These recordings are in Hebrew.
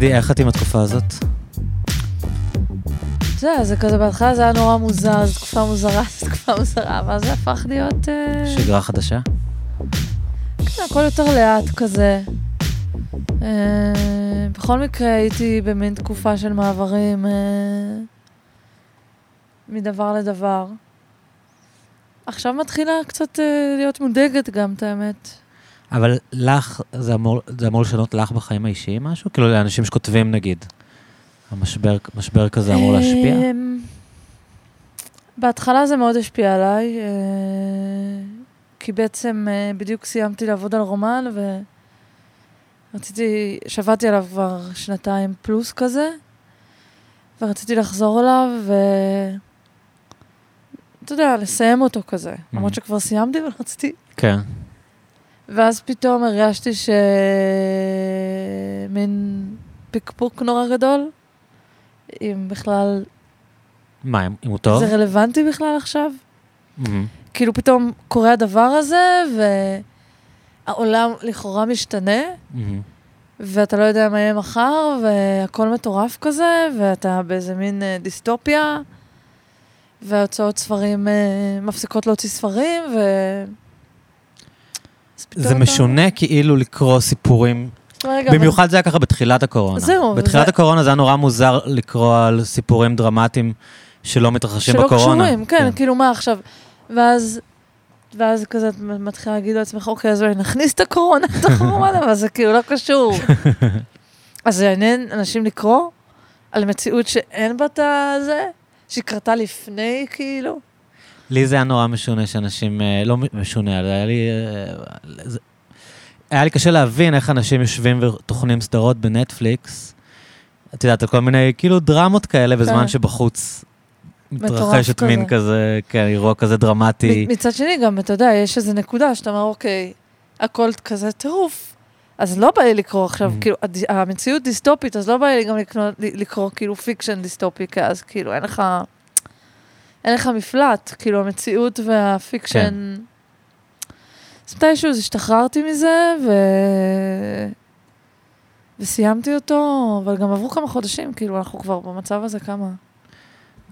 תגידי, איך את עם התקופה הזאת? יודע, זה כזה, בהתחלה זה היה נורא מוזר, זו תקופה מוזרה, זו תקופה מוזרה, ואז זה הפך להיות... אה, שגרה חדשה? כן, הכל יותר לאט כזה. אה, בכל מקרה, הייתי במין תקופה של מעברים אה, מדבר לדבר. עכשיו מתחילה קצת להיות מודאגת גם, את האמת. אבל לך, זה אמור, זה אמור לשנות לך בחיים האישיים משהו? כאילו לאנשים שכותבים נגיד, המשבר משבר כזה אמור להשפיע? אמ, בהתחלה זה מאוד השפיע עליי, אה, כי בעצם אה, בדיוק סיימתי לעבוד על רומן, ורציתי, שבעתי עליו כבר שנתיים פלוס כזה, ורציתי לחזור אליו, ו... אתה יודע, לסיים אותו כזה. למרות שכבר סיימתי, אבל רציתי... כן. ואז פתאום הרגשתי שמין פקפוק נורא גדול, אם בכלל מה, אם הוא טוב? זה רלוונטי בכלל עכשיו? מהמם. כאילו פתאום קורה הדבר הזה, והעולם לכאורה משתנה, מהמם. ואתה לא יודע מה יהיה מחר, והכל מטורף כזה, ואתה באיזה מין אה, דיסטופיה, וההוצאות ספרים אה, מפסיקות להוציא ספרים, ו... זה משונה כאילו לקרוא סיפורים, רגע, אבל- במיוחד זה היה ככה בתחילת הקורונה. זהו, בתחילת זה- הקורונה זה היה נורא מוזר לקרוא על סיפורים דרמטיים שלא מתרחשים שלא בקורונה. קשורים, כן, כאילו מה עכשיו? ואז, ואז כזה את מתחילה להגיד לעצמך, אוקיי, אז אולי נכניס את הקורונה לתוך הרומן, אבל זה כאילו לא קשור. אז זה יעניין אנשים לקרוא על מציאות שאין בה את הזה, שהיא קרתה לפני, כאילו. לי זה היה נורא משונה שאנשים, אה, לא משונה, היה לי... אה, זה- היה לי קשה להבין איך אנשים יושבים וטוחנים סדרות בנטפליקס. את יודעת, כל מיני כאילו דרמות כאלה, בזמן כן. שבחוץ מתרחשת מין כזה. כן, אירוע כזה דרמטי. מצד שני, גם, אתה יודע, יש איזו נקודה שאתה אומר, אוקיי, הכל כזה טירוף. אז לא בא לי לקרוא עכשיו, Mm. כאילו, המציאות דיסטופית, אז לא בא לי גם לקרוא כאילו fiction דיסטופי, כי אז כאילו אין לך, אין לך מפלט, כאילו המציאות וה fiction. אז מתישהו השתחררתי מזה, ו... וסיימתי אותו, אבל גם עברו כמה חודשים, כאילו, אנחנו כבר במצב הזה כמה?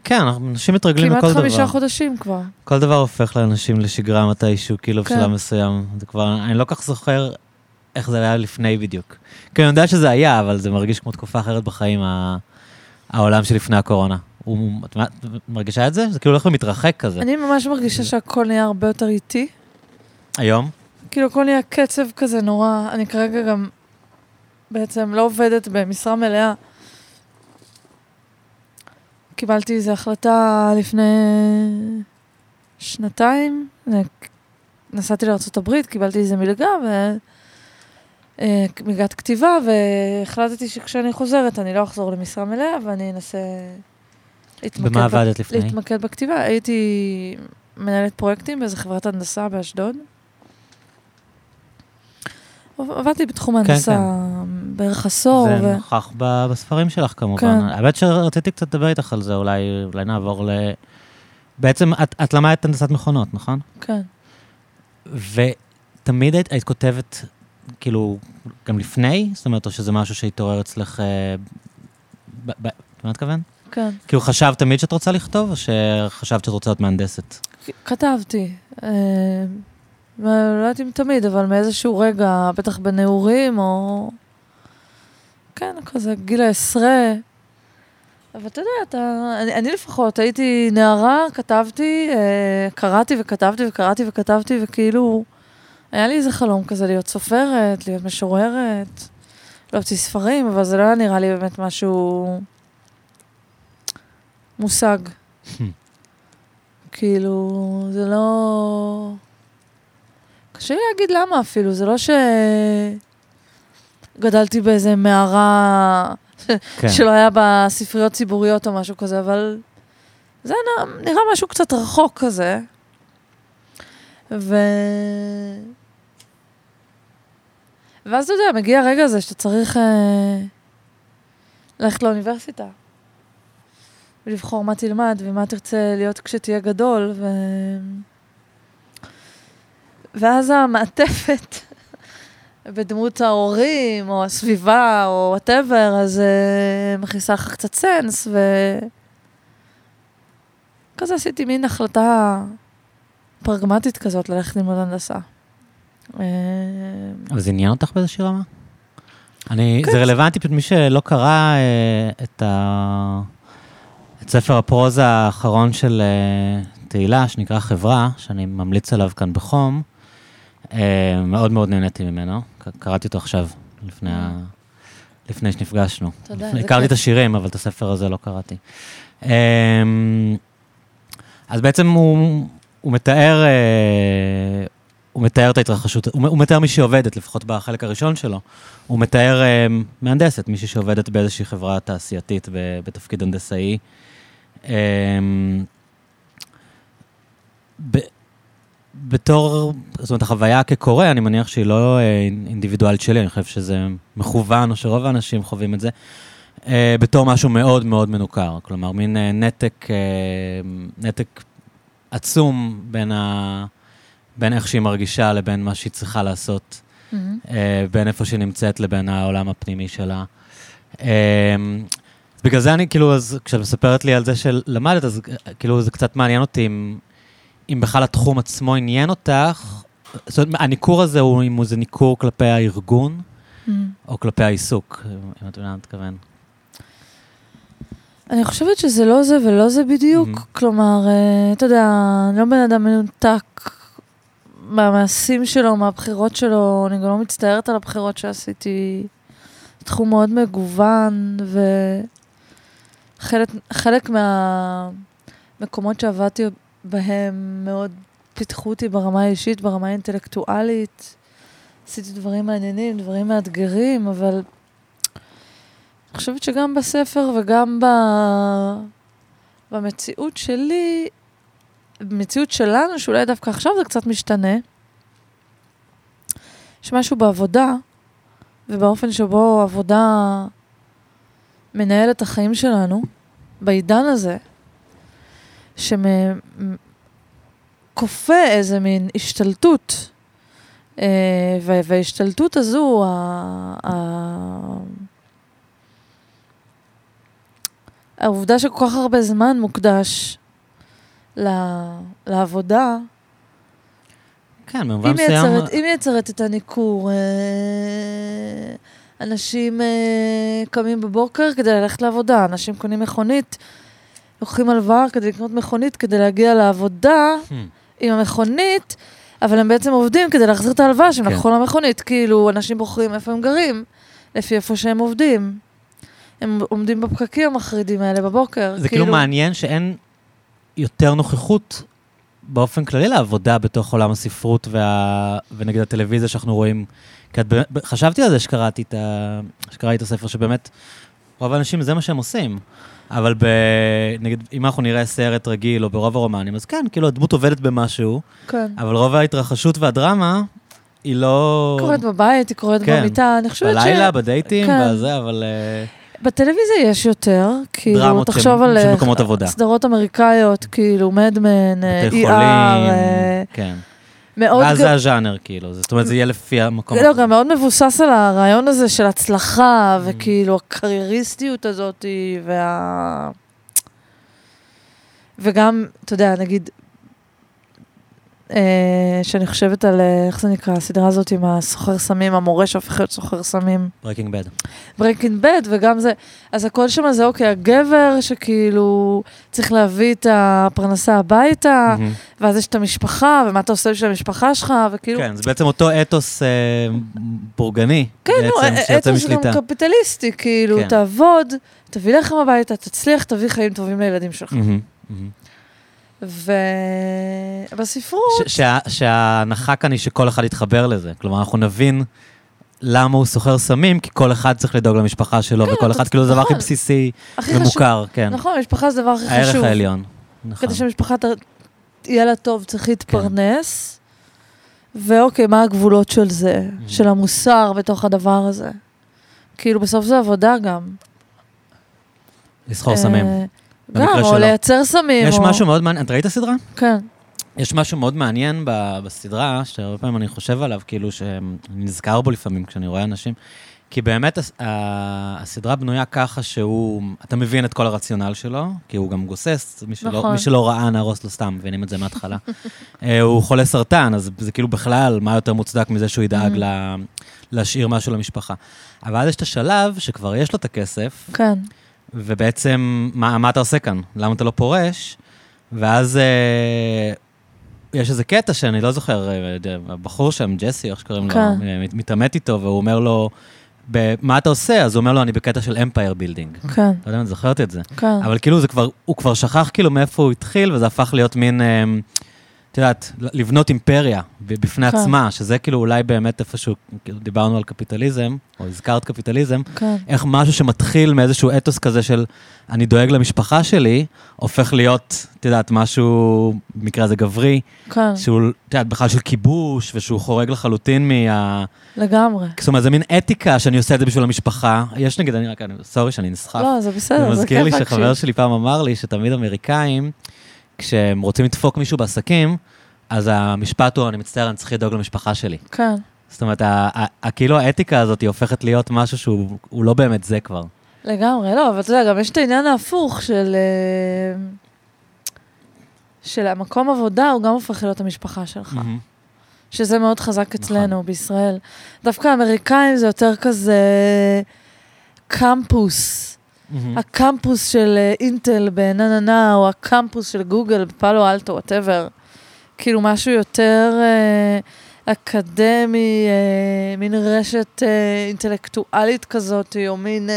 כן, אנחנו- אנשים מתרגלים כמעט לכל דבר. חמישה חודשים כבר. כל דבר הופך לאנשים לשגרה מתישהו, כאילו כן. בשלב מסוים. זה כבר, אני לא כך זוכר איך זה היה לפני בדיוק. כי אני יודע שזה היה, אבל זה מרגיש כמו תקופה אחרת בחיים, העולם שלפני הקורונה. הוא, את מרגישה את זה? זה כאילו הולך ומתרחק כזה. אני ממש מרגישה שהכל נהיה הרבה יותר איטי. היום? כאילו, הכל נהיה קצב כזה נורא. אני כרגע גם בעצם לא עובדת במשרה מלאה. קיבלתי איזו החלטה לפני שנתיים. נסעתי לארה"ב, קיבלתי איזו מלגה, ו... אה, מלגת כתיבה, והחלטתי שכשאני חוזרת אני לא אחזור למשרה מלאה, ואני אנסה במה עבדת לפני? להתמקד בכתיבה. הייתי מנהלת פרויקטים באיזו חברת הנדסה באשדוד. עבדתי בתחום ההנדסה בערך עשור. כן, זה ו... נוכח ב- בספרים שלך כמובן. כן. האמת שרציתי קצת לדבר איתך על זה, אולי, אולי נעבור ל... בעצם את, את למדת הנדסת מכונות, נכון? כן. ותמיד היית, היית כותבת, כאילו, גם לפני? זאת אומרת, או שזה משהו שהתעורר אצלך... אה, ב- ב- מה את מתכוון? כן. כאילו, חשבת תמיד שאת רוצה לכתוב, או שחשבת שאת רוצה להיות מהנדסת? כתבתי. אה, לא יודעת אם תמיד, אבל מאיזשהו רגע, בטח בנעורים, או... כן, כזה גיל העשרה. אבל אתה יודע, אתה, אני, אני לפחות הייתי נערה, כתבתי, אה, קראתי וכתבתי וקראתי וכתבתי, וכאילו, היה לי איזה חלום כזה להיות סופרת, להיות משוררת, להוציא ספרים, אבל זה לא היה נראה לי באמת משהו מושג. כאילו, זה לא... קשה לי להגיד למה אפילו, זה לא שגדלתי באיזה מערה כן. שלא היה בה ספריות ציבוריות או משהו כזה, אבל זה נראה, נראה משהו קצת רחוק כזה. ו... ואז אתה יודע, מגיע הרגע הזה שאתה צריך אה, ללכת לאוניברסיטה. ולבחור מה תלמד ומה תרצה להיות כשתהיה גדול, ו... ואז המעטפת בדמות ההורים, או הסביבה, או whatever, אז uh, מכניסה לך קצת sense, ו... כזה עשיתי מין החלטה פרגמטית כזאת ללכת ללמוד הנדסה. אה, אבל זה עניין אותך באיזושהי רמה? אני, כן. זה רלוונטי, פשוט מי שלא קרא אה, את, ה, את ספר הפרוזה האחרון של אה, תהילה, שנקרא חברה, שאני ממליץ עליו כאן בחום, אה, מאוד מאוד נהניתי ממנו. קראתי אותו עכשיו, לפני, ה, לפני שנפגשנו. תודה, לפני- הכרתי את. השירים, אבל את הספר הזה לא קראתי. אה, אז בעצם הוא, הוא מתאר... הוא מתאר את ההתרחשות, הוא, הוא מתאר מישהי עובדת, לפחות בחלק הראשון שלו. הוא מתאר אה, מהנדסת, מישהי שעובדת באיזושהי חברה תעשייתית ב- בתפקיד הנדסאי. אה, ב, בתור, זאת אומרת, החוויה כקורא, אני מניח שהיא לא אה, אינדיבידואלית שלי, אני חושב שזה מכוון, או שרוב האנשים חווים את זה, אה, בתור משהו מאוד מאוד מנוכר. כלומר, מין אה, נתק, נתק עצום בין, ה, בין איך שהיא מרגישה לבין מה שהיא צריכה לעשות. אה, בין איפה שהיא נמצאת לבין העולם הפנימי שלה. אז בגלל זה אני, כאילו, אז כשאת מספרת לי על זה שלמדת, אז אה, כאילו זה קצת מעניין אותי אם, אם בכלל התחום עצמו עניין אותך. זאת אומרת, הניכור הזה הוא, אם זה ניכור כלפי הארגון, מהמם. או כלפי העיסוק, אם את מבינה מה אני מתכוון. אני חושבת שזה לא זה ולא זה בדיוק. מהמם. כלומר, אה, אתה יודע, אני לא בן אדם מנותק מהמעשים שלו, מהבחירות שלו, אני גם לא מצטערת על הבחירות שעשיתי. תחום מאוד מגוון, וחלק חלק מהמקומות שעבדתי בהם מאוד פיתחו אותי ברמה האישית, ברמה האינטלקטואלית. עשיתי דברים מעניינים, דברים מאתגרים, אבל אני חושבת שגם בספר וגם ב... במציאות שלי, במציאות שלנו, שאולי דווקא עכשיו זה קצת משתנה, יש משהו בעבודה ובאופן שבו עבודה מנהל את החיים שלנו, בעידן הזה, שכופה איזה מין השתלטות. אה, וה- וההשתלטות הזו, העובדה שכל כך הרבה זמן מוקדש לעבודה, כן, במובן מסוים... היא מייצרת את הניכור. אנשים אה, קמים בבוקר כדי ללכת לעבודה, אנשים קונים מכונית, לוקחים הלוואה כדי לקנות מכונית כדי להגיע לעבודה Hmm. עם המכונית, אבל הם בעצם עובדים כדי להחזיר את ההלוואה שהם כן. לקחו למכונית. כאילו, אנשים בוחרים איפה הם גרים, לפי איפה שהם עובדים. הם עומדים בפקקים המחרידים האלה בבוקר. זה כאילו מעניין שאין יותר נוכחות באופן כללי לעבודה בתוך עולם הספרות וה... ונגיד הטלוויזיה שאנחנו רואים. כי את באמת, חשבתי על זה שקראתי את, ה... שקראתי את הספר, שבאמת רוב האנשים זה מה שהם עושים. אבל ב... נגיד, אם אנחנו נראה סרט רגיל או ברוב הרומנים, אז כן, כאילו הדמות עובדת במשהו, כן. אבל רוב ההתרחשות והדרמה היא לא... קורית בבית, היא קורית כן. במיטה. אני חושבת ש... בלילה, בדייטים, כן. בזה, אבל... אה, בטלוויזיה יש יותר, כאילו, תחשוב על של אה, מקומות עבודה. סדרות אמריקאיות, כאילו, מדמן, בתי ER, חולים, אה, כן. מאוד... ואז זה הז'אנר, כאילו, זאת אומרת, זה יהיה לפי המקום. לא, גם מאוד מבוסס על הרעיון הזה של הצלחה, וכאילו הקרייריסטיות הזאת, וה... וגם, אתה יודע, נגיד, שאני חושבת על, אה, איך זה נקרא, הסדרה הזאת עם הסוחר סמים, המורה שהופך להיות סוחר סמים. ברקינג בד. ברקינג בד, וגם זה, אז הכל שם זה אוקיי, הגבר שכאילו צריך להביא את הפרנסה הביתה, ואז יש את המשפחה, ומה אתה עושה בשביל המשפחה שלך, וכאילו... כן, זה בעצם אותו אתוס אה, בורגני, כן, בעצם, א- שיוצא אתוס גם משליטה. קפיטליסטי, כאילו, כן. תעבוד, תביא לחם הביתה, תצליח, תביא חיים טובים לילדים שלך. ובספרות, ש- שה- שההנחה כאן היא שכל אחד יתחבר לזה. כלומר, אנחנו נבין למה הוא סוחר סמים, כי כל אחד צריך לדאוג למשפחה שלו, כן, וכל אחד, כאילו, זה הדבר הכי נכון. בסיסי הכי חשוב, ומוכר, כן. נכון, משפחה זה הדבר הכי הערך חשוב. העליון. נכון. כדי שהמשפחה ת- יהיה לה טוב, צריך כן. להתפרנס. ואוקיי, מה הגבולות של זה, Mm-hmm. של המוסר בתוך הדבר הזה? כאילו, בסוף זה עבודה גם. לסחור סמים. גם, או. לייצר סמים. יש או... משהו מאוד מעניין, את ראית הסדרה? כן. יש משהו מאוד מעניין ב- בסדרה, שהרבה פעמים אני חושב עליו, כאילו שאני נזכר בו לפעמים כשאני רואה אנשים, כי באמת הס- ה- הסדרה בנויה ככה שהוא, אתה מבין את כל הרציונל שלו, כי הוא גם גוסס, מי שלא, נכון. מי שלא ראה נהרוס לו סתם, מבינים את זה מההתחלה. אה, הוא חולה סרטן, אז זה כאילו בכלל, מה יותר מוצדק מזה שהוא ידאג Mhm. לה, להשאיר משהו למשפחה. אבל אז יש את השלב שכבר יש לו את הכסף, כן, ובעצם, מה, מה אתה עושה כאן? למה אתה לא פורש? ואז אה, יש איזה קטע שאני לא זוכר, אה, הבחור שם, ג'סי, איך שקוראים לו, כן. אה, מת- מתעמת איתו, והוא אומר לו, "ב- מה אתה עושה? אז הוא אומר לו, אני בקטע של empire building. כן, לא יודע אם את זוכרת את זה. כן. אבל כאילו זה כבר, הוא כבר שכח כאילו מאיפה הוא התחיל, וזה הפך להיות מין, אה, את יודעת, לבנות אימפריה בפני כן. עצמה, שזה כאילו אולי באמת איפשהו, כאילו דיברנו על קפיטליזם, או הזכרת קפיטליזם, כן, איך משהו שמתחיל מאיזשהו אתוס כזה של אני דואג למשפחה שלי, הופך להיות, את יודעת, משהו, במקרה הזה גברי, כן, שהוא, את יודעת, בכלל של כיבוש, ושהוא חורג לחלוטין מה... לגמרי. זאת אומרת, זה מין אתיקה שאני עושה את זה בשביל המשפחה. יש נגיד, אני רק, סורי שאני נסחף. לא, זה בסדר, זה זה מזכיר לי כיף שחבר להקשיב. שלי פעם אמר לי שתמיד אמריקאים, כשהם רוצים לדפוק מישהו בעסקים, אז המשפט הוא, אני מצטער, אני צריך לדאוג למשפחה שלי. כן, זאת אומרת, כאילו האתיקה הזאת היא הופכת להיות משהו שהוא הוא לא באמת זה כבר. לגמרי, לא, אבל אתה יודע, גם יש את העניין ההפוך של... אה, של המקום עבודה, הוא גם הופך להיות המשפחה שלך. שזה מאוד חזק אצלנו נכון. בישראל. דווקא האמריקאים זה יותר כזה קמפוס. הקמפוס של אה, אינטל בנננה, או הקמפוס של גוגל בפאלו אלטו, whatever. כאילו משהו יותר אה, אקדמי, אה, מין רשת אה, אינטלקטואלית כזאת, או מין אה,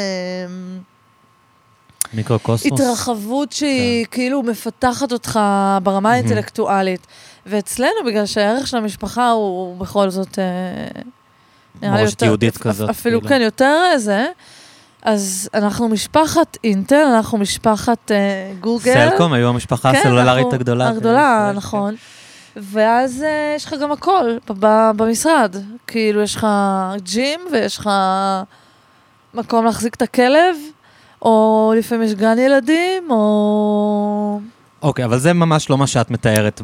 מיקרוקוסמוס. התרחבות שהיא כאילו מפתחת אותך ברמה מהמם. האינטלקטואלית. ואצלנו, בגלל שהערך של המשפחה הוא בכל זאת... אה, נראה לי מורשת יהודית כזאת, אפילו כאילו. כן, יותר זה. אז אנחנו משפחת אינטל, אנחנו משפחת אה, גוגל. סלקום היו המשפחה כן, הסלולרית אנחנו- הגדולה. הגדולה, בישראל, נכון. ואז אה, יש לך גם הכל במשרד. כאילו, יש לך ג'ים ויש לך מקום להחזיק את הכלב, או לפעמים יש גן ילדים, או... אוקיי, אבל זה ממש לא מה שאת מתארת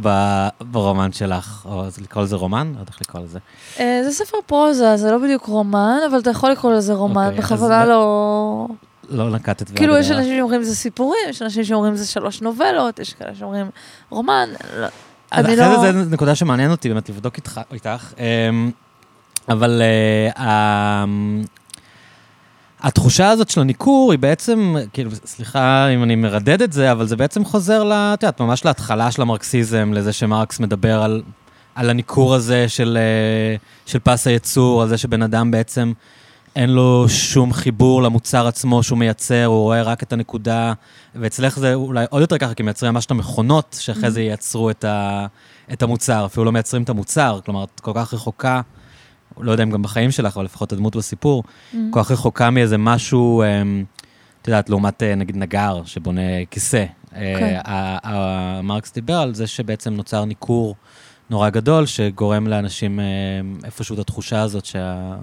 ברומן שלך, או לקרוא לזה רומן? לא יודע איך לקרוא לזה. אה, זה ספר פרוזה, זה לא בדיוק רומן, אבל אתה יכול לקרוא לזה רומן, אוקיי, בכוונה לא... לא נקטת כאילו, יש. אנשים שאומרים זה סיפורים, יש אנשים שאומרים זה שלוש נובלות, יש כאלה שאומרים רומן. לא- אני אחרי לא- זה, זו נקודה שמעניין אותי באמת לבדוק איתך. אמ, אבל אה, ה- התחושה הזאת של הניכור היא בעצם, כאילו, סליחה אם אני מרדד את זה, אבל זה בעצם חוזר, ל- את יודעת, ממש להתחלה של המרקסיזם, לזה שמרקס מדבר על, על הניכור הזה של, אה, של פס הייצור, על זה שבן אדם בעצם אין לו שום חיבור למוצר עצמו שהוא מייצר, הוא רואה רק את הנקודה, ואצלך זה אולי עוד יותר ככה, כי מייצרים ממש את המכונות, שאחרי זה ייצרו את, ה, את המוצר, אפילו לא מייצרים את המוצר, כלומר, את כל כך רחוקה, לא יודע אם גם בחיים שלך, אבל לפחות הדמות בסיפור, Mm. כל כך רחוקה מאיזה משהו, אמ, את יודעת, לעומת אה, נגיד נגר שבונה כיסא. אה, כן. מרקס דיבר על זה שבעצם נוצר ניכור נורא גדול, שגורם לאנשים אה, איפשהו את התחושה הזאת שה...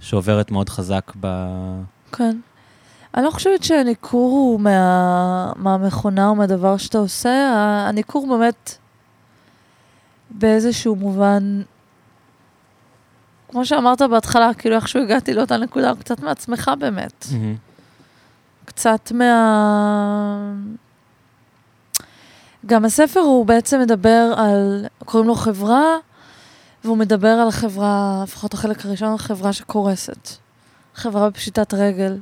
שעוברת מאוד חזק ב... כן. אני לא חושבת שהניכור הוא מה, מהמכונה או מהדבר שאתה עושה, הניכור באמת באיזשהו מובן, כמו שאמרת בהתחלה, כאילו איכשהו הגעתי לאותה נקודה, קצת מעצמך באמת. קצת מה... גם הספר הוא בעצם מדבר על, קוראים לו חברה, והוא מדבר על חברה, לפחות החלק הראשון, על חברה שקורסת. חברה בפשיטת רגל,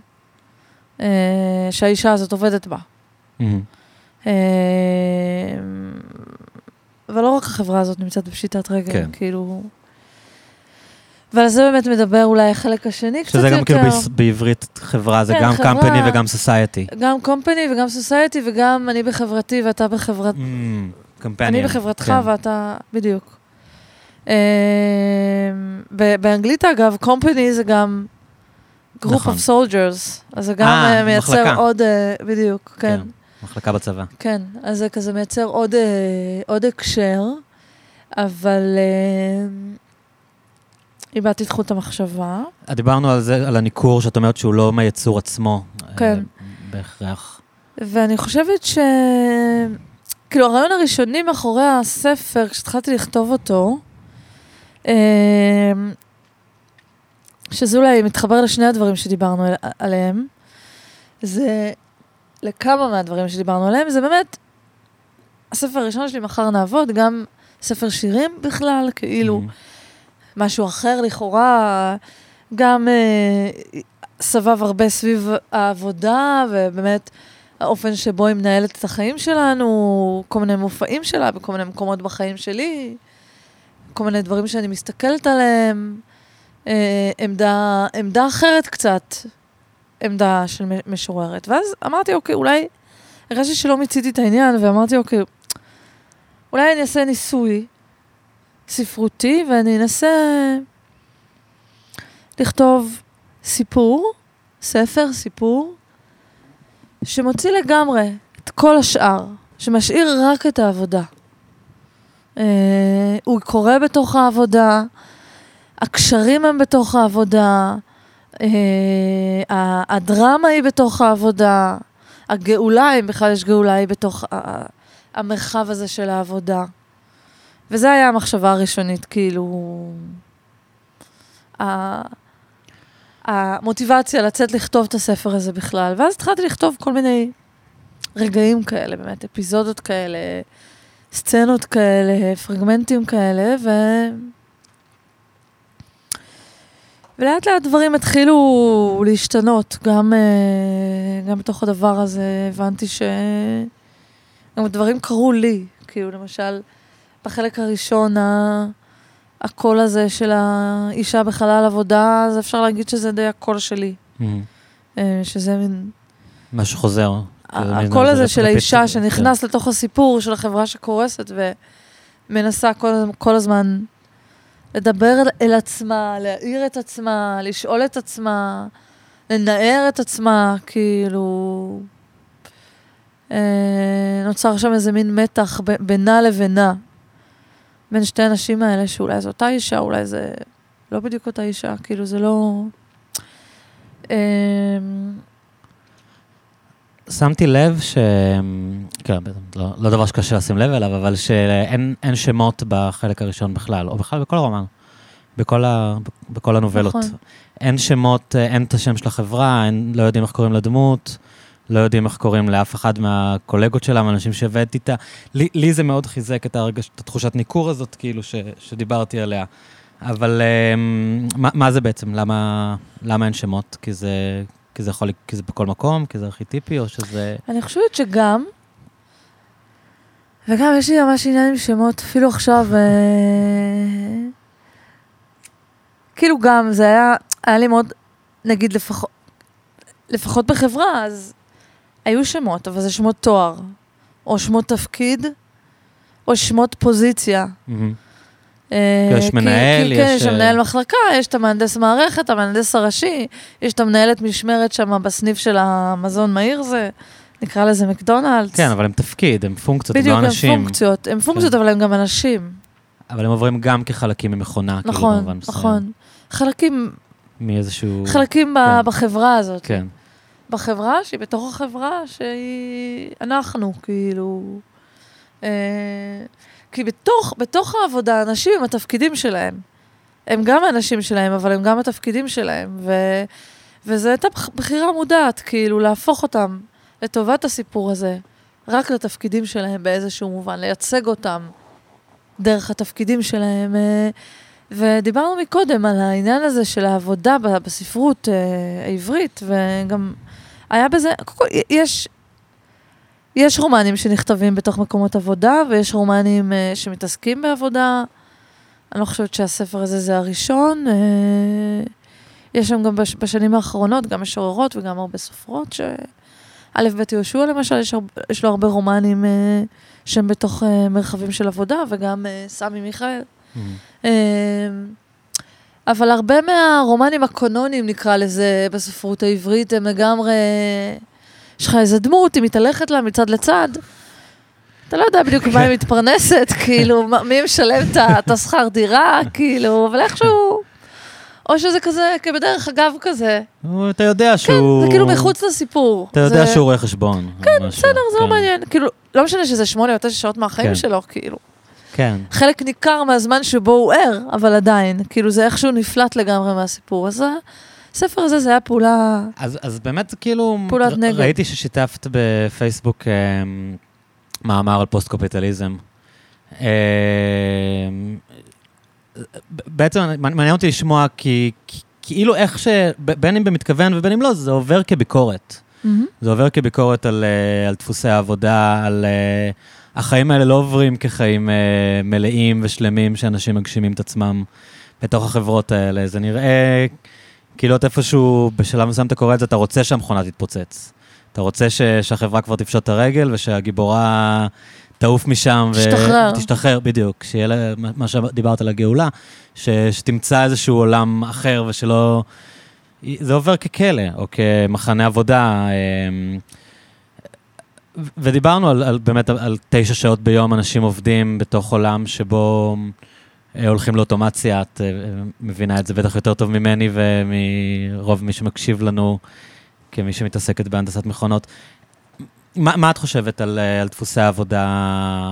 אה, שהאישה הזאת עובדת בה. מהמם. אה, אבל לא רק החברה הזאת נמצאת בפשיטת רגל, כן. כאילו... ועל זה באמת מדבר אולי החלק השני קצת שזה יותר. גם כאילו בעברית חברה, זה כן, גם חברה. company וגם society. גם קומפני וגם סוסייטי וגם אני בחברתי ואתה בחברת... companion. אני בחברתך כן. ואתה... בדיוק. ב- באנגלית אגב, קומפני זה גם group נכון. of soldiers, אז זה גם אה, אה, מייצר מחלקה. עוד... אה, בדיוק, כן. כן. מחלקה בצבא. כן, אז זה כזה מייצר עוד, אה, עוד הקשר, אבל אה, איבדתי את חוט המחשבה. דיברנו על זה, על הניכור, שאת אומרת שהוא לא מהיצור עצמו. כן. אה, בהכרח. ואני חושבת ש... כאילו, הרעיון הראשוני מאחורי הספר, כשהתחלתי לכתוב אותו, אמ, שזה אולי מתחבר לשני הדברים שדיברנו על- עליהם, זה לכמה מהדברים שדיברנו עליהם, זה באמת, הספר הראשון שלי, מחר נעבוד, גם ספר שירים בכלל, כאילו, Mm. משהו אחר לכאורה, גם אה, סבב הרבה סביב העבודה, ובאמת האופן שבו היא מנהלת את החיים שלנו, כל מיני מופעים שלה בכל מיני מקומות בחיים שלי, כל מיני דברים שאני מסתכלת עליהם, אה, עמדה, עמדה אחרת קצת, עמדה של משוררת. ואז אמרתי, אוקיי, אולי, הרגשתי שלא מיציתי את העניין, ואמרתי, אוקיי, אולי אני אעשה ניסוי ספרותי, ואני אנסה לכתוב סיפור, ספר, סיפור, שמוציא לגמרי את כל השאר, שמשאיר רק את העבודה. אה, הוא קורה בתוך העבודה, הקשרים הם בתוך העבודה, אה, הדרמה היא בתוך העבודה, הגאולה, אם בכלל יש גאולה, היא בתוך המרחב הזה של העבודה. וזה היה המחשבה הראשונית, כאילו... המוטיבציה לצאת לכתוב את הספר הזה בכלל. ואז התחלתי לכתוב כל מיני רגעים כאלה, באמת, אפיזודות כאלה, סצנות כאלה, פרגמנטים כאלה, ו... ולאט לאט דברים התחילו להשתנות. גם, אה, גם בתוך הדבר הזה הבנתי ש... גם דברים קרו לי. כאילו, למשל, בחלק הראשון, ה... הקול הזה של האישה בחלל עבודה, אז אפשר להגיד שזה די הקול שלי. Mm. אה, שזה מין... משהו חוזר. כאילו, הקול זה הזה של האישה כן. שנכנס לתוך הסיפור של החברה שקורסת ומנסה כל, כל הזמן לדבר אל- אל עצמה, להעיר את עצמה, לשאול את עצמה, לנער את עצמה, כאילו... אה, נוצר שם איזה מין מתח ב- בינה לבינה, בין שתי הנשים האלה, שאולי זו אותה אישה, אולי זה לא בדיוק אותה אישה, כאילו זה לא... אה, שמתי לב ש... כן, לא, לא דבר שקשה לשים לב אליו, אבל שאין אין שמות בחלק הראשון בכלל, או בכלל בכל הרומן, בכל, ה, בכל הנובלות. נכון. אין שמות, אין את השם של החברה, אין, לא יודעים איך קוראים לדמות, לא יודעים איך קוראים לאף אחד מהקולגות שלה, מהאנשים שעבדתי איתה. לי, לי זה מאוד חיזק את, הרגש, את התחושת ניכור הזאת, כאילו, ש, שדיברתי עליה. אבל אה, מה, מה זה בעצם? למה, למה אין שמות? כי זה, כי זה יכול, כי זה בכל מקום? כי זה ארכיטיפי, או שזה... אני חושבת שגם, וגם יש לי ממש עניין עם שמות, אפילו עכשיו, אה, כאילו גם, זה היה, היה לי מאוד, נגיד לפחות, לפחות בחברה, אז היו שמות, אבל זה שמות תואר, או שמות תפקיד, או שמות פוזיציה. אה, יש מנהל, כי, כן, יש, יש אה, מנהל מחלקה, יש את המהנדס מערכת, המהנדס הראשי, יש את המנהלת משמרת שם בסניף של המזון מהיר זה, נקרא לזה מקדונלדס. כן, אבל הם תפקיד, הם פונקציות, הם בדיוק, לא הם אנשים. פונקציות, הם פונקציות, אבל הם גם אנשים. אבל הם עוברים גם כחלקים ממכונה, כאילו, נכון, במובן מסוים. נכון. חלקים, מאיזשהו... חלקים כן. בחברה הזאת. כן. בחברה שהיא בתוך החברה שהיא אנחנו, כאילו. אה, כי בתוך, בתוך העבודה, אנשים עם התפקידים שלהם. הם גם האנשים שלהם, אבל הם גם התפקידים שלהם. ו, וזו הייתה בח- בחירה מודעת, כאילו, להפוך אותם לטובת הסיפור הזה, רק לתפקידים שלהם באיזשהו מובן, לייצג אותם דרך התפקידים שלהם. אה, ודיברנו מקודם על העניין הזה של העבודה בספרות אה, העברית, וגם היה בזה, יש, יש רומנים שנכתבים בתוך מקומות עבודה, ויש רומנים אה, שמתעסקים בעבודה. אני לא חושבת שהספר הזה זה הראשון. אה, יש שם גם בש, בשנים האחרונות גם משוררות וגם הרבה סופרות, ש... א' ב' יהושע למשל, יש, הרבה, יש לו הרבה רומנים אה, שהם בתוך אה, מרחבים של עבודה, וגם אה, סמי מיכאל. מהמם. אמ, אבל הרבה מהרומנים הקונונים, נקרא לזה, בספרות העברית, הם לגמרי... יש לך איזה דמות, היא מתהלכת לה מצד לצד. אתה לא יודע בדיוק מה היא מתפרנסת, כאילו, מי משלם את השכר דירה, כאילו, אבל איכשהו או שזה כזה, כבדרך אגב כזה. אתה יודע כן, שהוא... זה כאילו מחוץ לסיפור. אתה יודע זה- שהוא רואה חשבון. כן, בסדר, זה לא מעניין. כאילו, לא משנה שזה שמונה או תשע שעות מהחיים כן. שלו, כאילו. כן. חלק ניכר מהזמן שבו הוא ער, אבל עדיין, כאילו זה איכשהו נפלט לגמרי מהסיפור. אז הספר הזה זה היה פעולה... אז, אז באמת, כאילו, פעולת ר- נגד. ראיתי ששיתפת בפייסבוק אה, מאמר על פוסט-קפיטליזם. אה, ב- בעצם מעניין אותי לשמוע, כי כי- כאילו איך ש... בין אם במתכוון ובין אם לא, זה עובר כביקורת. זה עובר כביקורת על, אה, על דפוסי העבודה, על... אה, החיים האלה לא עוברים כחיים אה, מלאים ושלמים שאנשים מגשימים את עצמם בתוך החברות האלה. זה נראה כאילו את איפשהו, בשלב מסוים אתה קורא את זה, אתה רוצה שהמכונה תתפוצץ. אתה רוצה ש, שהחברה כבר תפשוט את הרגל ושהגיבורה תעוף משם. תשתחרר. תשתחרר, בדיוק. שיהיה לה, מה- שדיברת על הגאולה, ש, שתמצא איזשהו עולם אחר ושלא... זה עובר ככלא, או כמחנה עבודה. ו- ודיברנו על, על באמת על, תשע שעות ביום אנשים עובדים בתוך עולם שבו אה, הולכים לאוטומציה, את אה, מבינה את זה בטח יותר טוב ממני ומרוב מי שמקשיב לנו כמי שמתעסקת בהנדסת מכונות. מה, מה את חושבת על, אה, על דפוסי העבודה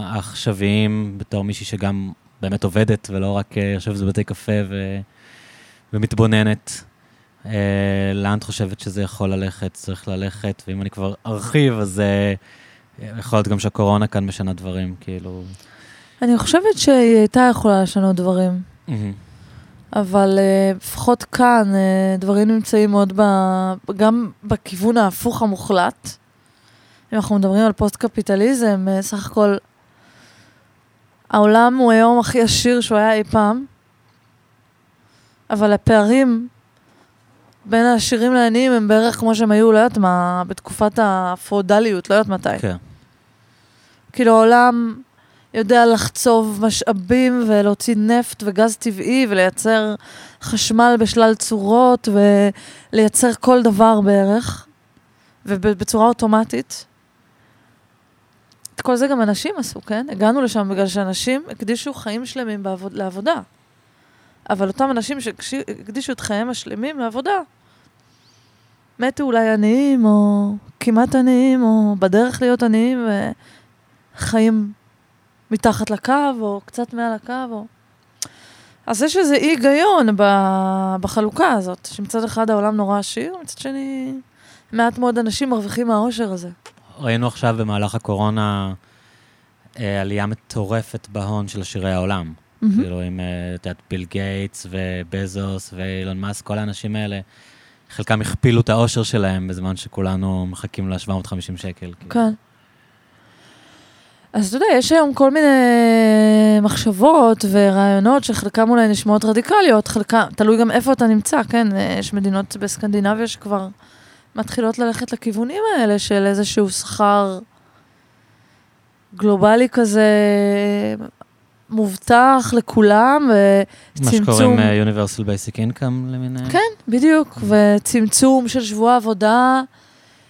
העכשוויים בתור מישהי שגם באמת עובדת ולא רק יושבת בבתי קפה ו, ומתבוננת? אה, לאן את חושבת שזה יכול ללכת, צריך ללכת, ואם אני כבר ארחיב, אז אה, יכול להיות גם שהקורונה כאן משנה דברים, כאילו... אני חושבת שהיא הייתה יכולה לשנות דברים, אבל uh, לפחות כאן uh, דברים נמצאים עוד ב... גם בכיוון ההפוך המוחלט. אם אנחנו מדברים על פוסט-קפיטליזם, uh, סך הכל העולם הוא היום הכי עשיר שהוא היה אי פעם, אבל הפערים בין העשירים לעניים הם בערך כמו שהם היו, לא יודעת מה, בתקופת הפאודליות, לא יודעת מתי. כן. כאילו העולם יודע לחצוב משאבים ולהוציא נפט וגז טבעי ולייצר חשמל בשלל צורות ולייצר כל דבר בערך, ובצורה אוטומטית. את כל זה גם אנשים עשו, כן? הגענו לשם בגלל שאנשים הקדישו חיים שלמים בעבוד, לעבודה. אבל אותם אנשים שהקדישו את חייהם השלמים לעבודה, מתו אולי עניים, או כמעט עניים, או בדרך להיות עניים, וחיים מתחת לקו, או קצת מעל הקו, או... אז יש איזה אי היגיון בחלוקה הזאת, שמצד אחד העולם נורא עשיר, מצד שני מעט מאוד אנשים מרוויחים מהעושר הזה. ראינו עכשיו במהלך הקורונה אה, עלייה מטורפת בהון של עשירי העולם. מהמם. כאילו עם, אה, את יודעת, ביל גייטס ובזוס ואילון מאסק, כל האנשים האלה, חלקם הכפילו את האושר שלהם בזמן שכולנו מחכים ל-750 שקל. כאילו. כן. אז אתה יודע, יש היום כל מיני מחשבות ורעיונות שחלקם אולי נשמעות רדיקליות, חלקם, תלוי גם איפה אתה נמצא, כן? יש מדינות בסקנדינביה שכבר מתחילות ללכת לכיוונים האלה של איזשהו שכר גלובלי כזה מובטח לכולם, מה וצמצום... שקוראים אה, Universal Basic Income למיניהם. כן, בדיוק, וצמצום של שבוע עבודה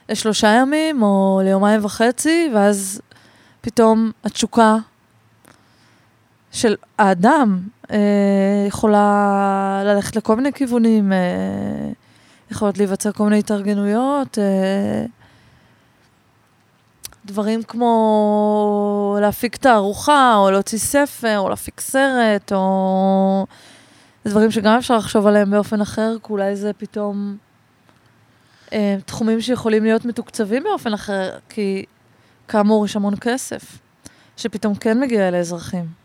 לשלושה ימים או ליומיים וחצי, ואז פתאום התשוקה של האדם אה, יכולה ללכת לכל מיני כיוונים, אה, יכולות להיווצר כל מיני התארגנויות, אה, דברים כמו להפיק תערוכה, או להוציא ספר, או להפיק סרט, או... זה דברים שגם אפשר לחשוב עליהם באופן אחר, כי אולי זה פתאום אה, תחומים שיכולים להיות מתוקצבים באופן אחר, כי כאמור יש המון כסף, שפתאום כן מגיע אל האזרחים.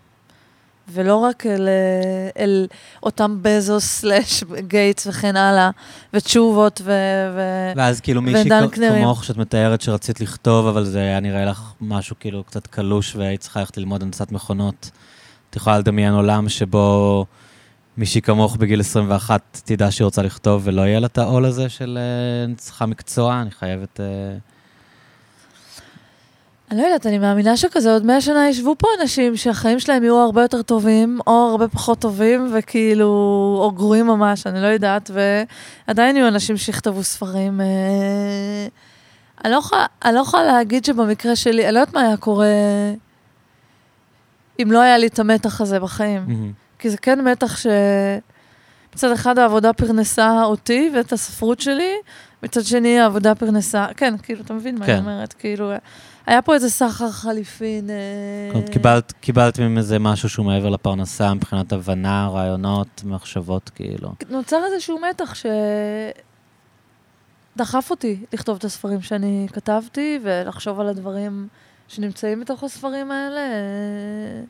ולא רק אל, אה, אל אותם בזוס סלאש גייטס וכן הלאה, ותשובות ו... ו... ואז כאילו מישהי. כמוך שאת מתארת שרצית לכתוב, אבל זה היה נראה לך משהו כאילו קצת קלוש והיית צריכה ללכת ללמוד הנדסת מכונות. את יכולה לדמיין עולם שבו מישהי כמוך בגיל 21 תדע שהיא רוצה לכתוב ולא יהיה לה את העול הזה של אה, אני צריכה מקצוע, אני חייבת... אה, אני לא יודעת, אני מאמינה שכזה עוד מאה שנה ישבו פה אנשים שהחיים שלהם יהיו הרבה יותר טובים, או הרבה פחות טובים, וכאילו, או גרועים ממש, אני לא יודעת, ועדיין יהיו אנשים שיכתבו ספרים. אה, אני לא יכולה, אני לא יכולה להגיד שבמקרה שלי, אני לא יודעת מה היה קורה אם לא היה לי את המתח הזה בחיים. כי זה כן מתח ש... מצד אחד העבודה פרנסה אותי ואת הספרות שלי, מצד שני העבודה פרנסה, כן, כאילו, אתה מבין מה כן. אני אומרת? כאילו, היה פה איזה סחר חליפין. אה, קיבלת, איזה משהו שהוא מעבר לפרנסה מבחינת הבנה, רעיונות, מחשבות, כאילו. נוצר איזשהו מתח שדחף אותי לכתוב את הספרים שאני כתבתי ולחשוב על הדברים שנמצאים בתוך הספרים האלה. אה,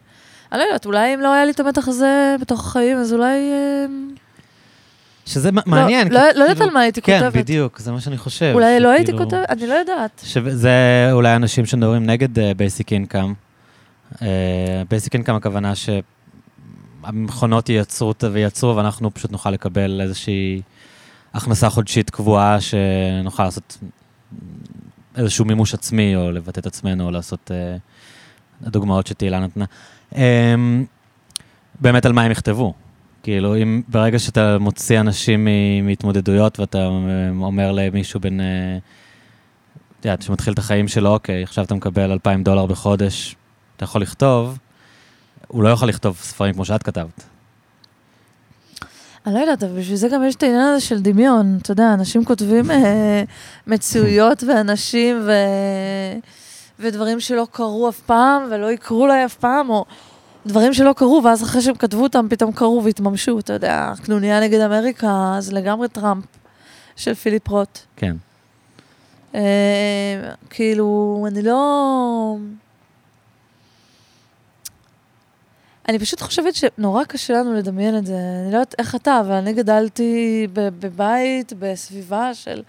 אני לא יודעת, אולי אם לא היה לי את המתח הזה בתוך החיים, אז אולי... שזה מ- מעניין. לא, כי לא, לא יודעת כאילו- על מה הייתי כן, כותבת. בדיוק, זה מה שאני חושב. אולי לא הייתי שכאילו- כותבת, אני לא יודעת. שזה אולי אנשים שמדברים נגד בייסיק אינקאם. בייסיק אינקאם הכוונה שהמכונות ייצרו וייצרו, ואנחנו פשוט נוכל לקבל איזושהי הכנסה חודשית קבועה, שנוכל לעשות איזשהו מימוש עצמי, או לבטא את עצמנו, או לעשות אה, הדוגמאות שתהילה נתנה. אמ, באמת על מה הם יכתבו. כאילו, אם ברגע שאתה מוציא אנשים מהתמודדויות ואתה אומר למישהו בן... אה, את יודעת, שמתחיל את החיים שלו, אוקיי, עכשיו אתה מקבל 2,000 דולר בחודש, אתה יכול לכתוב, הוא לא יכול לכתוב ספרים כמו שאת כתבת. אני לא יודעת, אבל בשביל זה גם יש את העניין הזה של דמיון. אתה יודע, אנשים כותבים אה, מציאויות ואנשים ו... ודברים שלא קרו אף פעם ולא יקרו להם אף פעם, או דברים שלא קרו, ואז אחרי שהם כתבו אותם, פתאום קרו והתממשו. אתה יודע, קנוניה נגד אמריקה, זה לגמרי טראמפ של פיליפ רוט. כן. אה, כאילו, אני לא... אני פשוט חושבת שנורא קשה לנו לדמיין את זה. אני לא יודעת איך אתה, אבל אני גדלתי בבית, בסביבה של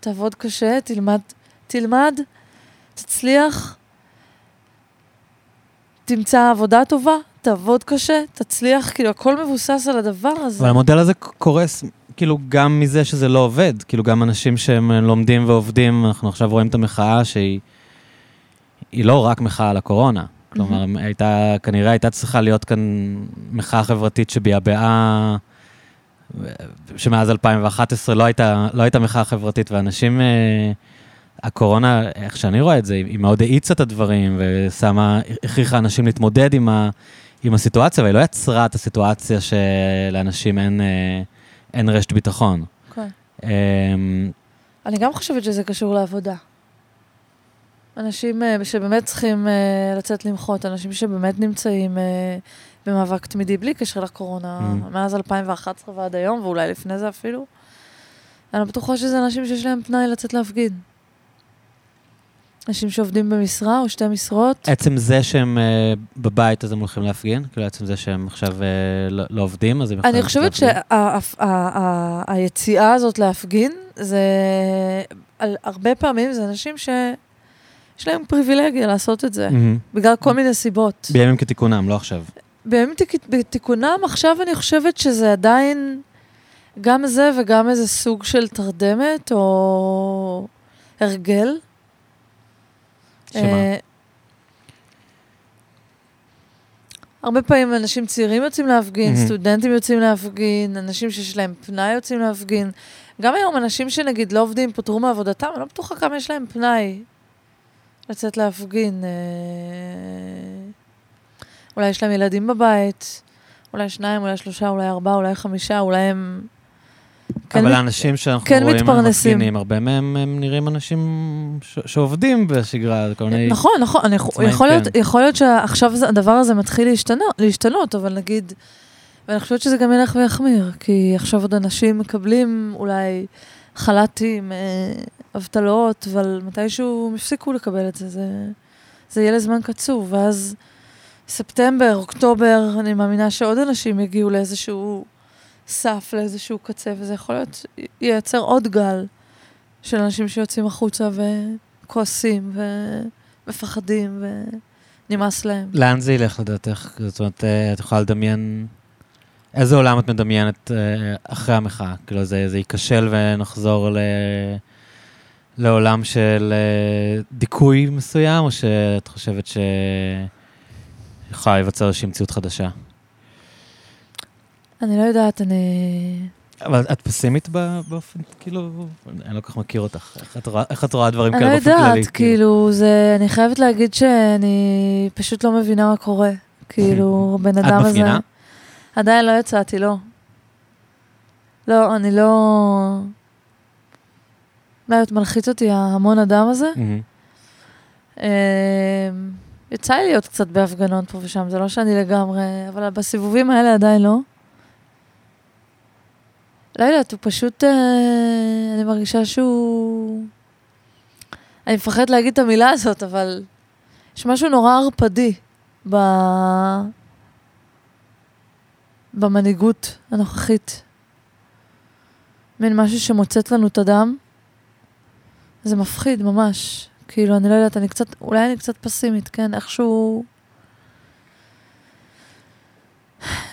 תעבוד קשה, תלמד, תלמד, תצליח, תמצא עבודה טובה, תעבוד קשה, תצליח, כאילו, הכל מבוסס על הדבר הזה. אבל המודל הזה קורס, כאילו, גם מזה שזה לא עובד. כאילו, גם אנשים שהם לומדים ועובדים, אנחנו עכשיו רואים את המחאה שהיא היא לא רק מחאה על הקורונה. כלומר, הייתה, כנראה הייתה צריכה להיות כאן מחאה חברתית שביעבעה, שמאז 2011 לא הייתה, לא הייתה מחאה חברתית, ואנשים, אה, הקורונה, איך שאני רואה את זה, היא מאוד האיצה את הדברים, ושמה, הכריחה אנשים להתמודד עם, ה, עם הסיטואציה, והיא לא יצרה את הסיטואציה שלאנשים אין, אה, אין רשת ביטחון. כן. אה, אני גם חושבת שזה קשור לעבודה. אנשים uh, שבאמת צריכים uh, לצאת למחות, אנשים שבאמת נמצאים במאבק תמידי בלי קשר לקורונה, Mm. מאז 2011 ועד היום, ואולי לפני זה אפילו. אני בטוחה שזה אנשים שיש להם פנאי לצאת להפגין. אנשים שעובדים במשרה או שתי משרות. עצם זה שהם אה, בבית, אז הם הולכים להפגין? כאילו, עצם זה שהם עכשיו אה, לא, לא עובדים, אז הם יכולים אני לצאת חושבת להפגין? שהיציאה הזאת להפגין, זה... על- הרבה פעמים זה אנשים שיש להם פריבילגיה לעשות את זה, מהמם. בגלל כל מיני סיבות. בימים כתיקונם, לא עכשיו. בימים תיק- בתיקונם, עכשיו אני חושבת שזה עדיין גם זה וגם איזה סוג של תרדמת או הרגל. שמה? אה, הרבה פעמים אנשים צעירים יוצאים להפגין, מהמם. סטודנטים יוצאים להפגין, אנשים שיש להם פנאי יוצאים להפגין. גם היום אנשים שנגיד לא עובדים, פוטרו מעבודתם, אני לא בטוחה כמה יש להם פנאי לצאת להפגין. אה, אולי יש להם ילדים בבית, אולי שניים, אולי שלושה, אולי ארבעה, אולי חמישה, אולי הם... כן אבל מת- האנשים שאנחנו כן רואים מתפרנסים. המפגינים, הרבה מהם הם נראים אנשים ש- שעובדים בשגרה, כל מיני... נכון, נכון, אני, יכול, להיות, כן. יכול להיות שעכשיו זה- הדבר הזה מתחיל להשתנות, להשתנות, אבל נגיד, ואני חושבת שזה גם ילך ויחמיר, כי עכשיו עוד אנשים מקבלים אולי חל"תים, אה, אבטלות, אבל מתישהו הם יפסיקו לקבל את זה, זה, זה יהיה לזמן קצוב, ואז ספטמבר, אוקטובר, אני מאמינה שעוד אנשים יגיעו לאיזשהו סף, לאיזשהו קצה, וזה יכול להיות, ייצר עוד גל של אנשים שיוצאים החוצה וכועסים ומפחדים ונמאס להם. לאן זה ילך לדעתך? זאת אומרת, אה, את יכולה לדמיין... איזה עולם את מדמיינת אה, אחרי המחאה? כאילו, זה, זה ייכשל ונחזור ל... לעולם של אה, דיכוי מסוים, או שאת חושבת שיכולה להיווצר איזושהי מציאות חדשה? אני לא יודעת, אני... אבל את פסימית באופן, כאילו, אני לא כל כך מכיר אותך. איך את רואה, איך את רואה דברים אני כאלה לא באופן כללי? יודעת, כאילו, זה... אני חייבת להגיד שאני פשוט לא מבינה מה קורה. כאילו, הבן את אדם הזה... מפגינה? עדיין לא יצאתי, לא. לא, אני לא... לא יודעת, מלחיץ אותי ההמון אדם הזה. אה, יצא לי להיות קצת בהפגנות פה ושם, זה לא שאני לגמרי, אבל בסיבובים האלה עדיין לא. לא יודעת, הוא פשוט, אה, אני מרגישה שהוא... אני מפחדת להגיד את המילה הזאת, אבל יש משהו נורא ערפדי ב... במנהיגות הנוכחית. מין משהו שמוצץ לנו את הדם. זה מפחיד ממש. כאילו, אני לא יודעת, אני קצת, אולי אני קצת פסימית, כן? איכשהו...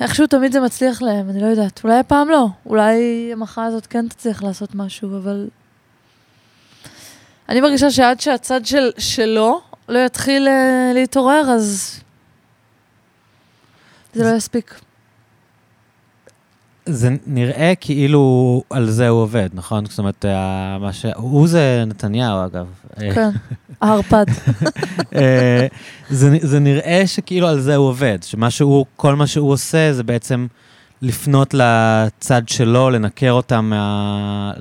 איכשהו תמיד זה מצליח להם, אני לא יודעת. אולי הפעם לא. אולי המחאה הזאת כן תצליח לעשות משהו, אבל... אני מרגישה שעד שהצד של, שלו לא יתחיל uh, להתעורר, אז... זה לא יספיק. זה נראה כאילו על זה הוא עובד, נכון? זאת אומרת, ה- מה ש... הוא זה נתניהו, אגב. כן, הערפד. אה, זה, זה נראה שכאילו על זה הוא עובד, שמה שהוא, כל מה שהוא עושה זה בעצם לפנות לצד שלו, לנקר אותם, מה,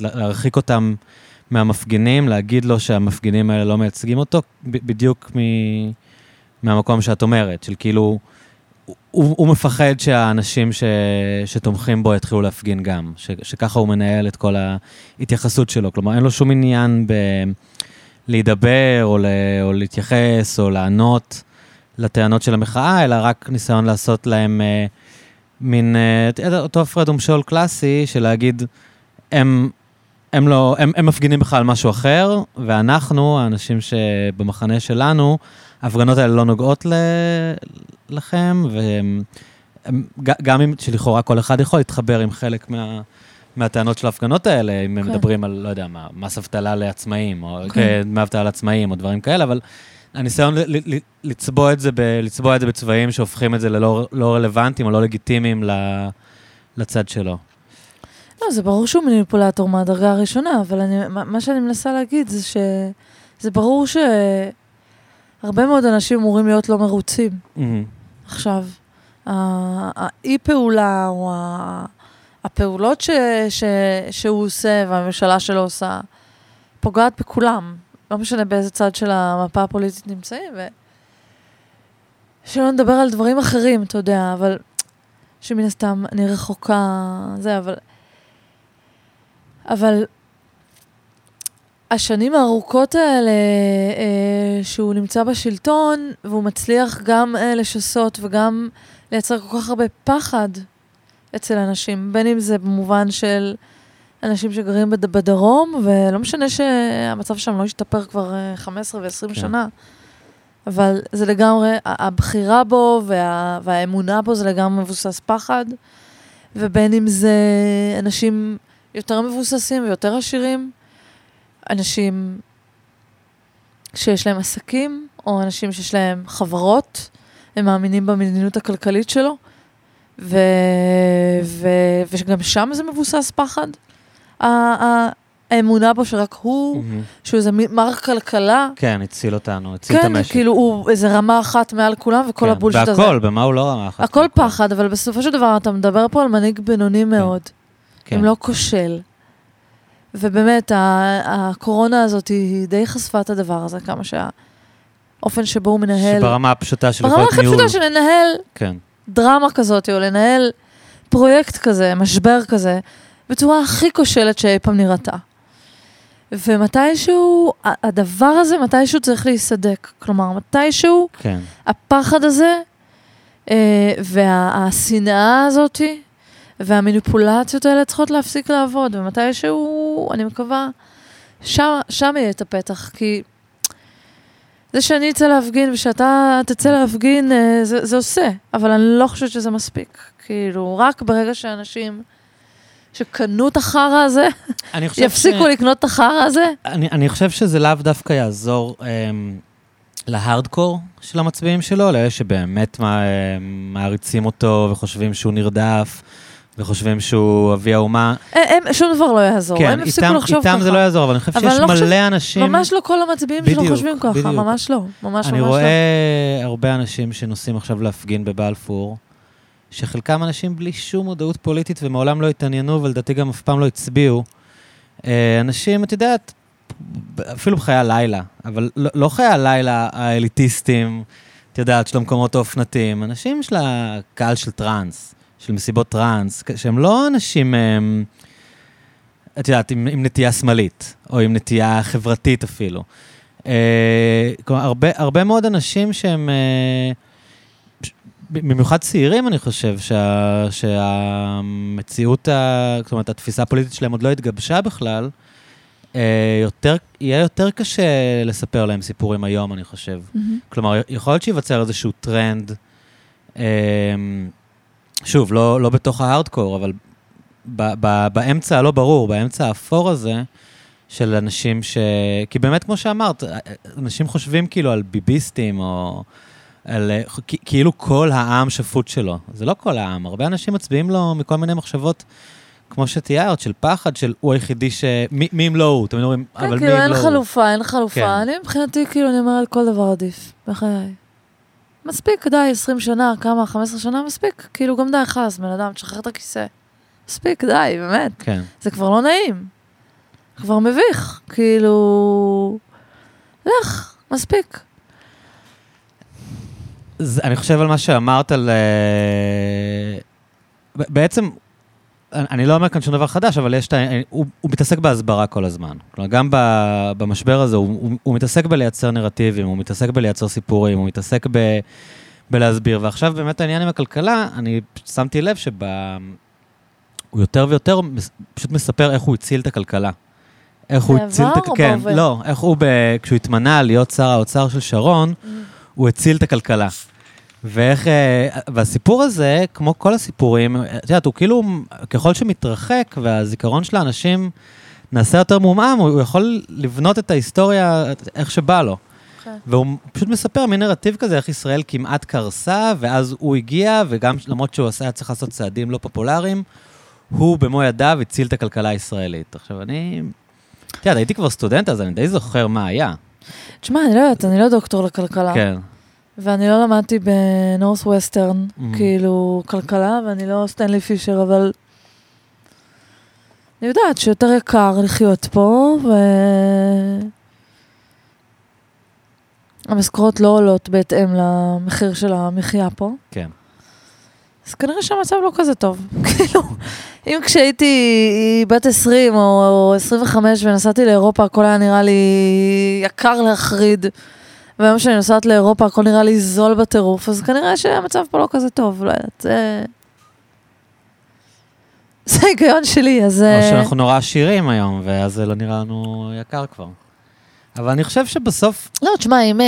להרחיק אותם מהמפגינים, להגיד לו שהמפגינים האלה לא מייצגים אותו, בדיוק מ, מהמקום שאת אומרת, של כאילו, הוא, הוא מפחד שהאנשים ש, שתומכים בו יתחילו להפגין גם, ש, שככה הוא מנהל את כל ההתייחסות שלו. כלומר, אין לו שום עניין ב... להידבר או, ל, או להתייחס או לענות לטענות של המחאה, אלא רק ניסיון לעשות להם אה, מין, אה, אותו הפרד ומשול קלאסי של להגיד, הם, הם, לא, הם, הם מפגינים בכלל משהו אחר, ואנחנו, האנשים שבמחנה שלנו, ההפגנות האלה לא נוגעות ל, לכם, והם, הם, ג- גם אם שלכאורה כל אחד יכול להתחבר עם חלק מה... מהטענות של ההפגנות האלה, אם הם כן. מדברים על, לא יודע מה, מס אבטלה לעצמאים, או כן. כן, דמי אבטלה לעצמאים, או דברים כאלה, אבל הניסיון ל- ל- ל- לצבוע את זה, ב- לצבוע את זה בצבעים שהופכים את זה ללא לא רלוונטיים או לא לגיטימיים ל- לצד שלו. לא, זה ברור שהוא מניפולטור מהדרגה הראשונה, אבל אני, מה- מה שאני מנסה להגיד זה שזה ברור שהרבה מאוד אנשים אמורים להיות לא מרוצים עכשיו. ה- האי-פעולה או הפעולות ש, ש, שהוא עושה והממשלה שלו עושה, פוגעת בכולם. לא משנה באיזה צד של המפה הפוליטית נמצאים, ו... שלא נדבר על דברים אחרים, אתה יודע, אבל שמן הסתם אני רחוקה, זה, אבל... אבל השנים הארוכות האלה אה, שהוא נמצא בשלטון, והוא מצליח גם אה, לשסות וגם לייצר כל כך הרבה פחד אצל אנשים, בין אם זה במובן של אנשים שגרים בד- בדרום, ולא משנה שהמצב שם לא השתפר כבר אה, 15 ו-20 כן. שנה, אבל זה לגמרי, הבחירה בו וה, והאמונה בו זה לגמרי מבוסס פחד, ובין אם זה אנשים יותר מבוססים ויותר עשירים, אנשים שיש להם עסקים, או אנשים שיש להם חברות, הם מאמינים במדיניות הכלכלית שלו, ו... ו... וגם שם זה מבוסס פחד. האמונה בו שרק הוא, שהוא איזה מר כלכלה, כן, הציל אותנו, הציל את כן, המשק. כאילו הוא איזה רמה אחת מעל כולם, וכל כן, הבולשיט הזה. והכל, במה הוא לא רמה אחת? הכל. פחד, אבל בסופו של דבר אתה מדבר פה על מנהיג בינוני מאוד, כן. אם לא כושל. ובאמת, הקורונה הזאת היא די חשפה את הדבר הזה, כמה שהאופן שבו הוא מנהל... שברמה הפשוטה של ברמה יכולת הכי ניהול. פשוטה של לנהל כן. דרמה כזאת, או לנהל פרויקט כזה, משבר כזה, בצורה הכי כושלת שאי פעם נראתה. ומתישהו, הדבר הזה, מתישהו צריך להיסדק. כלומר, מתישהו כן. הפחד הזה, אה, והשנאה הזאתי, והמניפולציות האלה צריכות להפסיק לעבוד, ומתישהו, אני מקווה, שם, שם יהיה את הפתח, כי זה שאני אצא להפגין ושאתה תצא להפגין, אה, זה, זה עושה, אבל אני לא חושבת שזה מספיק. כאילו, רק ברגע שאנשים שקנו את החרא הזה, יפסיקו לקנות את החרא הזה, אני, אני חושב שזה לאו דווקא יעזור אמ, להארדקור של המצביעים שלו, לאלה שבאמת אמ, מעריצים אותו וחושבים שהוא נרדף, וחושבים שהוא אבי האומה. הם, הם, שום דבר לא יעזור, כן, הם יפסיקו איתם, לחשוב איתם ככה. זה לא יעזור, אבל אני חושב אבל שיש לא מלא חושב- אנשים... ממש לא כל המצביעים שלו בדיוק, חושבים ככה, בדיוק. ממש לא, ממש אני ממש רואה לא. הרבה אנשים שנוסעים עכשיו להפגין בבלפור, שחלקם אנשים בלי שום מודעות פוליטית ומעולם לא התעניינו, ולדעתי גם אף פעם לא הצביעו. אה, אנשים, את יודעת, אפילו בחיי הלילה, אבל לא, לא חיי הלילה האליטיסטים, את יודעת, של המקומות האופנתיים, אנשים של הקהל של טראנס, של מסיבות טראנס, שהם לא אנשים, הם, את יודעת, עם, עם נטייה שמאלית, או עם נטייה חברתית אפילו. אה, כלומר, הרבה, הרבה מאוד אנשים שהם, אה, במיוחד צעירים, אני חושב, שה, שהמציאות, ה, זאת אומרת, התפיסה הפוליטית שלהם עוד לא התגבשה בכלל, אה, יותר, יהיה יותר קשה לספר להם סיפורים היום, אני חושב. מהמם. כלומר, יכול להיות שייווצר איזשהו טרנד, אה, שוב, לא, לא בתוך ההארדקור, אבל ב, ב, באמצע הלא ברור, באמצע האפור הזה, של אנשים ש... כי באמת, כמו שאמרת, אנשים חושבים כאילו על ביביסטים, או על... כאילו כל העם שפוט שלו. זה לא כל העם, הרבה אנשים מצביעים לו מכל מיני מחשבות, כמו שתיארת, של פחד, של הוא היחידי ש... מי, מי אם לא הוא? תמיד אומרים, כן, אבל מי כאילו אם אין לא הוא? חלופה, אין חלופה. כן. אני מבחינתי, כאילו, אני אומרת, כל דבר עדיף, בחיי. מספיק, די, 20 שנה, כמה, 15 שנה, מספיק. כאילו, גם די, חלאס, בן אדם, תשחרר את הכיסא. מספיק, די, באמת. כן. זה כבר לא נעים. כבר מביך. כאילו... לך, מספיק. זה, אני חושב על מה שאמרת על... אה, בעצם, אני לא אומר כאן שום דבר חדש, אבל יש את ה... הוא, הוא מתעסק בהסברה כל הזמן. כלומר, גם ב, במשבר הזה, הוא, הוא, הוא מתעסק בלייצר נרטיבים, הוא מתעסק בלייצר סיפורים, הוא מתעסק ב, בלהסביר. ועכשיו באמת העניין עם הכלכלה, אני שמתי לב שב... הוא יותר ויותר פשוט מספר איך הוא הציל את הכלכלה. איך הוא הציל את... בעבר או כן, בהווה? לא, איך הוא, ב, כשהוא התמנה להיות שר האוצר של שרון, הוא הציל את הכלכלה. ואיך, אה, והסיפור הזה, כמו כל הסיפורים, את יודעת, הוא כאילו, ככל שמתרחק והזיכרון של האנשים נעשה יותר מעומעם, הוא יכול לבנות את ההיסטוריה איך שבא לו. כן. והוא פשוט מספר מין נרטיב כזה, איך ישראל כמעט קרסה, ואז הוא הגיע, וגם למרות שהוא עשה, צריך לעשות צעדים לא פופולריים, הוא במו ידיו הציל את הכלכלה הישראלית. עכשיו, אני... את יודעת, הייתי כבר סטודנט, אז אני די זוכר מה היה. תשמע, אני לא יודעת, אני לא דוקטור לכלכלה. כן. ואני לא למדתי בנורס ווסטרן, Mhm. כאילו, כלכלה, ואני לא סטנלי פישר, אבל... אני יודעת שיותר יקר לחיות פה, ו... המשכורות לא עולות בהתאם למחיר של המחיה פה. כן. אז כנראה שהמצב לא כזה טוב. כאילו, אם כשהייתי בת 20 או 25 ונסעתי לאירופה, הכל היה נראה לי יקר להחריד, והיום שאני נוסעת לאירופה, הכל נראה לי זול בטירוף, אז כנראה שהמצב פה לא כזה טוב, לא יודעת, זה... זה ההיגיון שלי, אז... או אה, שאנחנו נורא עשירים היום, ואז זה לא נראה לנו יקר כבר. אבל אני חושב שבסוף, לא, תשמע, אם אה,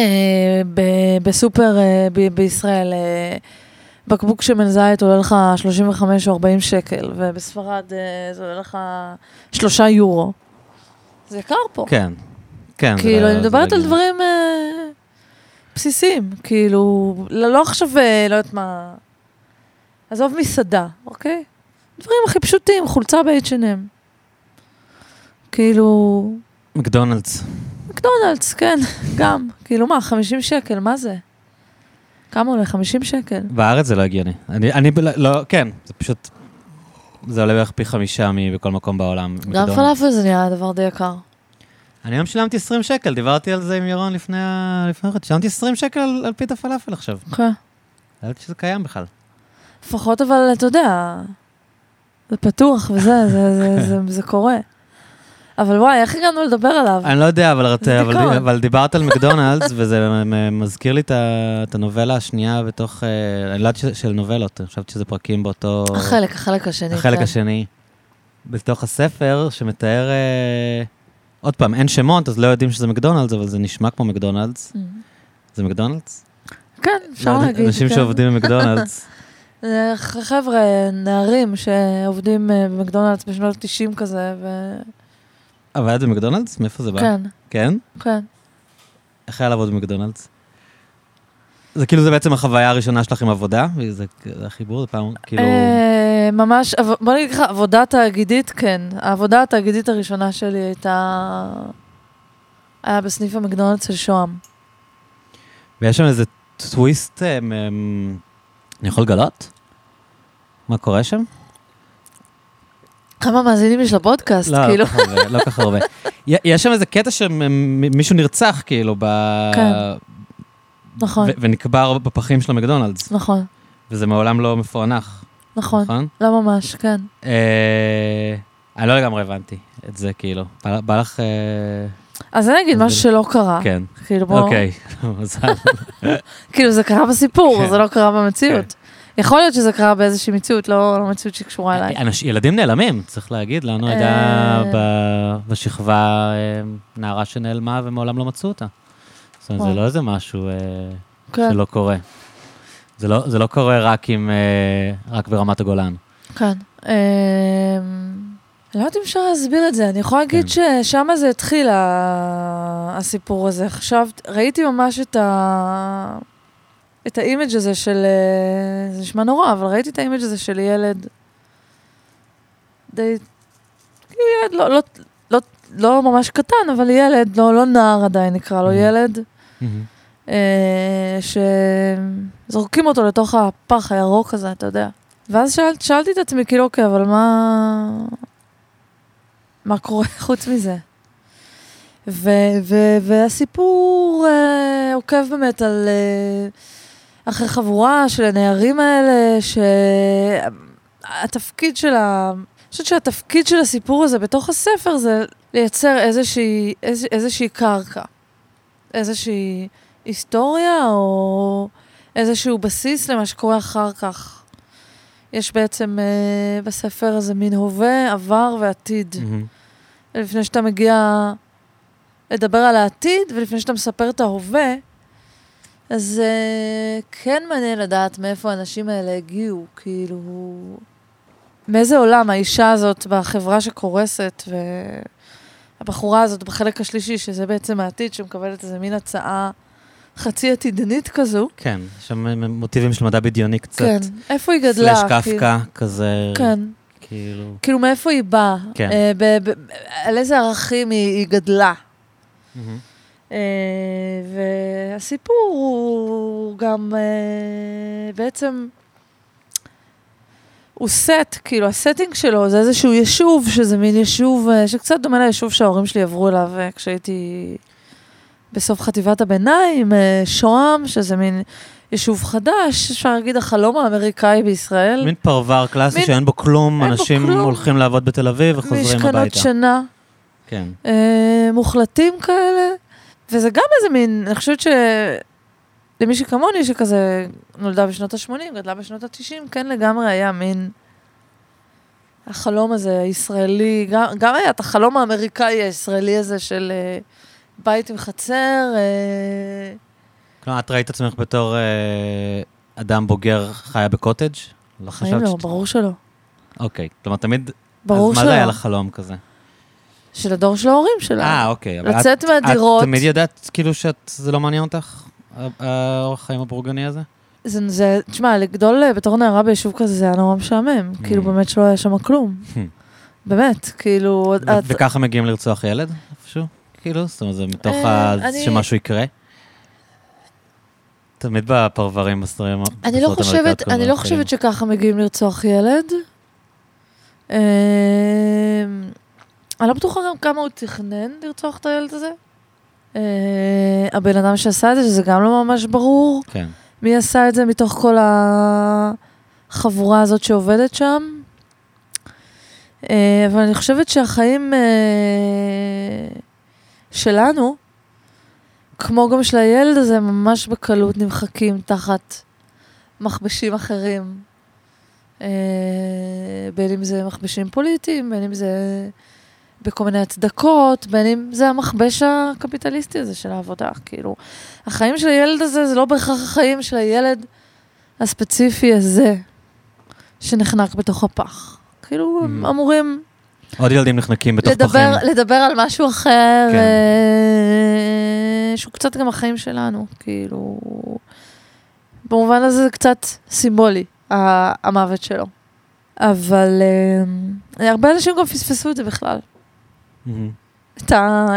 בסופר אה, בישראל בקבוק שמן זית עולה לך 35 או 40 שקל, ובספרד זה עולה לך 3 יורו, זה יקר פה. כן. כן. כאילו, לא- אני מדברת לא על הגיוני. דברים בסיסיים, כאילו, לא לא עכשיו, אה, לא יודעת מה, עזוב מסעדה, אוקיי? דברים הכי פשוטים, חולצה ב-H&M. כאילו, מקדונלדס. מקדונלדס, כן, גם. כאילו מה, 50 שקל, מה זה? כמה עולה? 50 שקל. בארץ זה לא הגיוני. אני, אני, לא, כן, זה פשוט, זה עולה בערך פי חמישה מבכל מקום בעולם. גם. פלאפל זה נראה דבר די יקר. אני היום שילמתי 20 שקל, דיברתי על זה עם ירון לפני ה... לפני החודש. שילמתי 20 שקל על, על פיתה פלאפל עכשיו. כן. לא ידעתי שזה קיים בכלל. לפחות אבל, אתה יודע, זה פתוח וזה, זה, זה, זה, זה קורה. אבל וואי, איך הגענו לדבר עליו? אני לא יודע, אבל, רצ... זה אבל. אבל דיברת על מקדונלדס, וזה מזכיר לי את הנובלה השנייה בתוך, אה, אני לא יודעת של נובלות, אני חשבתי שזה פרקים באותו... החלק, החלק השני. החלק כן. השני. בתוך הספר, שמתאר... אה, עוד פעם, אין שמות, אז לא יודעים שזה מקדונלדס, אבל זה נשמע כמו מקדונלדס. Mm. זה מקדונלדס? כן, אפשר להגיד. אנשים. שעובדים במקדונלדס. ח- חבר'ה, נערים שעובדים אה, במקדונלדס בשנות ה-90 כזה, ו... עבדת במקדונלדס? מאיפה זה בא? כן, כן? כן. איך היה לעבוד במקדונלדס? זה כאילו, זה בעצם החוויה הראשונה שלך עם עבודה? זה החיבור, זה פעם, כאילו... אה, ממש, בוא נגיד לך, עבודה תאגידית, כן. העבודה התאגידית הראשונה שלי הייתה... היה בסניף המקדונלדס של שוהם. ויש שם איזה טוויסט, אה, אני יכול לגלות? מה קורה שם? כמה מאזינים יש לפודקאסט, לא, כאילו. לא כל כך הרבה, לא כל כך הרבה. יש שם איזה קטע שמישהו נרצח, כאילו, ב... כן. נכון, ונקבר בפחים של המקדונלדס, נכון, וזה מעולם לא מפוענח, נכון. נכון? לא ממש, כן. אה, אני לא לגמרי הבנתי את זה, כאילו. בא בא לך... אה, אז אני אגיד משהו שלא קרה. כן, כאילו, בוא... אוקיי. מזל. כאילו, זה קרה בסיפור, כן. זה לא קרה במציאות. יכול להיות שזה קרה באיזושהי מציאות, לא לא מציאות שקשורה אליי. אנש- ילדים נעלמים, צריך להגיד. לנו הייתה אה. בשכבה אה, נערה שנעלמה ומעולם לא מצאו אותה. זאת אומרת, זה וואו. לא איזה משהו אה, כן, שלא קורה. זה לא, זה לא קורה רק, עם, אה, רק ברמת הגולן. כן. אני לא יודעת אם אפשר להסביר את זה, אני יכולה להגיד כן. ששם זה התחיל, ה- הסיפור הזה. חשבת, ראיתי ממש את ה... את ה image הזה של... אה, זה נשמע נורא, אבל ראיתי את ה image הזה של ילד די... כאילו ילד לא, לא, לא, לא ממש קטן, אבל ילד, לא, לא נער עדיין נקרא לו, Mhm. ילד, אה, שזורקים אותו לתוך הפח הירוק הזה, אתה יודע. ואז שאל, שאלתי את עצמי, כאילו, אוקיי, אבל מה... מה קורה חוץ מזה? ו, ו, והסיפור אה, עוקב באמת על... אה, אחרי חבורה של הנערים האלה, שהתפקיד של ה... אני חושבת שהתפקיד של הסיפור הזה בתוך הספר זה לייצר איזושהי, איז, איזושהי קרקע, איזושהי היסטוריה או איזשהו בסיס למה שקורה אחר כך. יש בעצם אה, בספר הזה מין הווה, עבר ועתיד. מהמם. לפני שאתה מגיע לדבר על העתיד, ולפני שאתה מספר את ההווה, אז uh, כן מעניין לדעת מאיפה האנשים האלה הגיעו, כאילו... מאיזה עולם האישה הזאת בחברה שקורסת, והבחורה הזאת בחלק השלישי, שזה בעצם העתיד, שמקבלת איזה מין הצעה חצי עתידנית כזו. כן, שם מוטיבים של מדע בדיוני קצת. כן, איפה היא גדלה? slash כאילו? קפקא, כזה, כן. כאילו... כאילו, מאיפה היא באה? כן. אה, ב- ב- על איזה ערכים היא, היא גדלה? מהמם. אה, והסיפור הוא גם אה, בעצם, הוא סט, כאילו ה setting שלו זה איזשהו יישוב, שזה מין יישוב אה, שקצת דומה ליישוב שההורים שלי עברו אליו אה, כשהייתי בסוף חטיבת הביניים, אה, שוהם, שזה מין יישוב חדש, אפשר להגיד החלום האמריקאי בישראל. מין פרבר קלאסי מין- שאין בו כלום, אין בו אנשים כלום. הולכים לעבוד בתל אביב וחוזרים משכנות הביתה. שינה. כן. אה, מוחלטים כאלה, וזה גם איזה מין, אני חושבת שלמישהי כמוני, שכזה נולדה בשנות ה-80, גדלה בשנות ה-90, כן לגמרי היה מין החלום הזה הישראלי, גם, גם היה את החלום האמריקאי הישראלי הזה של אה, בית עם חצר, אה, כלומר, את ראית עצמך בתור אה, אדם בוגר חיה בקוטג'? לא חשבת לא, שאת- ברור שלא. אוקיי, כלומר, תמיד... ברור אז מה שלא. זה היה לך חלום כזה? של הדור של ההורים שלה. אה, אוקיי. אבל את- לצאת מהדירות. את תמיד ידעת כאילו שזה לא מעניין אותך, האורח חיים הבורגני הזה? זה, זה, תשמע, לגדול אה, בתור נערה ביישוב כזה זה היה נורא משעמם. Mm. כאילו, באמת שלא היה שם כלום. באמת, כאילו... את- וככה מגיעים לרצוח ילד איפשהו? כאילו? זאת אומרת, זה מתוך אה, ה... שמשהו יקרה? תמיד בפרברים בסרטים אני לא חושבת, אני לא חושבת שככה מגיעים לרצוח ילד. אה, אני לא בטוחה גם כמה הוא תכנן לרצוח את הילד הזה. אה, הבן אדם שעשה את זה, שזה גם לא ממש ברור. כן. מי עשה את זה מתוך כל החבורה הזאת שעובדת שם. אה, אבל אני חושבת שהחיים אה, שלנו, כמו גם של הילד הזה, ממש בקלות נמחקים תחת מכבשים אחרים. בין אם זה מכבשים פוליטיים, בין אם זה בכל מיני הצדקות, בין אם זה המכבש הקפיטליסטי הזה של העבודה. כאילו, החיים של הילד הזה זה לא בהכרח החיים של הילד הספציפי הזה, שנחנק בתוך הפח. כאילו, הם Mhm. אמורים עוד ילדים נחנקים בתוך לדבר, פחים. לדבר על משהו אחר, כן. אה, שהוא קצת גם החיים שלנו, כאילו... במובן הזה זה קצת סימבולי, המוות שלו. אבל אה, הרבה אנשים גם פספסו את זה בכלל.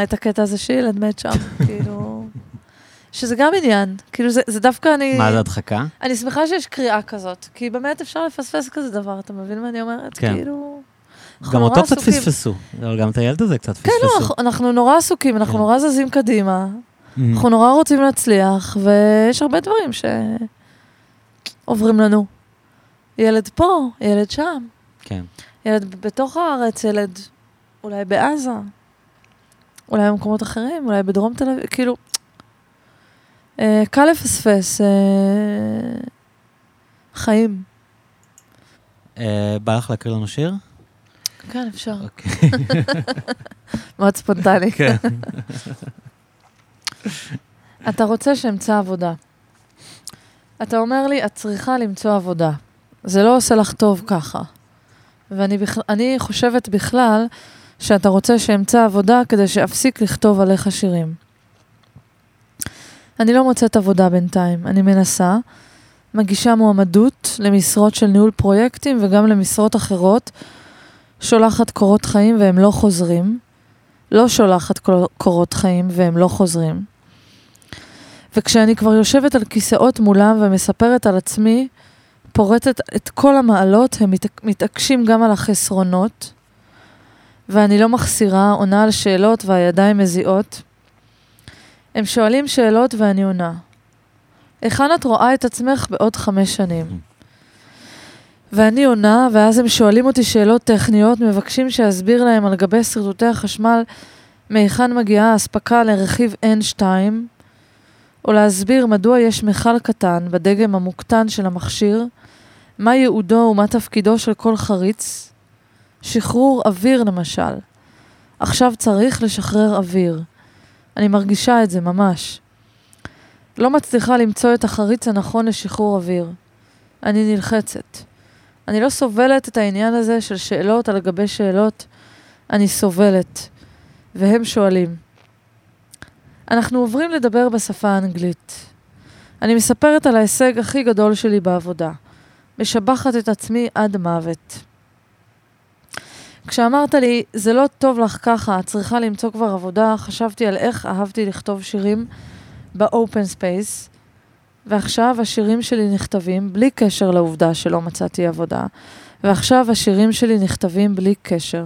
את, הקטע הזה שילד מת שם, כאילו... שזה גם עניין. כאילו, זה, זה דווקא אני... מה זה הדחקה? אני שמחה שיש קריאה כזאת, כי באמת אפשר לפספס כזה דבר, אתה מבין מה אני אומרת? כן. כאילו... גם אותו קצת עסוקים. פספסו, אבל גם את הילד הזה קצת כן, לא, פספסו. אנחנו- אנחנו נורא עסוקים, אנחנו כן. נורא זזים קדימה. אנחנו נורא רוצים להצליח, ויש הרבה דברים שעוברים לנו. ילד פה, ילד שם, כן. ילד בתוך הארץ, ילד אולי בעזה, אולי במקומות אחרים, אולי בדרום תל אביב, כאילו, אה, קל לפספס אה, חיים. אה, בא לך להקריא לנו שיר? כן, אפשר. אוקיי. מאוד ספונטני. כן. אתה רוצה שאמצא עבודה. אתה אומר לי, את צריכה למצוא עבודה. זה לא עושה לך טוב ככה. ואני בכ... חושבת בכלל שאתה רוצה שאמצא עבודה כדי שאפסיק לכתוב עליך שירים. אני לא מוצאת עבודה בינתיים, אני מנסה, מגישה מועמדות למשרות של ניהול פרויקטים וגם למשרות אחרות, שולחת קורות חיים והם לא חוזרים, לא שולחת קור- קורות חיים והם לא חוזרים. וכשאני כבר יושבת על כיסאות מולם ומספרת על עצמי, פורטת את כל המעלות, הם מת, מתעקשים גם על החסרונות, ואני לא מחסירה, עונה על שאלות והידיים מזיעות. הם שואלים שאלות ואני עונה. היכן את רואה את עצמך בעוד חמש שנים? ואני עונה, ואז הם שואלים אותי שאלות טכניות, מבקשים שאסביר להם על גבי שרטוטי החשמל מהיכן מגיעה האספקה לרכיב N2, או להסביר מדוע יש מכל קטן בדגם המוקטן של המכשיר, מה ייעודו ומה תפקידו של כל חריץ, שחרור אוויר למשל. עכשיו צריך לשחרר אוויר. אני מרגישה את זה ממש. לא מצליחה למצוא את החריץ הנכון לשחרור אוויר. אני נלחצת. אני לא סובלת את העניין הזה של שאלות על גבי שאלות. אני סובלת. והם שואלים. אנחנו עוברים לדבר בשפה האנגלית. אני מספרת על ההישג הכי גדול שלי בעבודה. משבחת את עצמי עד מוות. כשאמרת לי, זה לא טוב לך ככה, את צריכה למצוא כבר עבודה, חשבתי על איך אהבתי לכתוב שירים ב open space, ועכשיו השירים שלי נכתבים בלי קשר לעובדה שלא מצאתי עבודה, ועכשיו השירים שלי נכתבים בלי קשר.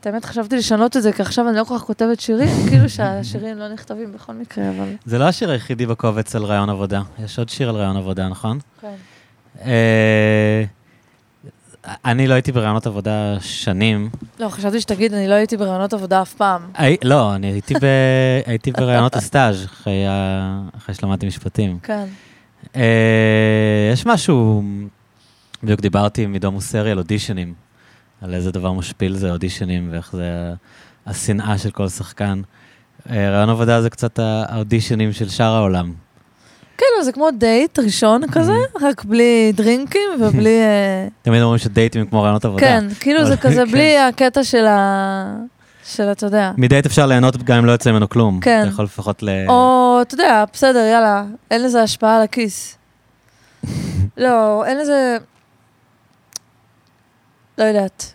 את האמת, חשבתי לשנות את זה, כי עכשיו אני לא כל כך כותבת שירים, כאילו שהשירים לא נכתבים בכל מקרה, אבל... זה לא השיר היחידי בקובץ על רעיון עבודה. יש עוד שיר על רעיון עבודה, נכון? כן. אני לא הייתי ברעיונות עבודה שנים. לא, חשבתי שתגיד, אני לא הייתי ברעיונות עבודה אף פעם. הי- לא, אני הייתי ב- הייתי ברעיונות הסטאז' אחרי ה- אחרי שלמדתי משפטים. כן. אה, יש משהו, בדיוק דיברתי עם עידו מוסרי על אודישנים, על איזה דבר משפיל זה אודישנים ואיך זה השנאה של כל שחקן. אה, רעיון עבודה זה קצת האודישנים של שאר העולם. כאילו, זה כמו דייט ראשון כזה, רק בלי דרינקים ובלי... אה, תמיד אומרים שדייטים הם כמו רעיונות עבודה. כן, כאילו זה כזה כן. בלי הקטע של ה... של, אתה יודע. מדייט אפשר ליהנות גם אם לא יוצא ממנו כלום. כן. אתה יכול לפחות ל... או, אתה יודע, בסדר, יאללה, אין לזה השפעה על הכיס. לא, אין לזה... לא יודעת.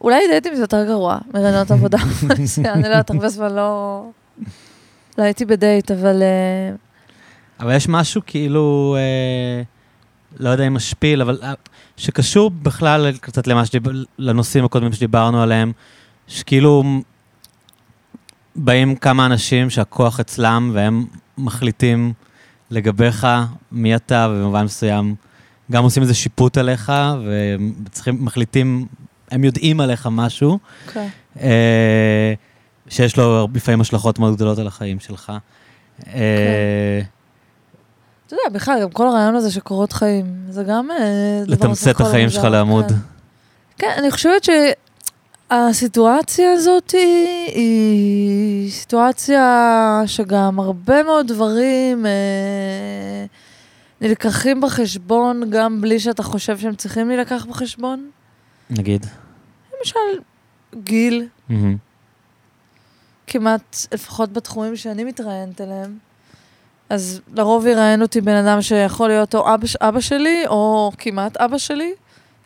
אולי דייטים זה יותר גרוע מרעיונות עבודה. אני לא יודעת, הרבה זמן לא... לא הייתי בדייט, אבל... אה, אבל יש משהו כאילו, אה, לא יודע אם משפיל, אבל אה, שקשור בכלל קצת למה שדיב... לנושאים הקודמים שדיברנו עליהם, שכאילו באים כמה אנשים שהכוח אצלם והם מחליטים לגביך מי אתה, ובמובן מסוים גם עושים איזה שיפוט עליך, וצריכים, מחליטים, הם יודעים עליך משהו, כן. אה, שיש לו לפעמים השלכות מאוד גדולות על החיים שלך. אה, אתה יודע, בכלל, גם כל הרעיון הזה של קורות חיים, זה גם אה, דבר לתמצת את החיים שלך מוזר, לעמוד. כן. כן, אני חושבת שהסיטואציה הזאת היא, היא סיטואציה שגם הרבה מאוד דברים אה, נלקחים בחשבון, גם בלי שאתה חושב שהם צריכים להילקח בחשבון. נגיד. למשל, גיל, מהמם. כמעט, לפחות בתחומים שאני מתראיינת אליהם, אז לרוב יראיין אותי בן אדם שיכול להיות או אבא, אבא שלי, או כמעט אבא שלי,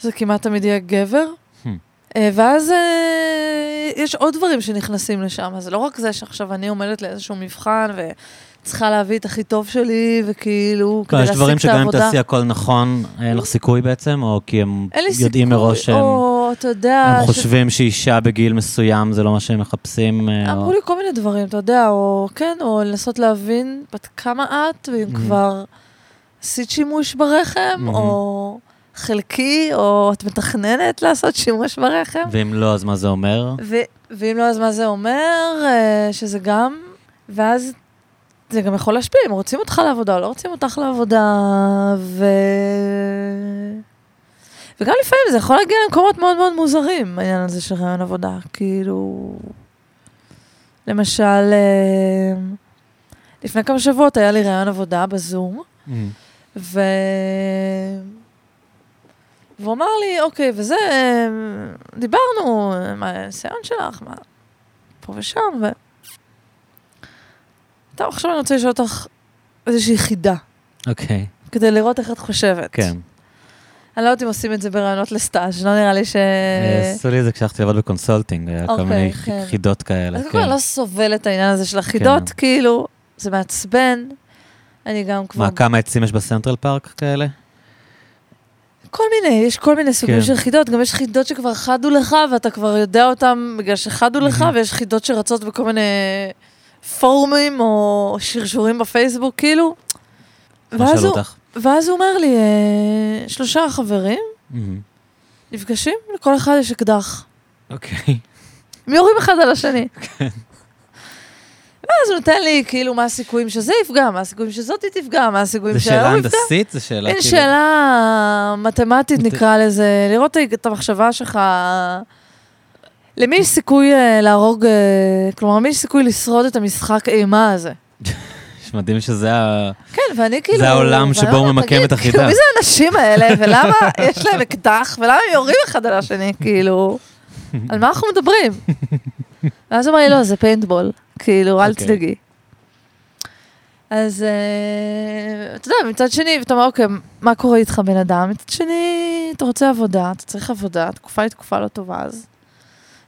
זה כמעט תמיד יהיה גבר. Hmm. אה, ואז אה, יש עוד דברים שנכנסים לשם, זה לא רק זה שעכשיו אני עומדת לאיזשהו מבחן וצריכה להביא את הכי טוב שלי, וכאילו, כדי לא, יש להשיג דברים את שגם אם העבודה. תעשי הכל נכון, אין לך סיכוי בעצם, או כי הם יודעים סיכוי, מראש שהם או, אתה יודע... הם ש- חושבים שאישה בגיל מסוים זה לא מה שהם מחפשים. אה, אמרו או- לי כל מיני דברים, אתה יודע, או כן, או לנסות להבין בת כמה את, ואם Mhm. כבר עשית שימוש ברחם, Mhm. או חלקי, או את מתכננת לעשות שימוש ברחם. ואם לא, אז מה זה אומר? ו- ואם לא, אז מה זה אומר? אה, שזה גם, ואז זה גם יכול להשפיע, אם רוצים אותך לעבודה או לא רוצים אותך לעבודה, ו... וגם לפעמים זה יכול להגיע למקומות מאוד מאוד מוזרים, העניין הזה של רעיון עבודה. כאילו, למשל, אה, לפני כמה שבועות היה לי רעיון עבודה בזום, ו... והוא אמר לי, אוקיי, וזה, דיברנו, מה הניסיון שלך, מה, פה ושם, ו... טוב, עכשיו אני רוצה לשאול אותך איזושהי חידה, אוקיי, כדי לראות איך את חושבת. כן. אני לא יודעת אם עושים את זה ברעיונות לסטאז', לא נראה לי ש... אה, עשו לי את זה כשהלכתי לעבוד ב consulting, היה כל אוקיי, מיני כן. חידות כאלה. כן. כבר לא סובל את העניין הזה של החידות, כן. כאילו, זה מעצבן. אני גם כבר... מה, כמה עצים יש בסנטרל פארק כאלה? כל מיני, יש כל מיני סוגים כן. של חידות, גם יש חידות שכבר חדו לך ואתה כבר יודע אותם בגלל שחדו לך. ויש חידות שרצות בכל מיני פורומים או שרשורים בפייסבוק, כאילו. מה ואז שאלו הוא, אותך? ואז הוא אומר לי, אה, שלושה חברים מהמם. נפגשים, לכל אחד יש אקדח. אוקיי. הם יורים אחד על השני. כן. ואז הוא נותן לי, כאילו, מה הסיכויים שזה יפגע, מה הסיכויים שזאתי תפגע, מה הסיכויים זו שאלה שההוא יפגע. הנדסית? זו שאלה אין כאילו... שאלה מתמטית, מת- נקרא לזה, לראות את המחשבה שלך. למי יש סיכוי אה, להרוג, אה, כלומר, למי יש סיכוי לשרוד את המשחק אימה הזה? מדהים שזה ה... כן, ואני כאילו... זה העולם שבו הוא ממקם "תגיד, את החידה." כאילו, מי זה האנשים האלה, ולמה יש להם אקדח, ולמה הם יורים אחד על השני, כאילו, על מה אנחנו מדברים? ואז הוא אמר לי, לא, זה פיינטבול, כאילו, אל אוקיי. תדאגי. אז אה, אתה יודע, מצד שני, ואתה אומר, אוקיי, מה קורה איתך בן אדם? מצד שני, אתה רוצה עבודה, אתה צריך עבודה, התקופה היא תקופה לא טובה, אז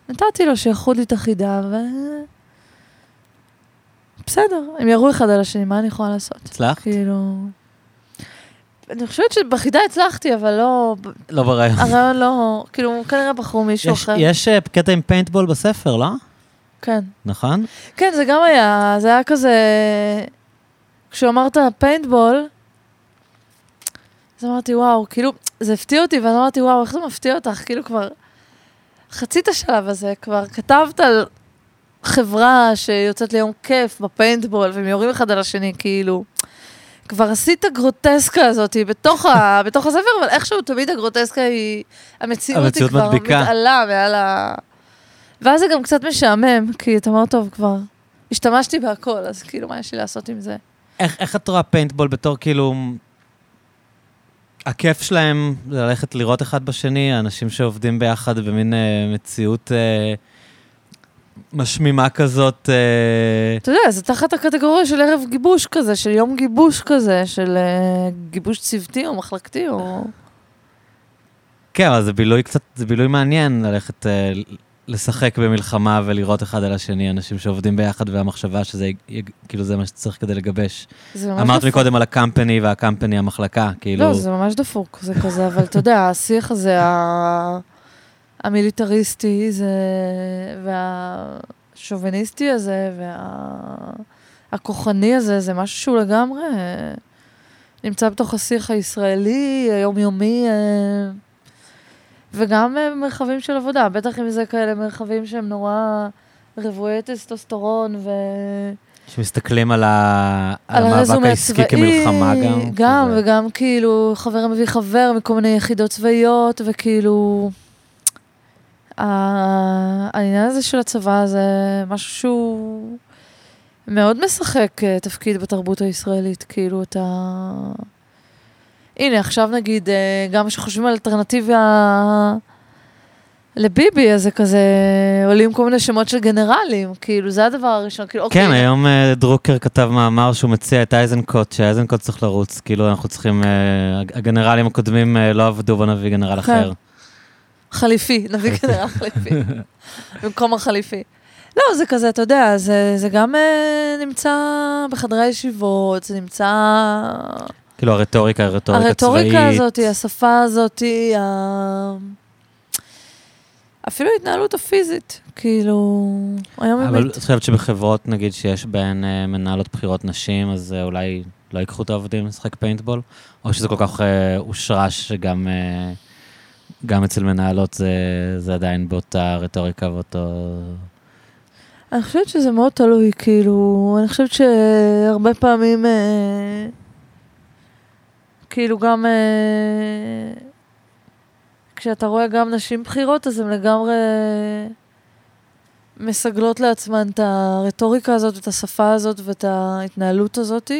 נתתי לו שיחוד לי את החידה, ו... בסדר, הם ירו אחד על השני, מה אני יכולה לעשות? הצלחת? כאילו... אני חושבת שבחידה הצלחתי, אבל לא... לא ברעיון. הרעיון לא... כאילו, כנראה בחרו מישהו יש- אחר. יש אה, קטע עם פיינטבול בספר, לא? כן. נכון? כן, זה גם היה, זה היה כזה... כשאמרת פיינטבול, אז אמרתי, וואו, כאילו, זה הפתיע אותי, ואז אמרתי, וואו, איך זה מפתיע אותך? כאילו כבר חצי את השלב הזה, כבר כתבת על חברה שיוצאת ליום כיף בפיינטבול, והם יורים אחד על השני, כאילו. כבר עשית הגרוטסקה הזאת בתוך, ה, בתוך הספר, אבל איכשהו תמיד הגרוטסקה היא... המציאות, המציאות היא כבר מדביקה. מתעלה מעל ה... ואז זה גם קצת משעמם, כי אתה אומר, טוב, כבר השתמשתי בהכל, אז כאילו, מה יש לי לעשות עם זה? איך, איך את רואה פיינטבול בתור כאילו... הכיף שלהם זה ללכת לראות אחד בשני, האנשים שעובדים ביחד במין אה, מציאות אה, משמימה כזאת. אה, אתה יודע, זה תחת הקטגוריה של ערב גיבוש כזה, של יום גיבוש כזה, של uh, גיבוש צוותי או מחלקתי, או... כן, אבל זה בילוי קצת, זה בילוי מעניין ללכת אה, לשחק במלחמה ולראות אחד על השני, אנשים שעובדים ביחד והמחשבה שזה, כאילו זה מה שצריך כדי לגבש. אמרת. מקודם על הקמפני והקמפני המחלקה, כאילו... לא, זה ממש דפוק, זה כזה, אבל אתה יודע, השיח הזה, ה- המיליטריסטי, זה... והשוביניסטי הזה, והכוחני הזה, זה משהו שהוא לגמרי אה, נמצא בתוך השיח הישראלי, היומיומי, אה, וגם אה, מרחבים של עבודה, בטח אם זה כאלה מרחבים שהם נורא רוויי טסטוסטרון ו... שמסתכלים על, ה... על המאבק הרזומה העסקי כמלחמה גם. גם, כזה. וגם כאילו חבר מביא חבר מכל מיני יחידות צבאיות, וכאילו... העניין הזה של הצבא זה משהו שהוא מאוד משחק אה, תפקיד בתרבות הישראלית, כאילו אתה... הנה, עכשיו נגיד, אה, גם כשחושבים על אלטרנטיבה לביבי, אז זה כזה, עולים כל מיני שמות של גנרלים, כאילו, זה הדבר הראשון, כאילו, אוקיי. כן, היום אה, דרוקר כתב מאמר שהוא מציע את אייזנקוט, שאייזנקוט צריך לרוץ, כאילו אנחנו צריכים, הגנרלים הקודמים לא עבדו, בוא נביא גנרל כן. אחר. חליפי, נביא כנראה חליפי. במקום החליפי. לא, זה כזה, אתה יודע, זה, זה גם אה, נמצא בחדרי הישיבות, זה נמצא... כאילו הרטוריקה, הרטוריקה צבאית. הרטוריקה הזאת, השפה הזאת, ה... אפילו ההתנהלות הפיזית, כאילו, היום אבל באמת. את חושבת שבחברות, נגיד, שיש בהן אה, מנהלות בחירות נשים, אז אה, אולי לא ייקחו את העובדים לשחק פיינטבול? או שזה כל כך אה, הושרש שגם אה, גם אצל מנהלות זה, זה עדיין באותה רטוריקה ואותו... אני חושבת שזה מאוד תלוי, כאילו, אני חושבת שהרבה פעמים, אה, כאילו גם, אה, כשאתה רואה גם נשים בכירות, אז הן לגמרי מסגלות לעצמן את הרטוריקה הזאת, את השפה הזאת ואת ההתנהלות הזאת.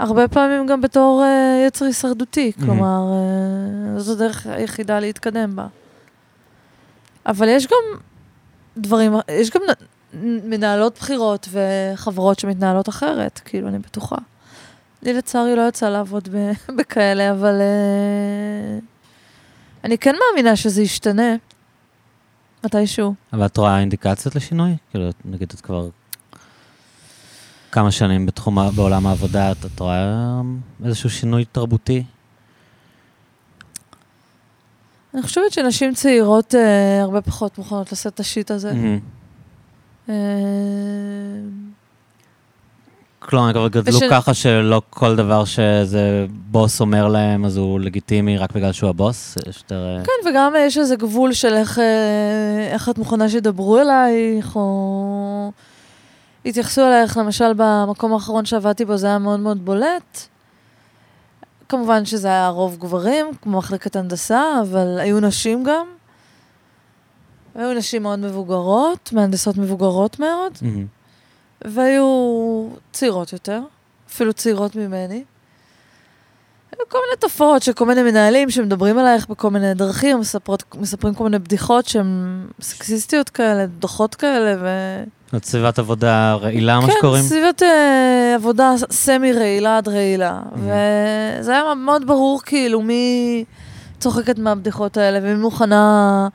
הרבה פעמים גם בתור אה, יצר הישרדותי, Mhm. כלומר, אה, זו הדרך היחידה להתקדם בה. אבל יש גם דברים, יש גם מנהלות בחירות וחברות שמתנהלות אחרת, כאילו, אני בטוחה. לי לצערי לא יצא לעבוד ב- בכאלה, אבל uh, אני כן מאמינה שזה ישתנה מתישהו. אבל את רואה אינדיקציות לשינוי? כאילו, נגיד את כבר כמה שנים בתחום, בעולם העבודה, את, את רואה איזשהו שינוי תרבותי? אני חושבת שנשים צעירות uh, הרבה פחות מוכנות לשאת את השיט הזה. מהמם. Uh, כלומר, כבר גדלו וש- ככה שלא כל דבר שאיזה בוס אומר להם, אז הוא לגיטימי רק בגלל שהוא הבוס? יש יותר... אה, כן, וגם יש איזה גבול של איך, אה, איך את מוכנה שידברו אלייך, או יתייחסו אלייך, למשל במקום האחרון שעבדתי בו זה היה מאוד מאוד בולט. כמובן שזה היה רוב גברים, כמו מחלקת הנדסה, אבל היו נשים גם. היו נשים מאוד מבוגרות, מהנדסות מבוגרות מאוד, מהמם. והיו צעירות יותר, אפילו צעירות ממני. היו כל מיני תופעות של כל מיני מנהלים שמדברים עלייך בכל מיני דרכים, מספרות, מספרים כל מיני בדיחות שהן סקסיסטיות כאלה, דוחות כאלה, ו... זאת סביבת עבודה רעילה, מה כן, שקוראים? סביבת אה, עבודה סמי רעילה עד רעילה. וזה היה מאוד ברור כאילו מי צוחקת מהבדיחות האלה ומי מוכנה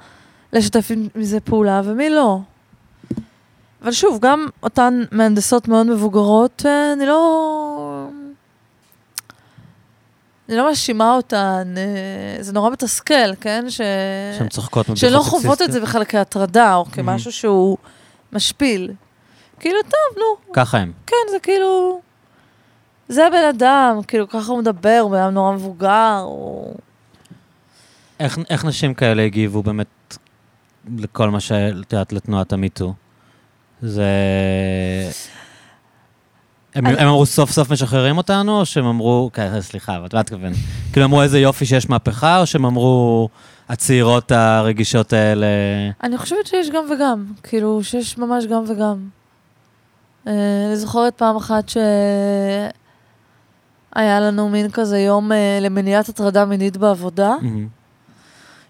לשתף מזה פעולה ומי לא. אבל שוב, גם אותן מהנדסות מאוד מבוגרות, אה, אני לא... אני לא מאשימה אותן, אה, זה נורא מתסכל, כן? ש... שהן צוחקות מבדיחות שלא חוות את זה סקסיסטיות? בכלל כהטרדה, או כמשהו שהוא משפיל. כאילו, טוב, נו, ככה הם. כן, זה כאילו... זה הבן אדם, כאילו, ככה הוא מדבר, הוא בן אדם נורא מבוגר, הוא... איך, איך נשים כאלה הגיבו באמת לכל מה שאת יודעת, לתנועת המיטו? זה... הם, אני- הם אמרו סוף סוף משחררים אותנו, או שהם אמרו, סליחה, אבל מה את מתכוון? כאילו אמרו איזה יופי שיש מהפכה, או שהם אמרו הצעירות הרגישות האלה... אני חושבת שיש גם וגם, כאילו, שיש ממש גם וגם. אה, אני זוכרת פעם אחת שהיה לנו מין כזה יום אה, למניעת הטרדה מינית בעבודה, מהמם.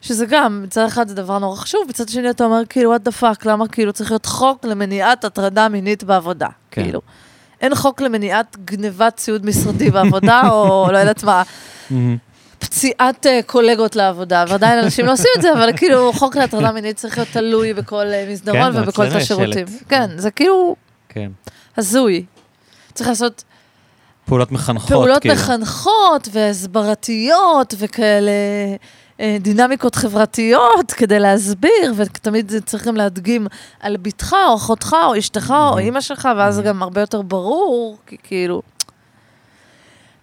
שזה גם, מצד אחד זה דבר נורא חשוב, מצד שני אתה אומר, כאילו, what the fuck, למה כאילו צריך להיות חוק למניעת הטרדה מינית בעבודה? כן. כאילו. אין חוק למניעת גנבת ציוד משרדי בעבודה, או לא יודעת מה, מהמם. פציעת אה, קולגות לעבודה, ועדיין אנשים לא עושים את זה, אבל כאילו, חוק להטרדה מינית צריך להיות תלוי בכל אה, מסדרון כן, ובכל תא שירותים. כן, זה כאילו כן. הזוי. צריך לעשות פעולות מחנכות, פעולות כאילו. מחנכות והסברתיות וכאלה אה, דינמיקות חברתיות כדי להסביר, ותמיד צריך גם להדגים על בתך או אחותך או אשתך או Mhm. אימא שלך, ואז זה גם הרבה יותר ברור, כי כאילו...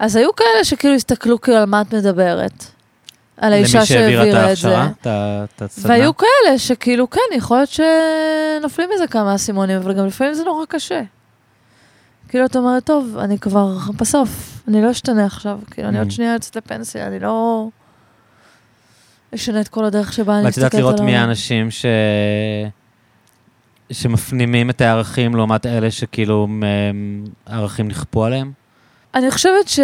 אז היו כאלה שכאילו הסתכלו כאילו על מה את מדברת. על האישה למי שהעבירה את שהעבירה זה. ההכשרה, את ה- את הסדנה. והיו כאלה שכאילו, כן, יכול להיות שנופלים מזה כמה אסימונים, אבל גם לפעמים זה נורא קשה. כאילו, את אומרת, טוב, אני כבר בסוף, אני לא אשתנה עכשיו, כאילו, אני עוד Mhm. שנייה יוצאת לפנסיה, אני לא אשנה את כל הדרך שבה אני ואת מסתכלת יודעת על לראות מי. האנשים ש... שמפנימים את הערכים לעומת אלה שכאילו הערכים נכפו עליהם? אני חושבת ש...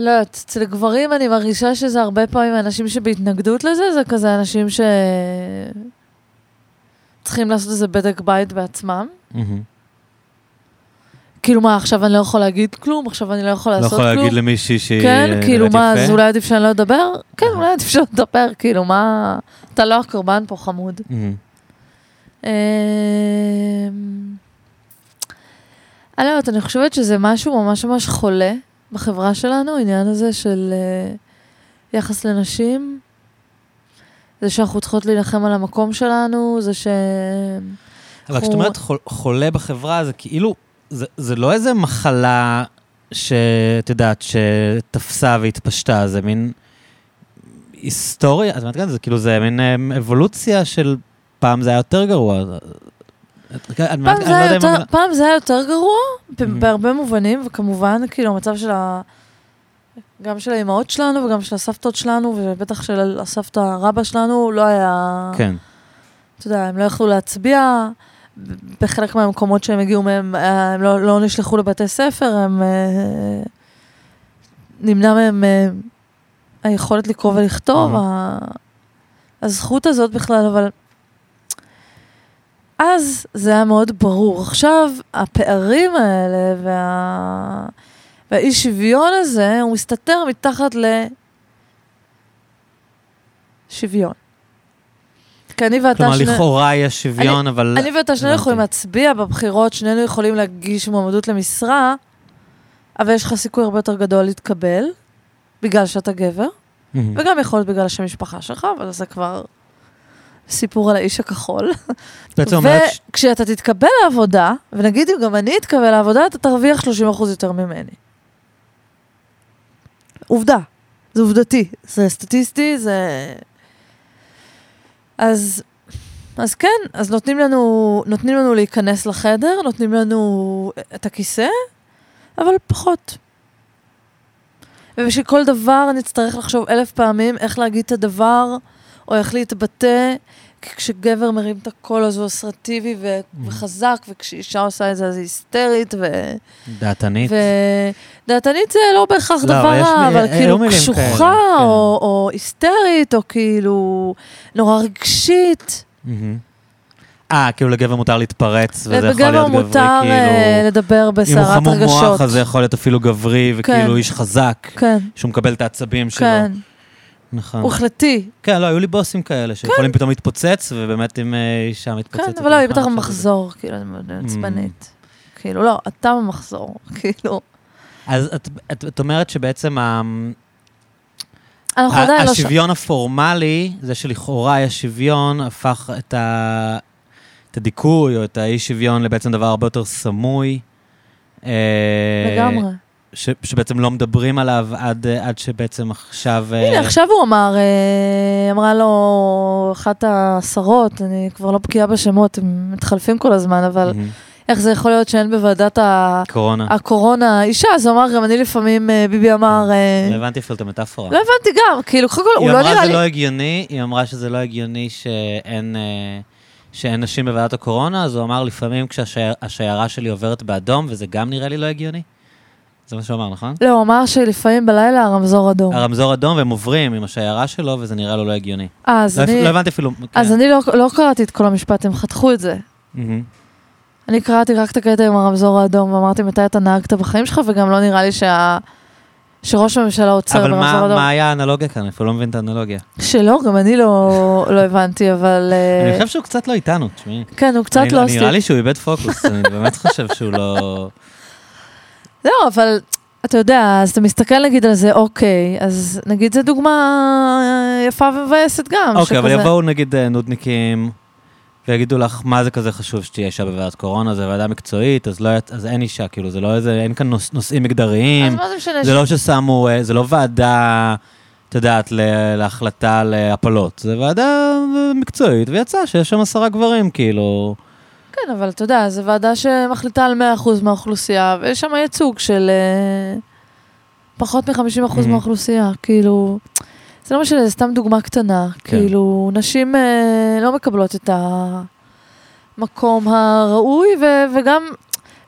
לא יודעת, אצל גברים אני מרגישה שזה הרבה פעמים אנשים שבהתנגדות לזה, זה כזה אנשים ש... צריכים לעשות איזה בדק בית בעצמם. כאילו מה, עכשיו אני לא יכול להגיד כלום, עכשיו אני לא יכול לא לעשות יכול כלום. להגיד למישהי שהיא כן, נראית כאילו מה, יפה? אז אולי עדיף שאני לא אדבר? כן. אולי עדיף שלא לדבר, כאילו מה... אתה לא הקורבן פה, חמוד. מהמם. אני לא יודעת, אני חושבת שזה משהו ממש ממש חולה בחברה שלנו, העניין הזה של אה, יחס לנשים. זה שאנחנו צריכות להילחם על המקום שלנו, זה ש... אבל כשאת אומרת חול- חולה בחברה, זה כאילו, זה, זה לא איזה מחלה שאת יודעת, שתפסה והתפשטה, זה מין היסטוריה, את אומרת, זה כאילו, זה מין אה, אבולוציה של פעם זה היה יותר גרוע. פעם לא זה, היה יותר, פעם זה היה יותר גרוע. בהרבה מובנים, וכמובן, כאילו, המצב של ה... גם של האימהות שלנו וגם של הסבתות שלנו, ובטח של הסבתא רבא שלנו, לא היה... כן. אתה יודע, הם לא יכלו להצביע, בחלק מהמקומות שהם הגיעו מהם, אה, הם לא, לא נשלחו לבתי ספר, הם... אה, נמנע מהם אה, היכולת לקרוא ולכתוב, הזכות הזאת בכלל, אבל... אז זה היה מאוד ברור. עכשיו, הפערים האלה וה... והאי שוויון הזה, הוא מסתתר מתחת לשוויון. כי אני ואתה... כלומר, שני- לכאורה יש שוויון, אבל... אני ואתה שנינו. יכולים להצביע בבחירות, שנינו יכולים להגיש מועמדות למשרה, אבל יש לך סיכוי הרבה יותר גדול להתקבל, בגלל שאתה גבר, מהמם. וגם יכול להיות בגלל השם משפחה שלך, אבל זה כבר סיפור על האיש הכחול. בעצם אומרת... וכשאתה תתקבל לעבודה, ונגיד אם גם אני אתקבל לעבודה, אתה תרוויח 30% יותר ממני. עובדה, זה עובדתי, זה סטטיסטי, זה... אז, אז כן, אז נותנים לנו, נותנים לנו להיכנס לחדר, נותנים לנו את הכיסא, אבל פחות. ובשביל כל דבר נצטרך לחשוב אלף פעמים איך להגיד את הדבר, או איך להתבטא, כשגבר מרים את הקול אז הוא אסרטיבי ו- וחזק, וכשאישה עושה את זה אז היא היסטרית, ו... דעתנית. ודעתנית זה לא בהכרח לא, דבר רע, אבל היו כאילו מילים קשוחה, כאלה, כן. או, או היסטרית, או כאילו נורא רגשית. מהמם. אה, כאילו לגבר מותר להתפרץ, וזה יכול להיות גברי, מותר אה, כאילו... לדבר אם הוא בסערת חמום רגשות. מוח, אז זה יכול להיות אפילו גברי, וכאילו כן. איש חזק, כן, שהוא מקבל את העצבים שלו. כן, נכון. הוא החלטי. כן, לא, היו לי בוסים כאלה, שיכולים פתאום להתפוצץ, ובאמת אם אה, אישה מתפוצצת... כן, אבל לא, היא בטח במחזור, כאילו, אני מאוד עצבנית. כאילו, לא, אתה במחזור, כאילו. אז את- את את אומרת שבעצם ה- ה- לא... השוויון הפורמלי, זה שלכאורה יש שוויון, הפך את ה- את הדיכוי או את האי שוויון לבעצם דבר הרבה יותר סמוי. אה, לגמרי. ש- שבעצם לא מדברים עליו עד, אה, עד שבעצם עכשיו... אה, הנה, עכשיו הוא אמר, אה, אמרה לו אחת השרות, אני כבר לא בקיאה בשמות, הם מתחלפים כל הזמן, אבל מהמם. איך זה יכול להיות שאין בוועדת ה- קורונה. הקורונה אישה? אז הוא אמר, גם אני לפעמים, אה, ביבי אמר, אה, לא הבנתי אפילו את המטאפורה. לא הבנתי גם, כאילו, קודם כל, הוא היא לא אמרה נראה שזה לי... לא הגיוני, היא אמרה שזה לא הגיוני שאין, אה, שאין נשים בוועדת הקורונה, אז הוא אמר לפעמים כשהשיירה שלי עוברת באדום, וזה גם נראה לי לא הגיוני. זה מה שהוא אמר, נכון? לא, הוא אמר שלפעמים בלילה הרמזור אדום. הרמזור אדום והם עוברים עם השיירה שלו, וזה נראה לו לא הגיוני. אה, אז לא, אני... לא הבנתי אפילו. אז כן. אני לא, לא קראתי את כל המשפט, הם חתכו את זה. מהמם. אני קראתי רק את הקטע עם הרמזור האדום, ואמרתי מתי אתה נהגת בחיים שלך, וגם לא נראה לי שה... שראש הממשלה עוצר אבל ברמזור אדום. מה היה האנלוגיה כאן? אפילו לא מבין את האנלוגיה. שלא, גם אני לא, לא הבנתי, אבל... אה, אני חושב שהוא קצת לא איתנו, תשמעי. כן, הוא קצת אני- לא נראה לי שהוא איבד פוקוס, אני באמת חושב שהוא לא... לא, אבל אתה יודע, אז אתה מסתכל נגיד על זה, אוקיי, אז נגיד זו דוגמה יפה ומבאסת גם. אוקיי, אבל שכזה- יבואו נגיד אה, נודניקים ויגידו לך, מה זה כזה חשוב שתהיה אישה בוועדת קורונה, זה ועדה מקצועית, אז, לא, אז אין אישה, כאילו, זה לא איזה, אין כאן נוש, נושאים אז מגדריים, מה זה משנה? זה לא ששמו, אה, זה לא ועדה, את יודעת, להחלטה על אה, זה ועדה מקצועית, ויצא שיש שם עשרה גברים, כאילו... כן, אבל אתה יודע, זו ועדה שמחליטה על 100% מהאוכלוסייה, ויש שם ייצוג של אה, פחות מ-50% Mhm. מהאוכלוסייה, כאילו... זה לא משנה, זה סתם דוגמה קטנה. כן. כאילו, נשים אה, לא מקבלות את המקום הראוי, ו- וגם,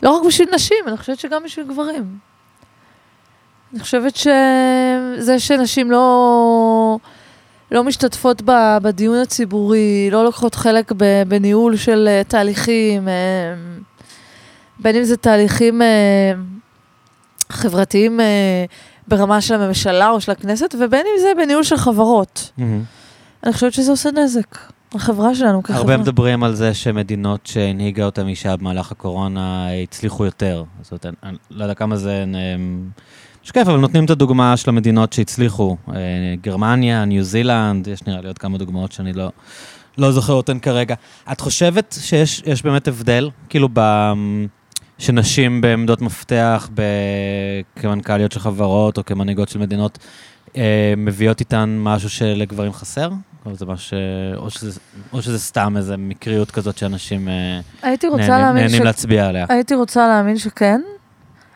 לא רק בשביל נשים, אני חושבת שגם בשביל גברים. אני חושבת שזה שנשים לא, לא משתתפות ב- בדיון הציבורי, לא לוקחות חלק בניהול של אה, תהליכים, אה, בין אם זה תהליכים אה, חברתיים ברמה של הממשלה או של הכנסת, ובין אם זה בניהול של חברות. אני חושבת שזה עושה נזק לחברה שלנו כחברה. הרבה מדברים על זה שמדינות שהנהיגה אותם אישה במהלך הקורונה הצליחו יותר. זאת אומרת, אני לא יודע כמה זה אה, משקף, אבל נותנים את הדוגמה של המדינות שהצליחו. אה, גרמניה, ניו זילנד, יש נראה לי עוד כמה דוגמאות שאני לא, לא זוכר אותן כרגע. את חושבת שיש יש באמת הבדל, כאילו, ב... שנשים בעמדות מפתח, ב... כמנכ"ליות של חברות או כמנהיגות של מדינות, אה, מביאות איתן משהו שלגברים חסר? או, זה משהו ש... או, שזה, או שזה סתם איזה מקריות כזאת שאנשים אה, נהנים, להאמין נהנים ש... להצביע עליה. הייתי רוצה להאמין שכן.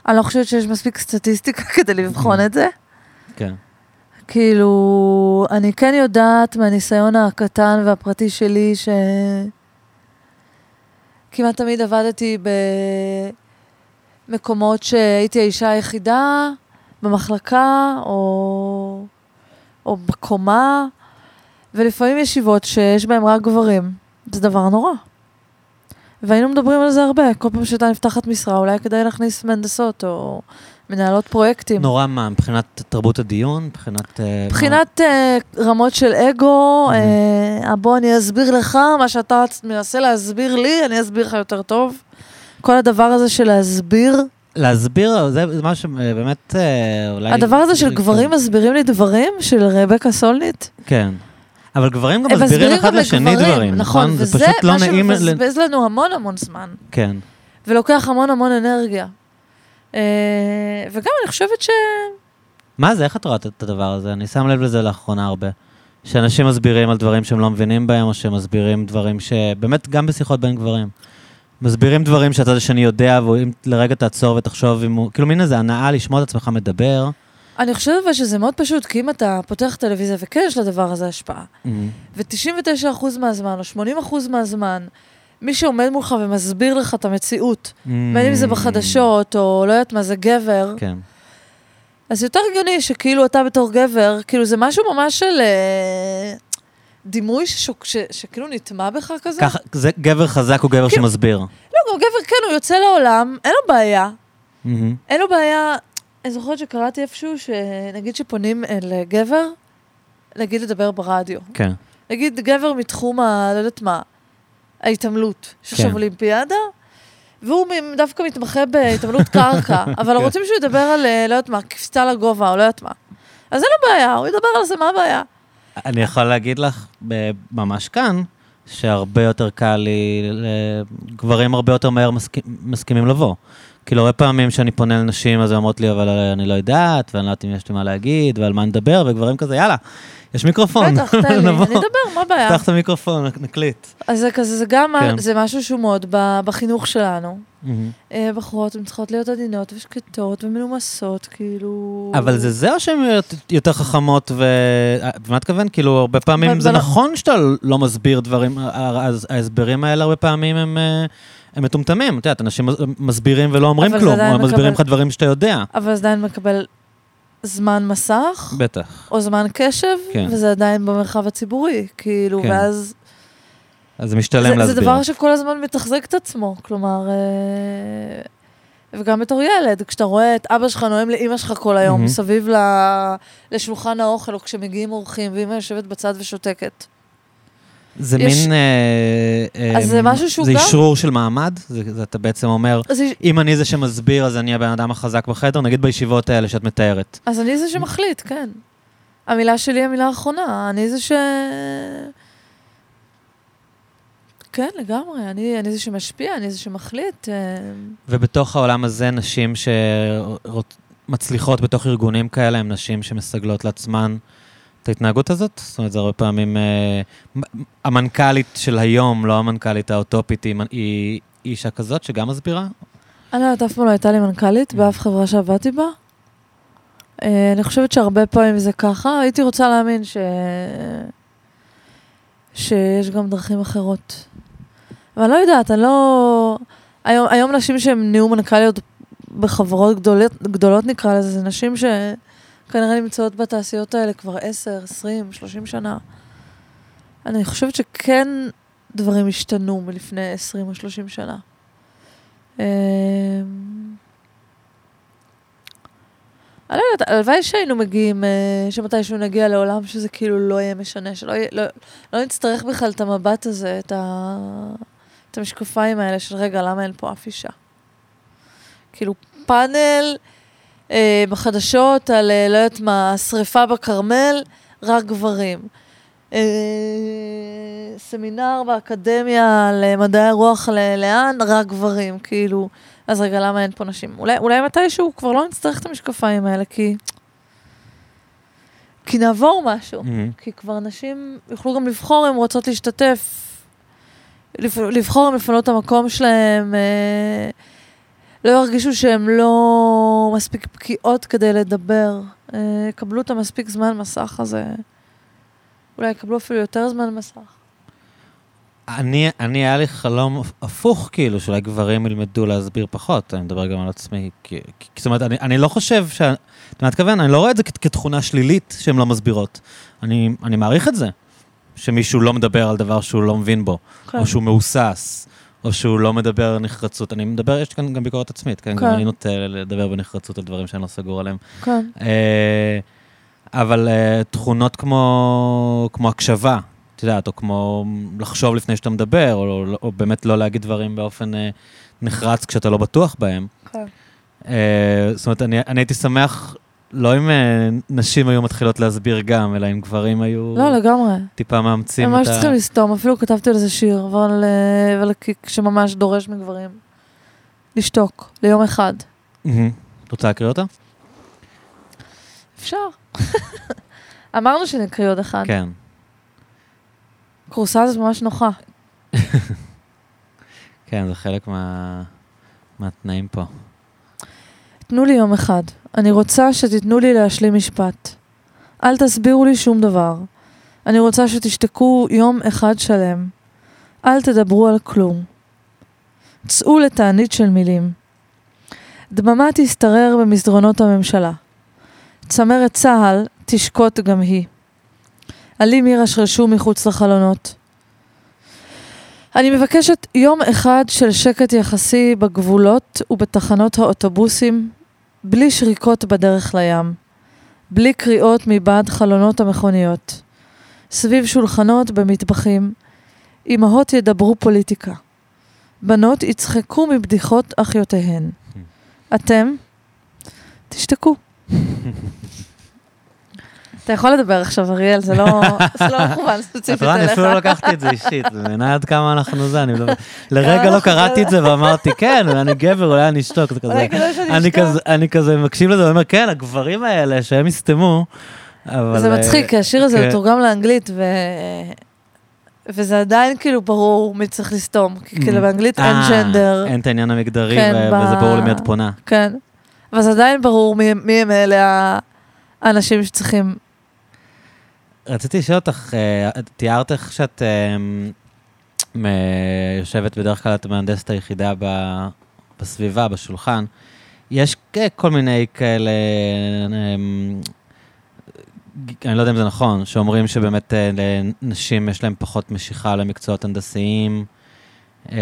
אני לא חושבת שיש מספיק סטטיסטיקה כדי לבחון את זה. כן. כאילו, אני כן יודעת מהניסיון הקטן והפרטי שלי ש... כמעט תמיד עבדתי במקומות שהייתי האישה היחידה במחלקה או, או בקומה, ולפעמים ישיבות שיש בהן רק גברים. זה דבר נורא. והיינו מדברים על זה הרבה. כל פעם שהייתה נפתחת משרה, אולי כדאי להכניס מהנדסות או מנהלות פרויקטים. נורא מה, מבחינת תרבות הדיון? מבחינת... אה, מבחינת uh, רמות של אגו, uh, בוא אני אסביר לך מה שאתה מנסה להסביר לי, אני אסביר לך יותר טוב. כל הדבר הזה של להסביר, להסביר, זה משהו שבאמת אולי... הדבר הזה של גברים מסבירים לי דברים, של רבקה סולנית, כן. אבל גברים גם מסבירים אחד לשני דברים, נכון? נכון? זה וזה פשוט לא מה נעים... ל- שמבזבז לנו המון המון זמן, כן. ולוקח המון המון אנרגיה. אה, וגם אני חושבת ש... מה זה, איך את רואה את הדבר הזה? אני שם לב לזה לאחרונה הרבה. שאנשים מסבירים על דברים שהם לא מבינים בהם, או שמסבירים דברים ש... באמת, גם בשיחות בין גברים. מסבירים דברים שהצד השני יודע, ואם לרגע תעצור ותחשוב אם הוא... כאילו, מין איזה הנאה לשמוע את עצמך מדבר. אני חושבת אבל שזה מאוד פשוט, כי אם אתה פותח טלוויזיה, וכן יש לדבר הזה השפעה, ו-99% מהזמן, או 80% מהזמן, מי שעומד מולך ומסביר לך את המציאות, בין אם זה בחדשות, או לא יודעת מה, זה גבר, כן. אז יותר הגיוני שכאילו אתה בתור גבר, כאילו זה משהו ממש של אה, דימוי ששוק, ש, שכאילו נטמע בך כזה. ככה, זה גבר חזק הוא גבר כאילו- שמסביר. לא, גם גבר, כן, הוא יוצא לעולם, אין לו בעיה. מהמם. אין לו בעיה, אני זוכרת שקראתי איפשהו, שנגיד שפונים אל גבר, נגיד לדבר ברדיו. כן. נגיד גבר מתחום ה... לא יודעת מה, ההתעמלות. יש כן. עכשיו אולימפיאדה, והוא דווקא מתמחה בהתעמלות קרקע, אבל כן. רוצים שהוא ידבר על, אה, לא יודעת מה, קפיצה לגובה, או לא יודעת מה. אז אין לו בעיה, הוא ידבר על זה, מה הבעיה? אני יכול להגיד לך, ממש כאן, שהרבה יותר קל לי, גברים הרבה יותר מהר מסכ... מסכימים לבוא. כאילו, הרבה פעמים שאני פונה לנשים, אז הן אומרות לי, אבל אני לא יודעת, ואני לא יודעת אם יש לי מה להגיד, ועל מה נדבר, וגברים כזה, יאללה, יש מיקרופון. בטח, תן לי, נבוא. אני אדבר, מה הבעיה? פתח את המיקרופון, נקליט. אז זה כזה, זה גם, כן. זה משהו שהוא מאוד בחינוך שלנו. אה, בחורות, הן צריכות להיות עדינות ושקטות ומנומסות, כאילו... אבל זה זה או שהן יותר חכמות ו... ומה את מתכוון? כאילו, הרבה פעמים זה נכון שאתה לא מסביר דברים, ההסברים האלה הרבה פעמים הם... הם מטומטמים, את יודעת, אנשים מסבירים ולא אומרים כלום, או הם מסבירים לך דברים שאתה יודע. אבל זה עדיין מקבל זמן מסך, בטח. או זמן קשב, כן. וזה עדיין במרחב הציבורי, כאילו, כן. ואז... אז זה משתלם זה, להסביר. זה דבר שכל הזמן מתחזק את עצמו, כלומר... אה, וגם בתור ילד, כשאתה רואה את אבא שלך נואם לאימא שלך כל היום. מסביב ל... לשולחן האוכל, או כשמגיעים אורחים, ואימא יושבת בצד ושותקת. זה יש- מין... אה, אז אה, זה משהו שהוא זה גם- אישרור של מעמד? זה, זה אתה בעצם אומר, אז, אם אני זה שמסביר, אז אני הבן אדם החזק בחדר, נגיד בישיבות האלה שאת מתארת. אז אני זה שמחליט, כן. המילה שלי היא המילה האחרונה, אני זה ש... כן, לגמרי, אני, אני זה שמשפיע, אני זה שמחליט. אה, ובתוך העולם הזה, נשים שמצליחות בתוך ארגונים כאלה, הן נשים שמסגלות לעצמן את ההתנהגות הזאת? זאת אומרת, זה הרבה פעמים... אה, המנכ"לית של היום, לא המנכ"לית האוטופית, היא, היא אישה כזאת שגם מסבירה? אני לא יודעת, אף פעם לא הייתה לי מנכ"לית באף חברה שעבדתי בה. אה, אני חושבת שהרבה פעמים זה ככה. הייתי רוצה להאמין ש... שיש גם דרכים אחרות. אבל אני לא יודעת, אני לא... היום, היום נשים שהן נהיו מנכ"ליות בחברות גדולות, גדולות נקרא לזה, זה נשים כנראה נמצאות בתעשיות האלה כבר 10, 20, 30 שנה. אני חושבת שכן דברים השתנו מלפני 20 או 30 שנה. אמ, אני לא יודעת, הלוואי שהיינו מגיעים, אה, שמתישהו נגיע לעולם שזה כאילו לא יהיה משנה, שלא יהיה, לא, לא נצטרך בכלל את המבט הזה, את, ה, את המשקפיים האלה של רגע, למה אין פה אף אישה? כאילו, פאנל אה, בחדשות על, אה, לא יודעת מה, שריפה בכרמל, רק גברים. אה, סמינר באקדמיה על אה, מדעי הרוח ל- לאן, רק גברים, כאילו. אז רגע, למה אין פה נשים? אולי, אולי מתישהו כבר לא נצטרך את המשקפיים האלה, כי... כי נעבור משהו. מהמם. כי כבר נשים יוכלו גם לבחור אם רוצות להשתתף, לבחור אם לפנות את המקום שלהם, אה, לא ירגישו שהן לא מספיק בקיאות כדי לדבר, אה, יקבלו את המספיק זמן מסך הזה, אולי יקבלו אפילו יותר זמן מסך. אני, אני, היה לי חלום הפוך, כאילו, שאולי גברים ילמדו להסביר פחות, אני מדבר גם על עצמי. כי, כי, זאת אומרת, אני, אני לא חושב ש... אתה מתכוון, אני לא רואה את זה כ- כתכונה שלילית שהן לא מסבירות. אני, אני מעריך את זה, שמישהו לא מדבר על דבר שהוא לא מבין בו, כן. או שהוא מהוסס, או שהוא לא מדבר נחרצות. אני מדבר, יש כאן גם ביקורת עצמית, כן? גם כן. אני נוטה לדבר בנחרצות על דברים שאני לא סגור עליהם. כן, אה, אבל אה, תכונות כמו, כמו הקשבה, את יודעת, או כמו לחשוב לפני שאתה מדבר, או, או, או באמת לא להגיד דברים באופן אה, נחרץ כשאתה לא בטוח בהם. כן. אה, זאת אומרת, אני, אני הייתי שמח, לא אם אה, נשים היו מתחילות להסביר גם, אלא אם גברים היו לא, לגמרי. טיפה מאמצים הם את ממש ה... צריכים לסתום, אפילו כתבתי על זה שיר, אבל, אה, אבל שממש דורש מגברים לשתוק ליום אחד. את רוצה להקריא אותה? אפשר. אמרנו שנקריא עוד אחד. כן. כורסה הזאת ממש נוחה. כן, זה חלק מה... מהתנאים פה. תנו לי יום אחד. אני רוצה שתיתנו לי להשלים משפט. אל תסבירו לי שום דבר. אני רוצה שתשתקו יום אחד שלם. אל תדברו על כלום. צאו לתענית של מילים. דממה תשתרר במסדרונות הממשלה. צמרת צה"ל תשקוט גם היא. עלים ירשרשו מחוץ לחלונות. אני מבקשת יום אחד של שקט יחסי בגבולות ובתחנות האוטובוסים, בלי שריקות בדרך לים, בלי קריאות מבעד חלונות המכוניות. סביב שולחנות במטבחים, אמהות ידברו פוליטיקה. בנות יצחקו מבדיחות אחיותיהן. אתם, תשתקו. אתה יכול לדבר עכשיו, אריאל, זה לא לא מכוון ספציפית את רואה, אני אליך. אפילו לא לקחתי את זה אישית, בעיניי עד כמה אנחנו זה, אני. לרגע לא קראתי את זה ואמרתי, כן, אני גבר, אולי אני אשתוק, זה כזה... אני. כזה, מקשיב לזה ואומר, כן, הגברים האלה, שהם יסתמו, אבל... זה אה, מצחיק, השיר הזה כן. מתורגם לאנגלית, ו... וזה עדיין כאילו ברור מי צריך לסתום. כי כאילו באנגלית אין אה, ג'נדר, אין את העניין המגדרי, כן, וזה ברור למי את פונה. כן. אבל זה עדיין ברור מי, הם אלה האנשים שצריכים... רציתי לשאול אותך, אה, תיארת איך שאת אה, יושבת, בדרך כלל את המהנדסת היחידה בסביבה, בשולחן. יש כ- כל מיני כאלה, אה, אני לא יודע אם זה נכון, שאומרים שבאמת אה, לנשים יש להן פחות משיכה למקצועות הנדסיים, אה,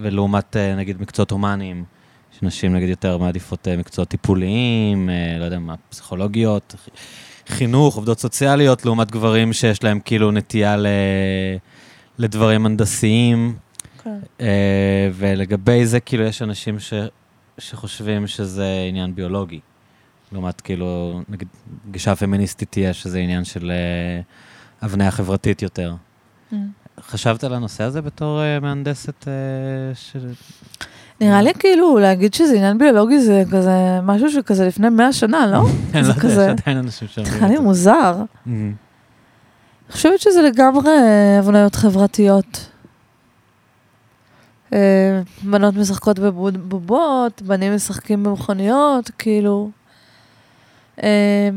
ולעומת אה, נגיד מקצועות הומניים, שנשים נגיד יותר מעדיפות אה, מקצועות טיפוליים, אה, לא יודע מה, פסיכולוגיות, חינוך, עובדות סוציאליות, לעומת גברים שיש להם כאילו נטייה ל... לדברים הנדסיים. כן. אה, ולגבי זה, כאילו, יש אנשים ש... שחושבים שזה עניין ביולוגי. לעומת, כאילו, נגיד, גישה פמיניסטית תהיה שזה עניין של אה, הבניה חברתית יותר. Mm. חשבת על הנושא הזה בתור אה, מהנדסת של... נראה לי כאילו להגיד שזה עניין ביולוגי זה כזה משהו שכזה לפני 100 שנה, לא? לא זה יודע, כזה- נראה לי. מוזר. מהמם. אני חושבת שזה לגמרי אה, הבניות חברתיות. אה, בנות משחקות בבובות, בנים משחקים במכוניות, כאילו. אה,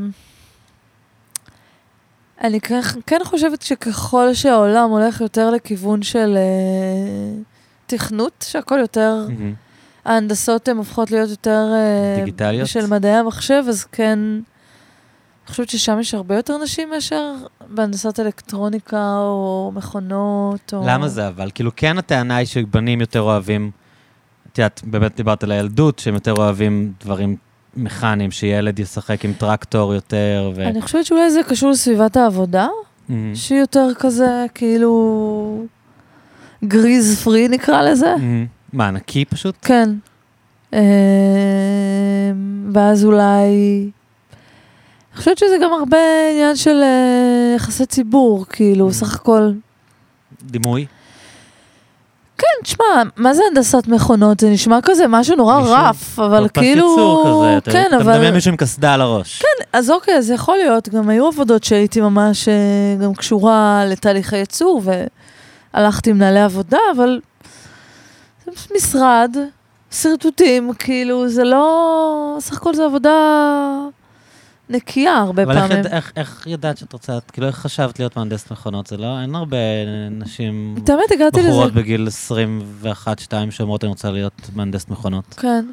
אני כן, חושבת שככל שהעולם הולך יותר לכיוון של תכנות, שהכל יותר, מהמם. ההנדסות הן הופכות להיות יותר אה, דיגיטליות? של מדעי המחשב, אז כן, אני חושבת ששם יש הרבה יותר נשים מאשר בהנדסת אלקטרוניקה או מכונות. או... למה זה אבל? כאילו, כן הטענה היא שבנים יותר אוהבים, את יודעת, באמת דיברת על הילדות, שהם יותר אוהבים דברים מכניים, שילד ישחק עם טרקטור יותר, ו... אני חושבת שאולי זה קשור לסביבת העבודה, מהמם. שהיא יותר כזה, כאילו, גריז פרי נקרא לזה. מהמם. מה, נקי פשוט? כן. אה, ואז אולי... אני חושבת שזה גם הרבה עניין של אה, יחסי ציבור, כאילו, Mm. סך הכל. דימוי? כן, תשמע, מה זה הנדסת מכונות? זה נשמע כזה משהו נורא מישהו- רף, אבל פס כאילו... ייצור כזה, אתה- כן, אתה אבל... מדמיין מישהו עם קסדה על הראש. כן. אז אוקיי, אז יכול להיות, גם היו עבודות שהייתי ממש אה, גם קשורה לתהליכי ייצור, והלכתי עם מנהלי עבודה, אבל זה משרד, שרטוטים, כאילו, זה לא... סך הכל זו עבודה נקייה הרבה אבל איך, פעמים. יד- איך, איך ידעת שאת רוצה, כאילו, איך חשבת להיות מהנדסת מכונות? זה לא, אין הרבה נשים, את האמת, הגעתי לזה, בחורות בגיל 21-2 שאומרות, אני רוצה להיות מהנדסת מכונות. כן.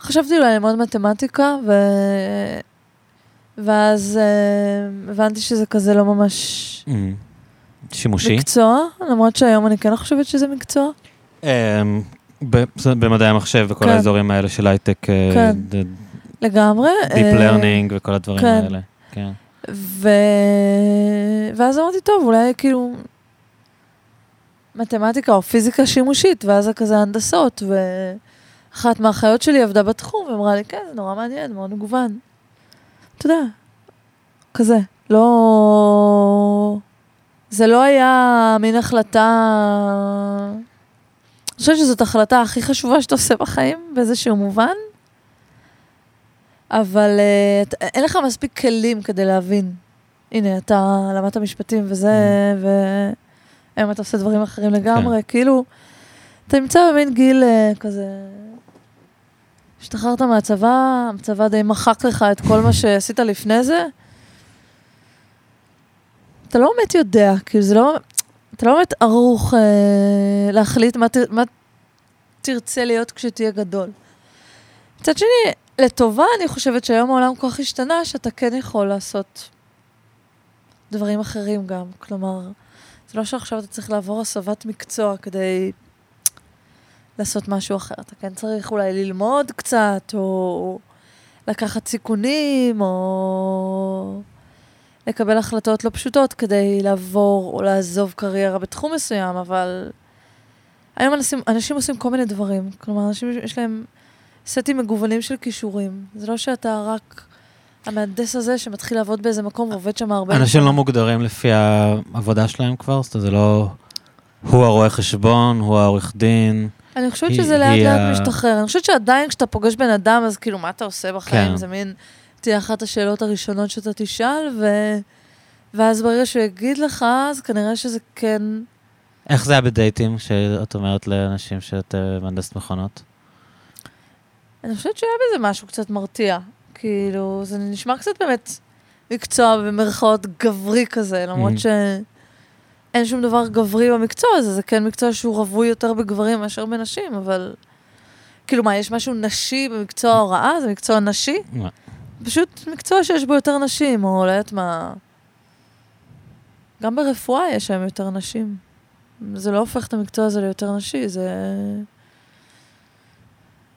חשבתי אולי ללמוד מתמטיקה, ו... ואז אה, הבנתי שזה כזה לא ממש אמ, שימושי. מקצוע, למרות שהיום אני כן חושבת שזה מקצוע. אמ, במדעי המחשב וכל כן. האזורים האלה של הייטק, אה, כן. לגמרי. Deep אה, Learning וכל הדברים כן. האלה. כן. ואז אמרתי, טוב, אולי כאילו מתמטיקה או פיזיקה שימושית, ואז זה כזה הנדסות, ואחת מהאחיות שלי עבדה בתחום, ואמרה לי, כן, זה נורא מעניין, מאוד מגוון. אתה יודע, כזה, לא... זה לא היה מין החלטה... אני חושבת שזאת החלטה הכי חשובה שאתה עושה בחיים, באיזשהו מובן. אבל uh, את- אין לך מספיק כלים כדי להבין. הנה, אתה למדת משפטים וזה, והיום אתה עושה דברים אחרים לגמרי. כאילו, אתה נמצא במין גיל uh, כזה... השתחררת מהצבא, הצבא די מחק לך את כל מה שעשית לפני זה. אתה לא באמת יודע, כאילו זה לא... אתה לא באמת ערוך אה, להחליט מה, ת, מה תרצה להיות כשתהיה גדול. מצד שני, לטובה אני חושבת שהיום העולם כל כך השתנה, שאתה כן יכול לעשות דברים אחרים גם. כלומר, זה לא שעכשיו אתה צריך לעבור הסבת מקצוע כדי לעשות משהו אחר. אתה כן צריך אולי ללמוד קצת, או לקחת סיכונים, או לקבל החלטות לא פשוטות כדי לעבור או לעזוב קריירה בתחום מסוים, אבל היום אנשים, אנשים עושים כל מיני דברים. כלומר, אנשים יש להם סטים מגוונים של כישורים. זה לא שאתה רק המהנדס הזה שמתחיל לעבוד באיזה מקום ועובד שם הרבה... אנשים. לא מוגדרים לפי העבודה שלהם כבר? זאת אומרת, זה לא... הוא הרואה חשבון, הוא העורך דין. אני חושבת שזה לאט לאט משתחרר. אני חושבת שעדיין כשאתה פוגש בן אדם, אז כאילו, מה אתה עושה בחיים? כן. זה מין, תהיה אחת השאלות הראשונות שאתה תשאל, ו... ואז ברגע שהוא יגיד לך, אז כנראה שזה כן... איך זה היה בדייטים, שאת אומרת לאנשים שאת אה, מהנדסת מכונות? אני חושבת שהיה בזה משהו קצת מרתיע. כאילו, זה נשמע קצת באמת מקצוע במרכאות גברי כזה, למרות Mhm. שאין שום דבר גברי במקצוע הזה, זה כן מקצוע שהוא רווי יותר בגברים מאשר בנשים, אבל... כאילו, מה, יש משהו נשי במקצוע ההוראה? זה מקצוע נשי? פשוט מקצוע שיש בו יותר נשים, או לא יודעת מה... גם ברפואה יש שם יותר נשים. זה לא הופך את המקצוע הזה ליותר נשי, זה...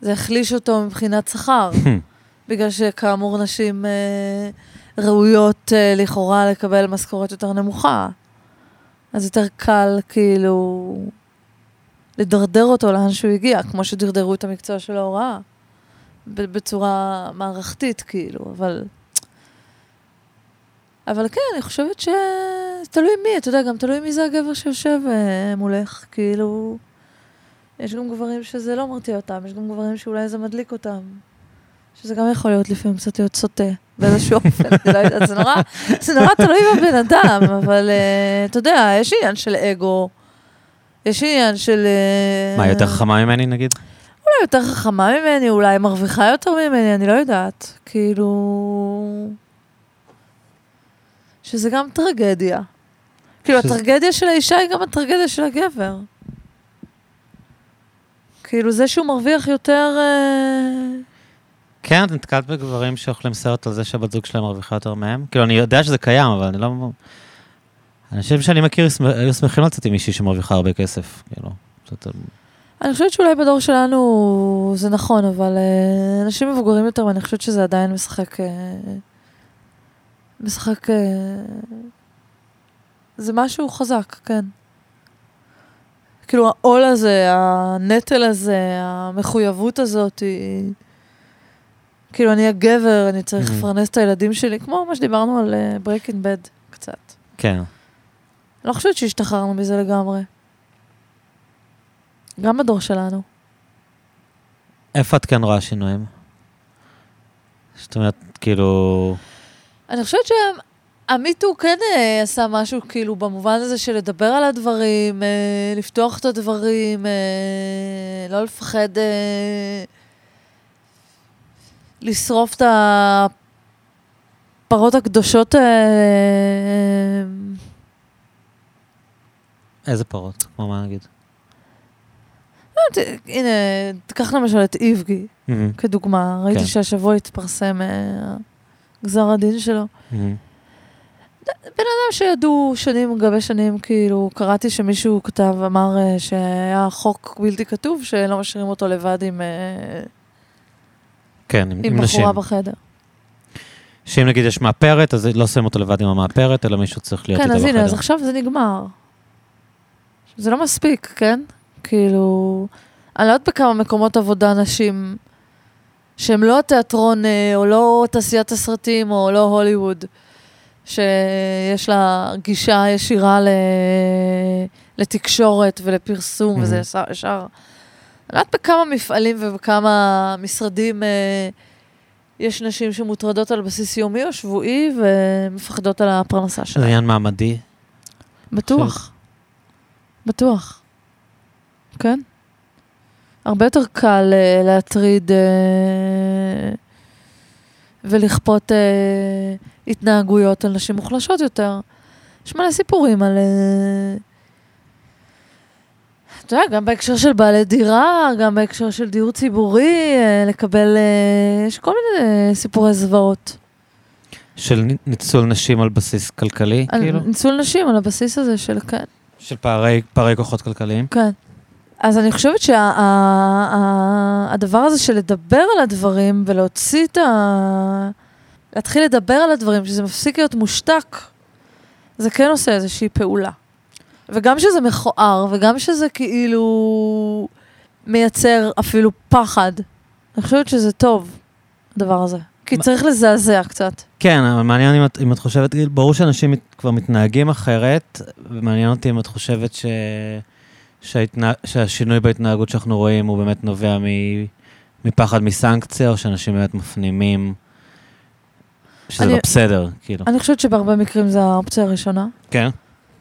זה החליש אותו מבחינת שכר, בגלל שכאמור נשים אה, ראויות אה, לכאורה לקבל משכורת יותר נמוכה. אז יותר קל כאילו לדרדר אותו לאן שהוא הגיע, כמו שדרדרו את המקצוע של ההוראה. בצורה מערכתית, כאילו, אבל... אבל כן, אני חושבת ש... תלוי מי, אתה יודע, גם תלוי מי זה הגבר שיושב אה, מולך, כאילו... יש גם גברים שזה לא מרתיע אותם, יש גם גברים שאולי זה מדליק אותם. שזה גם יכול להיות לפעמים קצת להיות סוטה, באיזשהו אופן, אני לא יודעת, זה נורא, זה נורא תלוי בבן אדם, אבל אה, אתה יודע, יש עניין של אגו, יש עניין של... אה, מה, יותר חכמה ממני נגיד? אולי יותר חכמה ממני, אולי מרוויחה יותר ממני, אני לא יודעת. כאילו... שזה גם טרגדיה. כאילו, שזה- הטרגדיה של האישה היא גם הטרגדיה של הגבר. כאילו, זה שהוא מרוויח יותר... אה, כן, את נתקלת בגברים שאוכלים סרט על זה שהבת זוג שלהם מרוויחה יותר מהם? כאילו, אני יודע שזה קיים, אבל אני לא... אנשים שאני מכיר היו שמחים לצאת עם מישהי שמרוויחה הרבה כסף, כאילו. זאת- אני חושבת שאולי בדור שלנו זה נכון, אבל uh, אנשים מבוגרים יותר, ואני חושבת שזה עדיין משחק... Uh, משחק... Uh, זה משהו חזק, כן. כאילו העול הזה, הנטל הזה, המחויבות הזאת, היא... כאילו אני הגבר, אני צריך Mhm. לפרנס את הילדים שלי, כמו מה שדיברנו על Breaking Bad קצת. כן. לא חושבת שהשתחררנו מזה לגמרי. גם בדור שלנו. איפה את כן רואה שינויים? זאת אומרת, כאילו... אני חושבת שה MeToo כן אה, עשה משהו כאילו במובן הזה של לדבר על הדברים, אה, לפתוח את הדברים, אה, לא לפחד אה, לשרוף את הפרות הקדושות. אה, איזה פרות? כמו מה נגיד? לא, הנה, תיקח למשל את איבגי כדוגמה. ראיתי כן. שהשבוע התפרסם אה, גזר הדין שלו. בן אדם שידעו שנים גבי שנים, כאילו, קראתי שמישהו כתב, אמר אה, שהיה חוק בלתי כתוב, שלא משאירים אותו לבד עם, אה, כן, עם, עם עם נשים. בחורה בחדר. שאם נגיד יש מאפרת, אז לא שמים אותו לבד עם המאפרת, אלא מישהו צריך להיות כן, איתו אז בחדר. הנה, אז עכשיו זה נגמר. זה לא מספיק, כן? כאילו, אני לא יודעת בכמה מקומות עבודה נשים, שהם לא תיאטרון, אה, או לא תעשיית הסרטים, או לא הוליווד, שיש לה גישה ישירה ל... לתקשורת ולפרסום, Mhm. וזה ישר... ישר... אני לא יודעת בכמה מפעלים ובכמה משרדים אה, יש נשים שמוטרדות על בסיס יומי או שבועי ומפחדות על הפרנסה זה שלהן. עניין מעמדי. בטוח. בטוח. כן. הרבה יותר קל אה, להטריד אה, ולכפות אה, התנהגויות על נשים מוחלשות יותר. יש מלא סיפורים על... אה, אתה יודע, גם בהקשר של בעלי דירה, גם בהקשר של דיור ציבורי, אה, לקבל... אה, יש כל מיני אה, סיפורי זוועות. של ניצול נשים על בסיס כלכלי, על כאילו? ניצול נשים, על הבסיס הזה של כן. של פערי, פערי כוחות כלכליים? כן. אז אני חושבת שהדבר הזה של לדבר על הדברים ולהוציא את ה... להתחיל לדבר על הדברים, שזה מפסיק להיות מושתק, זה כן עושה איזושהי פעולה. וגם שזה מכוער, וגם שזה כאילו מייצר אפילו פחד, אני חושבת שזה טוב, הדבר הזה. כי צריך לזעזע קצת. כן, אבל מעניין אם את, אם את חושבת, ברור שאנשים מת- כבר מתנהגים אחרת, ומעניין אותי אם את חושבת ש, שההתנה, שהשינוי בהתנהגות שאנחנו רואים הוא באמת נובע מ, מפחד מסנקציה, או שאנשים באמת מפנימים שזה אני- לא בסדר, כאילו. אני חושבת שבהרבה מקרים זה האופציה הראשונה, כן,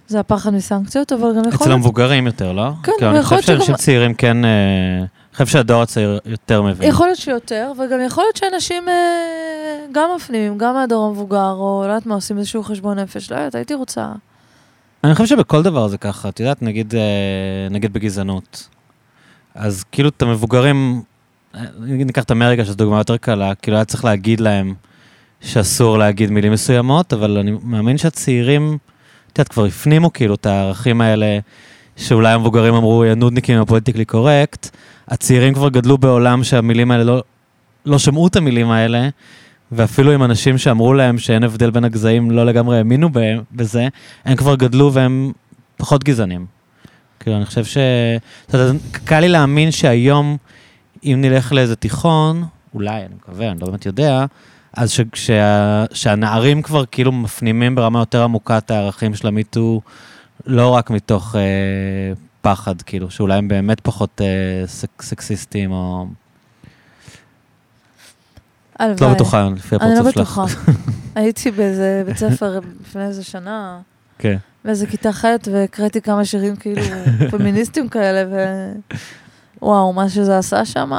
זה הפחד מסנקציות, אבל גם יכול אצל להיות... המבוגרים יותר, לא? כן, כאילו, אני ויכול חושב להיות שאנשים שגם- צעירים כן, אה, אני חושב שהדור הצעיר יותר מבין. יכול להיות שיותר, וגם יכול להיות שאנשים אה, גם מפנימים, גם מהדור המבוגר, או לא יודעת מה, עושים איזשהו חשבון נפש, לא יודעת, הייתי רוצה. אני חושב שבכל דבר זה ככה, את יודעת, נגיד, אה, נגיד בגזענות. אז כאילו את המבוגרים, אה, נגיד ניקח את אמריקה, שזו דוגמה יותר קלה, כאילו היה צריך להגיד להם שאסור להגיד מילים מסוימות, אבל אני מאמין שהצעירים, את יודעת, כבר הפנימו כאילו את הערכים האלה, שאולי המבוגרים אמרו, נודניקים הפוליטיקלי קורקט, הצעירים כבר גדלו בעולם שהמילים האלה לא, לא שמעו את המילים האלה, ואפילו עם אנשים שאמרו להם שאין הבדל בין הגזעים, לא לגמרי האמינו בזה, הם כבר גדלו והם פחות גזענים. כאילו, אני חושב ש... אתה יודע, קל לי להאמין שהיום, אם נלך לאיזה תיכון, אולי, אני מקווה, אני לא באמת יודע, אז ש... שה... שהנערים כבר כאילו מפנימים ברמה יותר עמוקה את הערכים של המיטו, לא רק מתוך אה, פחד, כאילו, שאולי הם באמת פחות אה, סק... סקסיסטים, או... את לא. בטוחה, לפי אני לא הפרצוף שלך. בטוחה. הייתי באיזה בית ספר לפני איזה שנה, כן. באיזה כיתה ח', והקראתי כמה שירים כאילו פמיניסטיים כאלה, ו... וואו, מה שזה עשה שם,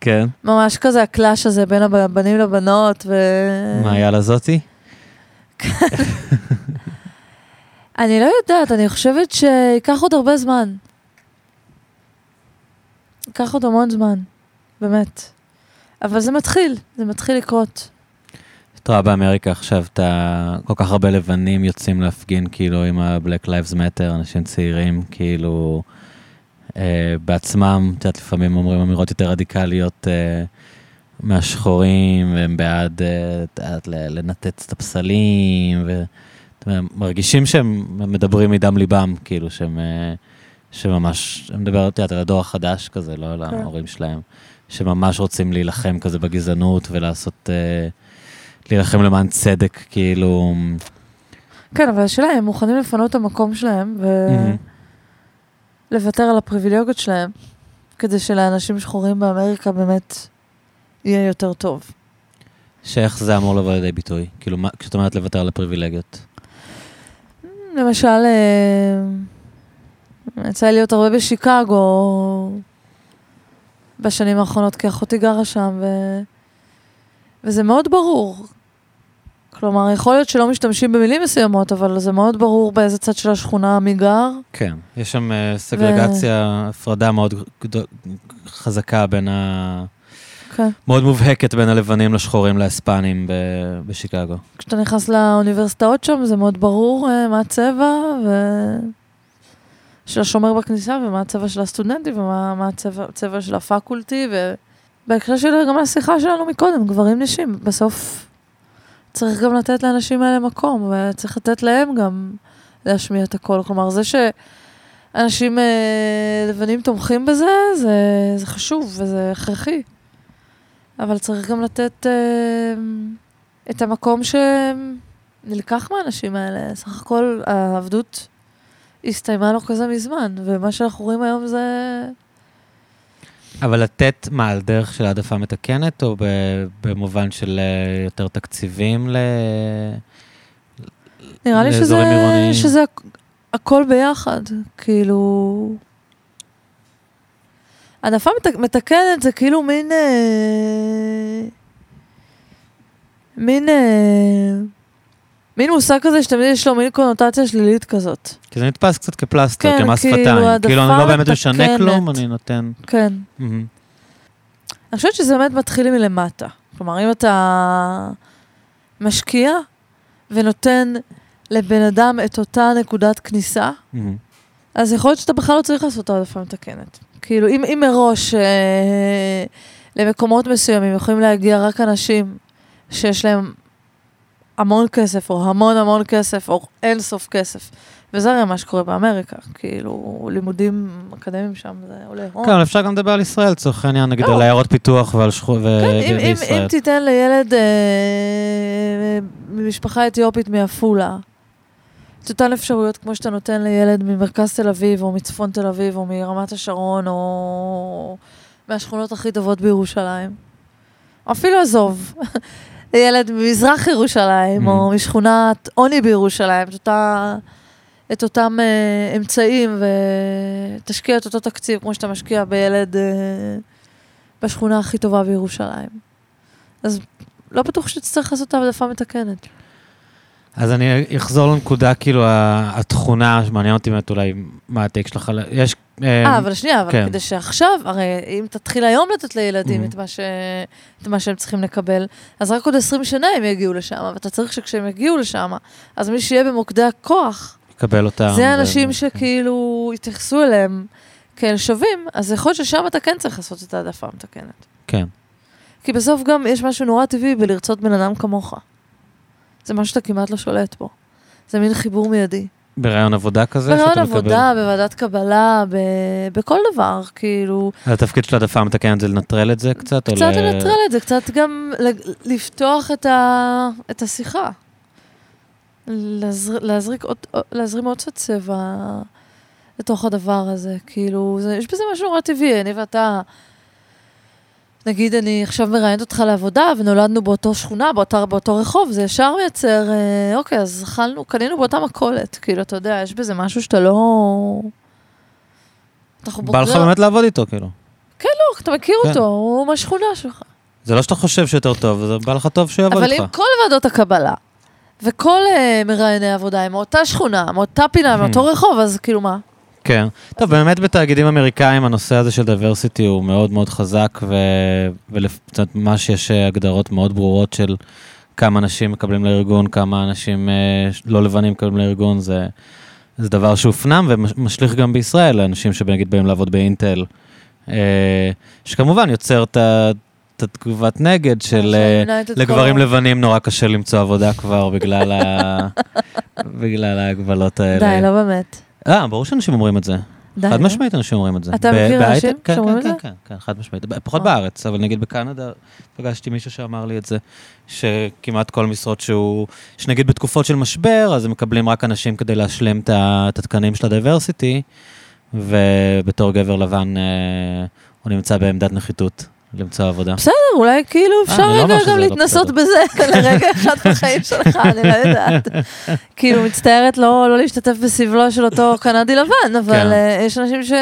כן. ממש כזה הקלאש הזה בין הבנים לבנות, ו... מה היה לזאתי? אני לא יודעת, אני חושבת שייקח עוד הרבה זמן. ייקח עוד המון זמן, באמת. אבל זה מתחיל, זה מתחיל לקרות. את רואה באמריקה עכשיו את ה... כל כך הרבה לבנים יוצאים להפגין כאילו עם ה-Black Lives Matter, אנשים צעירים, כאילו... אה, בעצמם, את יודעת, לפעמים אומרים אמירות יותר רדיקליות אה, מהשחורים, והם בעד, אה, את יודעת, ל- לנתץ את הפסלים, ומרגישים שהם מדברים מדם ליבם, כאילו שהם, אה, שממש, אני מדבר, את יודעת, על הדור החדש כזה, לא על כן. ההורים שלהם, שממש רוצים להילחם כזה בגזענות ולעשות, אה, להילחם למען צדק, כאילו... כן, אבל השאלה, הם מוכנים לפנות את המקום שלהם. ולוותר על הפריבילגיות שלהם, כדי שלאנשים שחורים באמריקה באמת יהיה יותר טוב. שאיך זה אמור לבוא לידי ביטוי? כאילו, מה, כשאת אומרת לוותר על הפריבילגיות. למשל, אה, יצא לי להיות הרבה בשיקגו בשנים האחרונות, כי אחותי גרה שם, ו... וזה מאוד ברור. כלומר, יכול להיות שלא משתמשים במילים מסוימות, אבל זה מאוד ברור באיזה צד של השכונה מי גר. כן, יש שם אה, סגרגציה, הפרדה מאוד גדול- חזקה בין ה... כן. מאוד מובהקת בין הלבנים לשחורים להספנים ב- בשיקגו. כשאתה נכנס לאוניברסיטאות שם, זה מאוד ברור אה, מה הצבע ו... של השומר בכניסה, ומה הצבע של הסטודנטים, ומה מה הצבע, הצבע של הפקולטי, ובהקשר של גם השיחה שלנו מקודם, גברים נשים. בסוף צריך גם לתת לאנשים האלה מקום, וצריך לתת להם גם להשמיע את הקול. כלומר, זה שאנשים אה, לבנים תומכים בזה, זה, זה חשוב וזה הכרחי. אבל צריך גם לתת... אה, את המקום שנלקח מהאנשים האלה. סך הכל העבדות הסתיימה לא כזה מזמן, ומה שאנחנו רואים היום זה... אבל לתת, מה, על דרך של העדפה מתקנת, או במובן של אה, יותר תקציבים ל... נראה לי שזה, עירוניים. שזה הכ- הכל ביחד, כאילו... העדפה מת- מתקנת זה כאילו מין... אה, מין... אה, מין מושג כזה שתמיד יש לו מין קונוטציה שלילית כזאת. כי זה נתפס קצת כפלסטר, כן, כמס כאילו, שפתיים. כאילו, אני לא באמת משנה מתקנת. כלום, אני נותן... כן. מהמם. אני חושבת שזה באמת מתחיל מלמטה. כלומר, אם אתה משקיע ונותן לבן אדם את אותה נקודת כניסה, מהמם. אז יכול להיות שאתה בכלל לא צריך לעשות העדפה מתקנת. כאילו, אם, אם מראש אה, למקומות מסוימים יכולים להגיע רק אנשים שיש להם המון כסף, או המון המון כסף, או אין סוף כסף. וזה הרי מה שקורה באמריקה, כאילו, לימודים אקדמיים שם זה עולה הון. כן, אבל אפשר גם לדבר על ישראל, לצורך העניין, נגיד לא. על עיירות פיתוח ועל שחור... כן, אם, תיתן לילד אה, ממשפחה אתיופית מעפולה, את אותן אפשרויות כמו שאתה נותן לילד ממרכז תל אביב, או מצפון תל אביב, או מרמת השרון, או מהשכונות הכי טובות בירושלים. אפילו עזוב, ילד ממזרח ירושלים, Mm. או משכונת עוני בירושלים, את, אותה, את אותם אה, אמצעים, ותשקיע את אותו תקציב כמו שאתה משקיע בילד... אה, בשכונה הכי טובה בירושלים. אז לא בטוח שתצטרך לעשות העדפה מתקנת. אז אני אחזור לנקודה, כאילו, התכונה, שמעניין אותי באמת אולי מה הטייק שלך, על- יש... אה, אבל שנייה, אבל כן. כדי שעכשיו, הרי אם תתחיל היום לתת לילדים Mhm. את מה ש- את מה שהם צריכים לקבל, אז רק עוד 20 שנה הם יגיעו לשם, ואתה צריך שכשהם יגיעו לשם, אז מי שיהיה במוקדי הכוח, לקבל אותם. זה ו- האנשים שכאילו יתייחסו אליהם כאל שווים, אז יכול להיות ששם אתה כן צריך לעשות את העדפה המתקנת. כן. כי בסוף גם יש משהו נורא טבעי בלרצות בן אדם כמוך. זה משהו שאתה כמעט לא שולט בו. זה מין חיבור מיידי. ברעיון עבודה כזה? ברעיון שאתה מקבל? עבודה, בוועדת קבלה, ב... בכל דבר, כאילו, אז התפקיד של העדפה המתקנת זה לנטרל את זה קצת? קצת ל- לנטרל את זה, קצת גם לפתוח את, ה... את השיחה. להזר... להזריק עוד... להזרים עוד קצת צבע לתוך הדבר הזה, כאילו, זה... יש בזה משהו נורא טבעי, אני ואתה... נגיד, אני עכשיו מראיינת אותך לעבודה, ונולדנו באותו שכונה, באותו, באותו רחוב, זה ישר מייצר, אה, אוקיי, אז אכלנו, קנינו באותה מכולת. כאילו, אתה יודע, יש בזה משהו שאתה לא... אנחנו בא לך באמת לעבוד איתו, כאילו. לא, אתה מכיר כן. אותו, הוא מהשכונה שלך. זה לא שאתה חושב שיותר טוב, זה בא לך טוב שיעבוד אבל איתך. אם כל ועדות הקבלה, וכל אה, מראייני עבודה הם מאותה שכונה, מאותה פינה, מאותו רחוב, אז כאילו מה? כן. טוב, באמת בתאגידים אמריקאים הנושא הזה של diversity הוא מאוד מאוד חזק, וממש יש אה, הגדרות מאוד ברורות של כמה אנשים מקבלים לארגון, כמה אנשים אה, לא לבנים מקבלים לארגון, זה זה דבר שהופנם ומשליך גם בישראל, לאנשים שנגיד באים לעבוד באינטל, אה, שכמובן יוצר את ה... את התגובת נגד של לגברים לבנים נורא קשה למצוא עבודה כבר בגלל ההגבלות האלה. די, לא באמת. אה, ברור שאנשים אומרים את זה. די. חד לא? משמעית אנשים אומרים את זה. אתה מכיר אנשים כן, שאומרים כן, את כן, כן, כן, חד משמעית. פחות אה. בארץ, אבל נגיד בקנדה פגשתי מישהו שאמר לי את זה, שכמעט כל משרות שהוא, שנגיד בתקופות של משבר, אז הם מקבלים רק אנשים כדי להשלים את התקנים של הדייברסיטי, ובתור גבר לבן אה, הוא נמצא בעמדת נחיתות למצוא עבודה. בסדר, אולי כאילו אפשר אני לא רגע גם לא להתנסות. בזה לרגע אחד בחיים שלך, אני לא יודעת. כאילו, מצטערת לא לא להשתתף בסבלו של אותו קנדי לבן, אבל כן. אה, יש אנשים ש...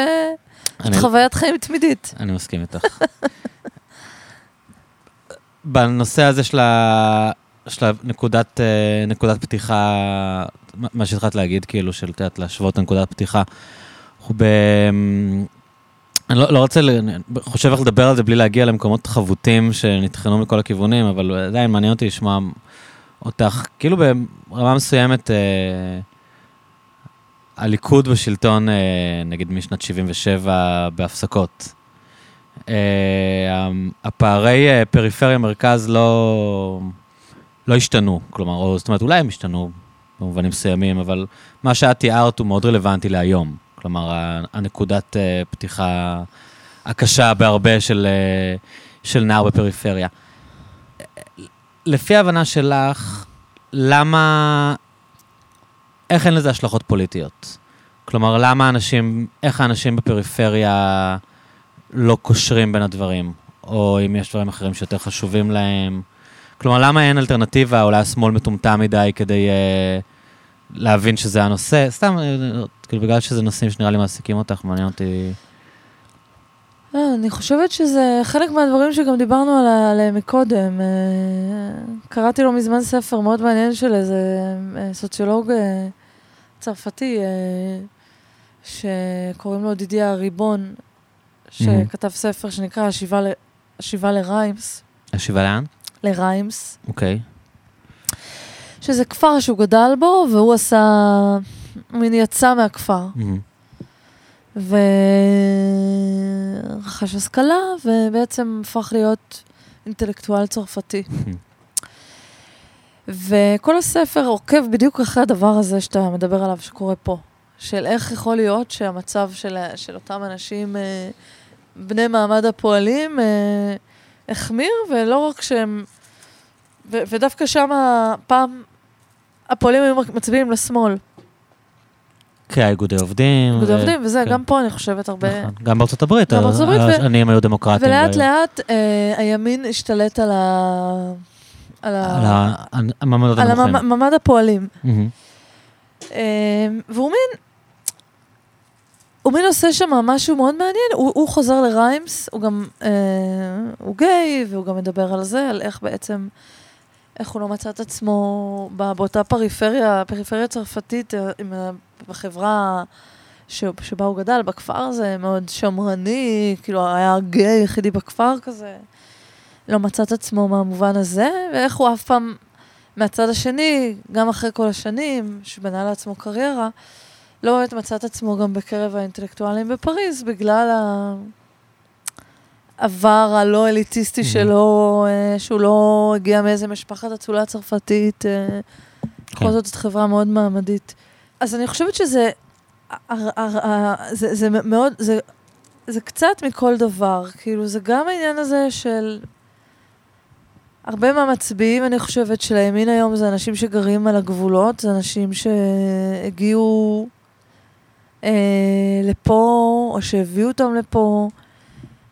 אני- חוויית חיים תמידית. אני מסכים איתך. בנושא הזה של, הנקודת אה, נקודת פתיחה, מה- שהתחלת להגיד, כאילו, של, להשוות את נקודת פתיחה. אנחנו ב... אני לא, לא רוצה, אני חושב איך לדבר על זה בלי להגיע למקומות חבוטים שנטחנו מכל הכיוונים, אבל עדיין מעניין אותי לשמוע אותך, כאילו ברמה מסוימת, אה, הליכוד בשלטון, אה, נגיד משנת 77 בהפסקות. אה, הפערי אה, פריפריה-מרכז לא, לא השתנו, כלומר, או, זאת אומרת, אולי הם השתנו במובנים מסוימים, אבל מה שאת תיארת הוא מאוד רלוונטי להיום. כלומר, הנקודת אה, פתיחה הקשה בהרבה של, אה, של נער בפריפריה. לפי ההבנה שלך, למה... איך אין לזה השלכות פוליטיות? כלומר, למה אנשים, איך האנשים בפריפריה לא קושרים בין הדברים? או אם יש דברים אחרים שיותר חשובים להם? כלומר, למה אין אלטרנטיבה? אולי השמאל מטומטם מדי כדי uh, להבין שזה הנושא? סתם, אה, כאילו, בגלל שזה נושאים שנראה לי מעסיקים אותך, מעניין אותי... לא, אני חושבת שזה חלק מהדברים שגם דיברנו עליה- עליהם מקודם. אה, קראתי לא מזמן ספר מאוד מעניין של איזה אה, סוציולוג אה, צרפתי, אה, שקוראים לו דידיה הריבון, שכתב ספר שנקרא השיבה לריימס, השיבה לאן? לריימס, אוקיי. שזה כפר שהוא גדל בו, והוא עשה, מין יצא מהכפר. ורכש השכלה, ובעצם הפך להיות אינטלקטואל צרפתי. וכל הספר עוקב בדיוק אחרי הדבר הזה שאתה מדבר עליו, שקורה פה. של איך יכול להיות שהמצב של, של אותם אנשים, אה, בני מעמד הפועלים, אה, החמיר, ולא רק שהם... ו, ודווקא שם פעם הפועלים היו מצביעים לשמאל. כן, איגודי עובדים. איגודי ו- עובדים, וזה, כן. גם פה אני חושבת הרבה... נכון. גם בארצות הברית, גם בארצות הברית, ו- העניים היו דמוקרטים. ולאט והיו- לאט אה, הימין השתלט על ה... על. על ה- המעמדות על הנמוכים. הפועלים. מהמם. אה, והוא מין... הוא מין עושה שם משהו מאוד מעניין, הוא, הוא חוזר לריימס, הוא גם, אה, הוא גיי, והוא גם מדבר על זה, על איך בעצם, איך הוא לא מצא את עצמו ב- באותה פריפריה, פריפריה צרפתית, אה, עם, ה- בחברה ש, שבה הוא גדל, בכפר הזה, מאוד שמרני, כאילו היה גיי היחידי בכפר כזה. לא מצא את עצמו מהמובן הזה, ואיך הוא אף פעם, מהצד השני, גם אחרי כל השנים, שבנה לעצמו קריירה, לא באמת מצא את עצמו גם בקרב האינטלקטואלים בפריז, בגלל העבר הלא אליטיסטי Mhm. שלו, אה, שהוא לא הגיע מאיזה משפחת אצולה צרפתית, אה, בכל כן. זאת זאת חברה מאוד מעמדית. אז אני חושבת שזה, הר- הר- ה- זה, זה מאוד, זה, זה קצת מכל דבר, כאילו זה גם העניין הזה של הרבה מהמצביעים, אני חושבת, של הימין היום זה אנשים שגרים על הגבולות, זה אנשים שהגיעו אה, לפה, או שהביאו אותם לפה.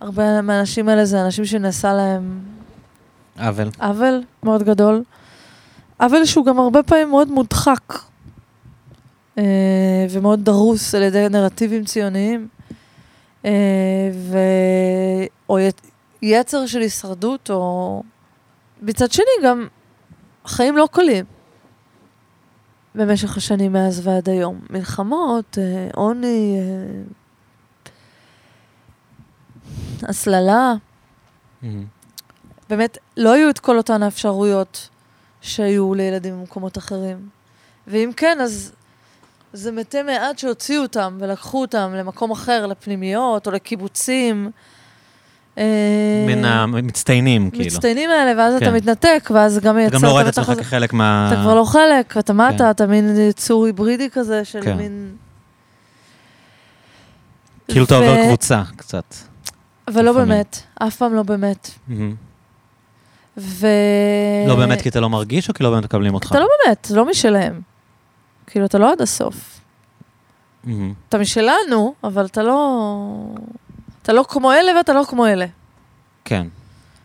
הרבה מהאנשים האלה זה אנשים שנעשה להם עוול. עוול מאוד גדול. עוול שהוא גם הרבה פעמים מאוד מודחק אה, ומאוד דרוס על ידי נרטיבים ציוניים. אה, ו... או. יצר של הישרדות, או... מצד שני גם חיים לא קלים במשך השנים מאז ועד היום. מלחמות, אה, עוני, הסללה. מהמם. באמת, לא היו את כל אותן האפשרויות שהיו לילדים במקומות אחרים. ואם כן, אז זה מתי מעט שהוציאו אותם ולקחו אותם למקום אחר, לפנימיות או לקיבוצים. אה, מן המצטיינים, כאילו. מצטיינים האלה, ואז כן. אתה מתנתק, ואז גם אתה מייצר... גם לא רואה את עצמך. כחלק מה... אתה כבר לא חלק, ואתה מטה, כן. אתה מין יצור היברידי כזה של כן. מין... כאילו אתה ו- עובר קבוצה, קצת. אבל לא. באמת, אף פעם לא באמת. ו... לא באמת כי אתה לא מרגיש, או כי לא באמת מקבלים אותך? אתה לא באמת, לא משלהם. כאילו, אתה לא עד הסוף. אתה משלנו, אבל אתה לא... אתה לא כמו אלה ואתה לא כמו אלה. כן.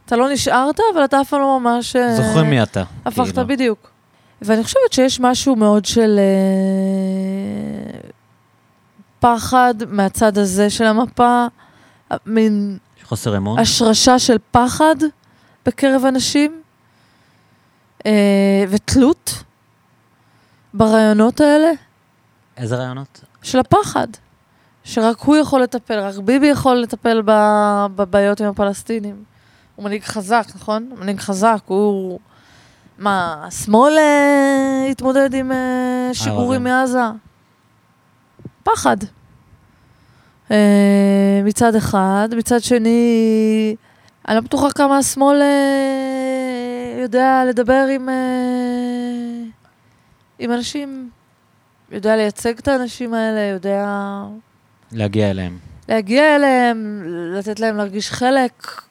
אתה לא נשארת, אבל אתה אף פעם לא ממש... אה, זוכרים מי אתה. הפכת כאילו. בדיוק. ואני חושבת שיש משהו מאוד של אה, פחד מהצד הזה של המפה, מין חוסר אמון? השרשה של פחד בקרב אנשים, אה, ותלות ברעיונות האלה איזה רעיונות? של הפחד. שרק הוא יכול לטפל, רק ביבי יכול לטפל בבעיות עם הפלסטינים. הוא מנהיג חזק, נכון? מנהיג חזק, הוא... מה, השמאל אה, התמודד עם אה, שיגורים הערבים. מעזה? פחד. אה, מצד אחד. מצד שני, אני לא בטוחה כמה השמאל אה, יודע לדבר עם, אה, עם אנשים, יודע לייצג את האנשים האלה, יודע להגיע אליהם. להגיע אליהם, לתת להם להרגיש חלק.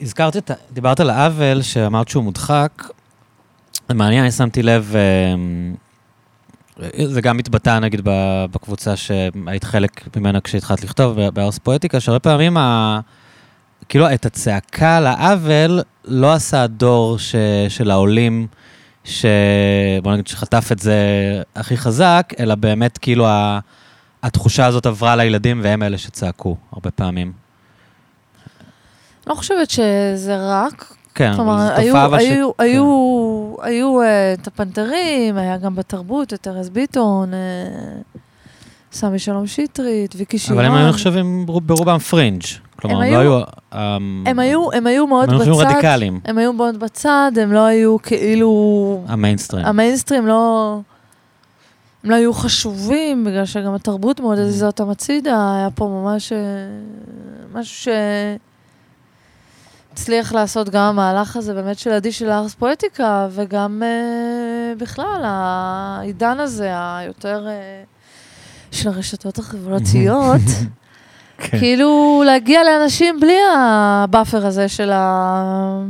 הזכרת את ה... דיברת על העוול שאמרת שהוא מודחק. זה מעניין, אני שמתי לב, זה גם התבטא נגיד בקבוצה שהיית חלק ממנה כשהתחלת לכתוב, בארס פואטיקה, שהרבה פעמים ה... כאילו את הצעקה לעוול לא עשה הדור ש... של העולים, ש... בוא נגיד שחטף את זה הכי חזק, אלא באמת כאילו ה... התחושה הזאת עברה לילדים והם אלה שצעקו הרבה פעמים. לא חושבת שזה רק. כן, כלומר, היו, אבל ש... היו, היו, היו אה, את הפנתרים, היה גם בתרבות את ארז ביטון, אה, סמי שלום שטרית, ויקי שירן. אבל הם היו נחשבים ברוב- ברובם פרינג'. כלומר, הם הם לא היו- היו... אמ, הם היו, הם היו מאוד הם היו בצד. רדיקליים, הם היו מאוד בצד, הם לא היו כאילו... המיינסטרים. המיינסטרים לא... הם לא היו חשובים, בגלל שגם התרבות מאוד מממ. הזיזה אותם הצידה, היה פה ממש אה, משהו ש... הצליח לעשות גם המהלך הזה באמת של עדי של הארס פואטיקה, וגם אה, בכלל, העידן הזה, היותר אה, של הרשתות החברתיות, כן. כאילו להגיע לאנשים בלי ה buffer הזה של ה...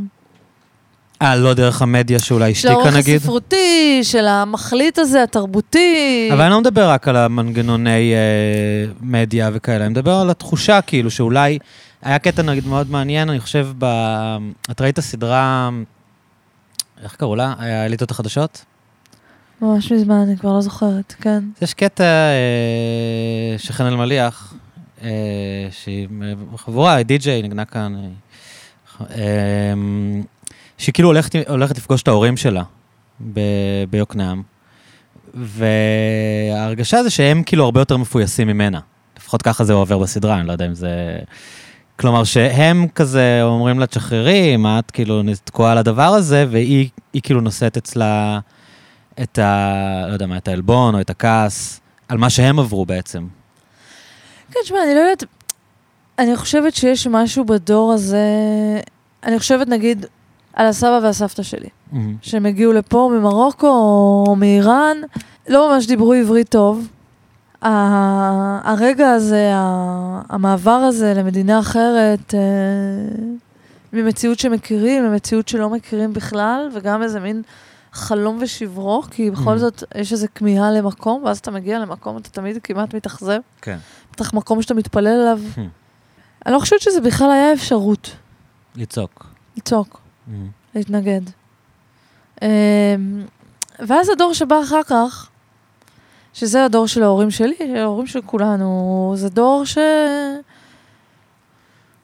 אה, לא דרך המדיה שאולי של השתיקה נגיד? הספרותי, של המחליט הזה, התרבותי. אבל אני לא מדבר רק על המנגנוני אה, מדיה וכאלה, אני מדבר על התחושה כאילו שאולי... היה קטע נגיד מאוד מעניין, אני חושב, ב... את ראית סדרה... איך קראו לה? האליטות החדשות? ממש מזמן, אני כבר לא זוכרת, כן. יש קטע אה, שחן אלמליח, אה, שהיא חבורה, היא די-ג'יי, נגנה כאן, אה, אה, שהיא כאילו הולכת, הולכת לפגוש את ההורים שלה ב- ביוקנעם, וההרגשה זה שהם כאילו הרבה יותר מפויסים ממנה. לפחות ככה זה עובר בסדרה, אני לא יודע אם זה... כלומר, שהם כזה אומרים לה, תשחררי, מה את כאילו תקועה על הדבר הזה, והיא היא כאילו נושאת אצלה את ה... לא יודע מה, את העלבון או את הכעס, על מה שהם עברו בעצם. כן, תשמע, אני לא יודעת, אני חושבת שיש משהו בדור הזה, אני חושבת נגיד על הסבא והסבתא שלי, שהם הגיעו לפה ממרוקו או מאיראן, לא ממש דיברו עברית טוב. ה- הרגע הזה, ה- המעבר הזה למדינה אחרת, אה, ממציאות שמכירים למציאות שלא מכירים בכלל, וגם איזה מין חלום ושברו, כי בכל Mhm. זאת יש איזו כמיהה למקום, ואז אתה מגיע למקום, אתה תמיד כמעט מתאכזב. כן. בטח מקום שאתה מתפלל אליו. Hmm. אני לא חושבת שזה בכלל היה אפשרות לצעוק. לצעוק. להתנגד. אמ, ואז הדור שבא אחר כך, שזה הדור של ההורים שלי, של ההורים של כולנו, זה דור שהיה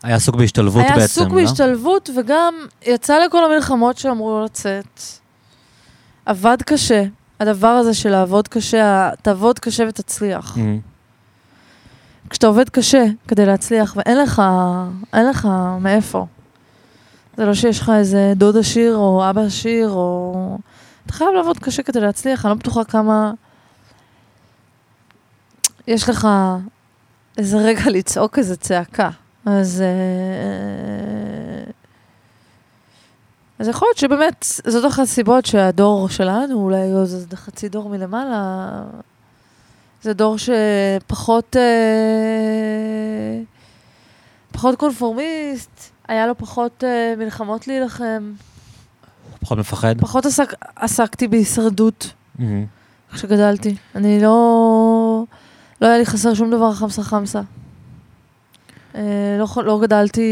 היה עסוק בהשתלבות בעצם, עסוק לא? בהשתלבות וגם יצא לכל המלחמות שאמרו לו לצאת. עבד קשה. הדבר הזה של לעבוד קשה, תעבוד קשה ותצליח. Mhm. כשאתה עובד קשה כדי להצליח ואין לך, אין לך מאיפה. זה לא שיש לך איזה דוד עשיר או אבא עשיר או... אתה חייב לעבוד קשה כדי להצליח, אני לא בטוחה כמה... יש לך איזה רגע לצעוק איזה צעקה. אז... אה, אז יכול להיות שבאמת, זאת אחת הסיבות שהדור שלנו, אולי עוד איזה חצי דור מלמעלה, זה דור שפחות... אה, פחות קונפורמיסט, היה לו פחות אה, מלחמות להילחם, פחות מפחד. פחות עסק, עסקתי בהישרדות. כשגדלתי. אני לא... לא היה לי חסר שום דבר חמסה חמסה. אה, לא, לא גדלתי...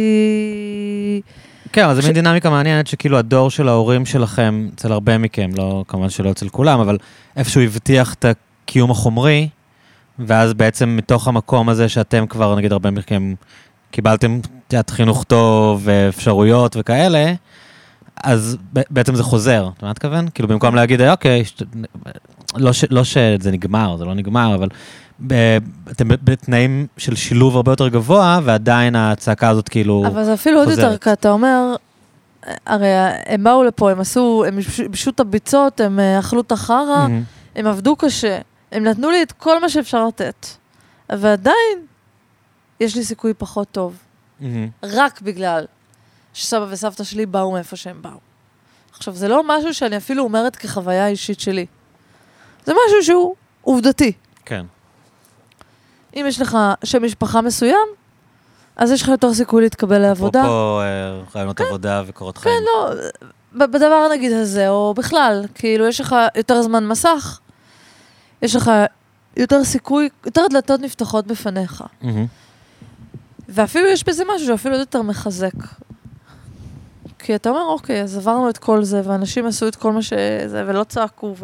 כן, אבל זו ש- מין דינמיקה מעניינת שכאילו הדור של ההורים שלכם, אצל הרבה מכם, לא, כמובן שלא אצל כולם, אבל איפשהו הבטיח את הקיום החומרי, ואז בעצם מתוך המקום הזה שאתם כבר, נגיד הרבה מכם, קיבלתם את חינוך טוב ואפשרויות וכאלה, אז בעצם זה חוזר, אתה מה אתכוון? כאילו במקום להגיד, אוקיי, שת- לא, ש, לא שזה נגמר, זה לא נגמר, אבל ב, אתם בתנאים של שילוב הרבה יותר גבוה, ועדיין הצעקה הזאת כאילו... אבל זה אפילו עוד יותר חוזרת. קל, אתה אומר, הרי הם באו לפה, הם עשו, הם בישו את הביצות, הם אה, אכלו את החרא, מהמם. הם עבדו קשה, הם נתנו לי את כל מה שאפשר לתת. ועדיין, יש לי סיכוי פחות טוב. מהמם. רק בגלל שסבא וסבתא שלי באו מאיפה שהם באו. עכשיו, זה לא משהו שאני אפילו אומרת כחוויה אישית שלי. זה משהו שהוא עובדתי. כן. אם יש לך שם משפחה מסוים, אז יש לך יותר סיכוי להתקבל לעבודה. אפרופו אה, רעיונות עבודה וקורות חיים. כן, לא, בדבר נגיד הזה, או בכלל, כאילו, יש לך יותר זמן מסך, יש לך יותר סיכוי, יותר דלתות נפתחות בפניך. מהמם. ואפילו יש בזה משהו שאפילו עוד יותר מחזק. כי אתה אומר, אוקיי, אז עברנו את כל זה, ואנשים עשו את כל מה שזה, ולא צעקו,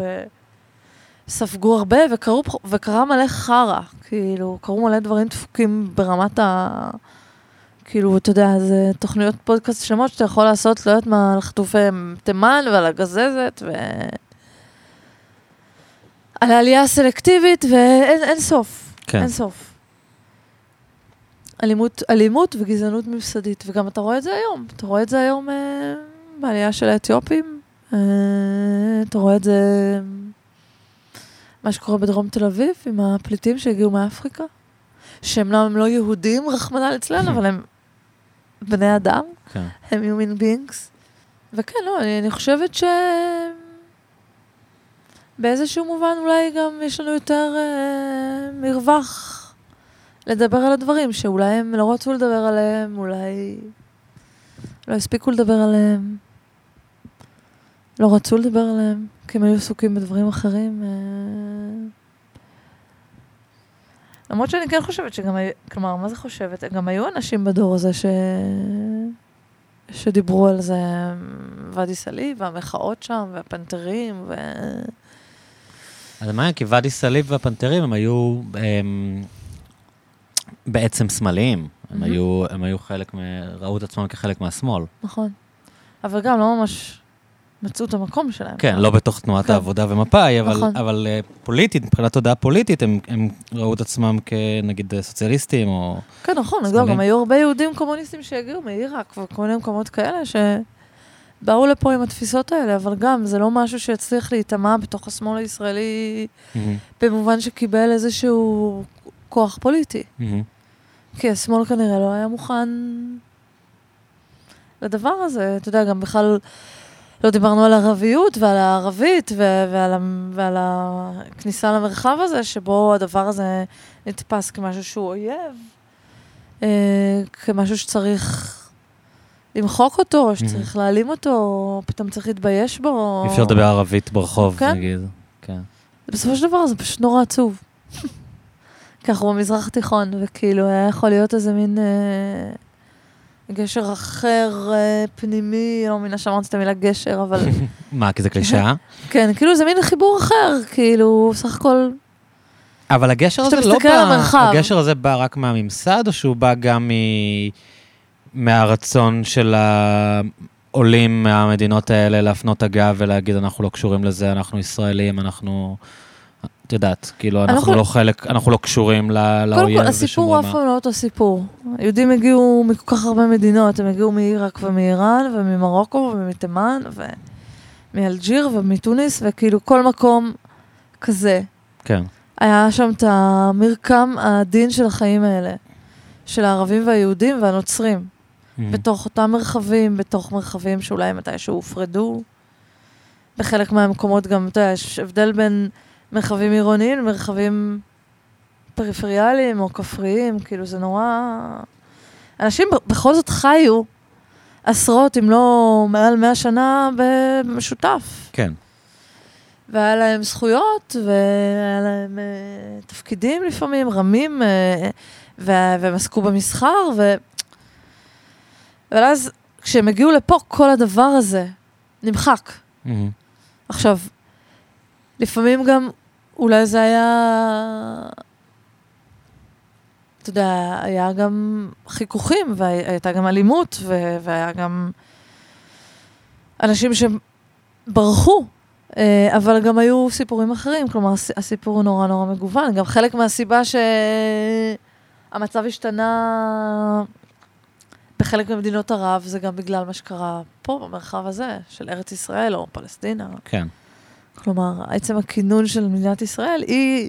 וספגו הרבה, וקרו, וקרה מלא חרא. כאילו, קרו מלא דברים דפוקים ברמת ה... כאילו, אתה יודע, זה תוכניות פודקאסט שלמות שאתה יכול לעשות, לא יודעת מה, על חטופי תימן ועל הגזזת, ו... על העלייה הסלקטיבית, ואין אין סוף. כן. אין סוף. אלימות, אלימות וגזענות ממסדית, וגם אתה רואה את זה היום. אתה רואה את זה היום אה, בעלייה של האתיופים, אה, אתה רואה את זה, מה שקורה בדרום תל אביב, עם הפליטים שהגיעו מאפריקה, שאומנם הם לא יהודים, רחמנא ליצלן, אבל הם בני אדם, כן. הם human beings. וכן, לא, אני, אני חושבת ש... באיזשהו מובן אולי גם יש לנו יותר אה, מרווח לדבר על הדברים שאולי הם לא רצו לדבר עליהם, אולי לא הספיקו לדבר עליהם, לא רצו לדבר עליהם, כי הם היו עסוקים בדברים אחרים. אה... למרות שאני כן חושבת שגם היו, כלומר, מה זה חושבת? גם היו אנשים בדור הזה ש... שדיברו על זה, ואדי סאליב, והמחאות שם, והפנתרים, ו... אז מעניין, כי ואדי סאליב והפנתרים הם היו הם, בעצם שמאליים. הם. היו, הם היו חלק, מ... ראו את עצמם כחלק מהשמאל. נכון. אבל גם לא ממש מצאו את המקום שלהם. כן, לא בתוך תנועת כן. העבודה ומפא"י, אבל, נכון. אבל אה, פוליטית, מבחינת תודעה פוליטית, הם, הם ראו את עצמם כנגיד אה, סוציאליסטים, או... כן, נכון. גם, גם היו הרבה יהודים קומוניסטים שהגיעו מעיראק וכל מיני מקומות כאלה שבאו לפה עם התפיסות האלה, אבל גם זה לא משהו שהצליח להיטמע בתוך השמאל הישראלי מהמם, במובן שקיבל איזשהו כוח פוליטי. מהמם. כי השמאל כנראה לא היה מוכן לדבר הזה. אתה יודע, גם בכלל לא דיברנו על ערביות ועל הערבית ו- ועל, ה- ועל הכניסה למרחב הזה, שבו הדבר הזה נתפס כמשהו שהוא אויב, אה, כמשהו שצריך למחוק אותו, שצריך להעלים אותו, פתאום צריך להתבייש בו. אי אפשר לדבר ערבית ברחוב, כן. נגיד. כן. בסופו של דבר זה פשוט נורא עצוב. כי אנחנו במזרח התיכון, וכאילו היה יכול להיות איזה מין אה, גשר אחר, אה, פנימי, לא מבינה שאמרתי את המילה גשר, אבל מה, כי זה קלישאה? כן, כאילו זה מין חיבור אחר, כאילו, סך הכל, אבל הגשר הזה לא בא, המרחב. הגשר הזה בא רק מהממסד, או שהוא בא גם מ... מהרצון של העולים מהמדינות האלה להפנות הגב ולהגיד, אנחנו לא קשורים לזה, אנחנו ישראלים, אנחנו... את יודעת, כאילו, אנחנו אנחנו- לא חלק, אנחנו לא קשורים ל- קודם לאויב כל, הסיפור הוא ושום אף. פעם לא אותו סיפור. היהודים הגיעו מכל כך הרבה מדינות, הם הגיעו מעיראק ומאיראן, וממרוקו, ומתימן, ומאלג'יר, ומתוניס, וכאילו כל מקום כזה. כן. היה שם את המרקם העדין של החיים האלה, של הערבים והיהודים והנוצרים, Mm. בתוך אותם מרחבים, בתוך מרחבים שאולי מתישהו הופרדו. בחלק מהמקומות גם, אתה יודע, יש הבדל בין מרחבים עירוניים למרחבים פריפריאליים או כפריים, כאילו זה נורא... אנשים בכל זאת חיו עשרות, אם לא מעל מאה שנה במשותף. כן. והיה להם זכויות, והיה להם אה, תפקידים לפעמים, רמים, ו- והם עסקו במסחר, ו... אבל אז, כשהם הגיעו לפה, כל הדבר הזה נמחק. Mm. עכשיו, לפעמים גם, אולי זה היה... אתה יודע, היה גם חיכוכים, והייתה גם אלימות, והיה גם אנשים שברחו, אה, אבל גם היו סיפורים אחרים, כלומר, הס- הסיפור הוא נורא נורא מגוון. גם חלק מהסיבה שהמצב השתנה בחלק ממדינות ערב, זה גם בגלל מה שקרה פה, במרחב הזה, של ארץ ישראל או פלסטינה. כן. כלומר, עצם הכינון של מדינת ישראל היא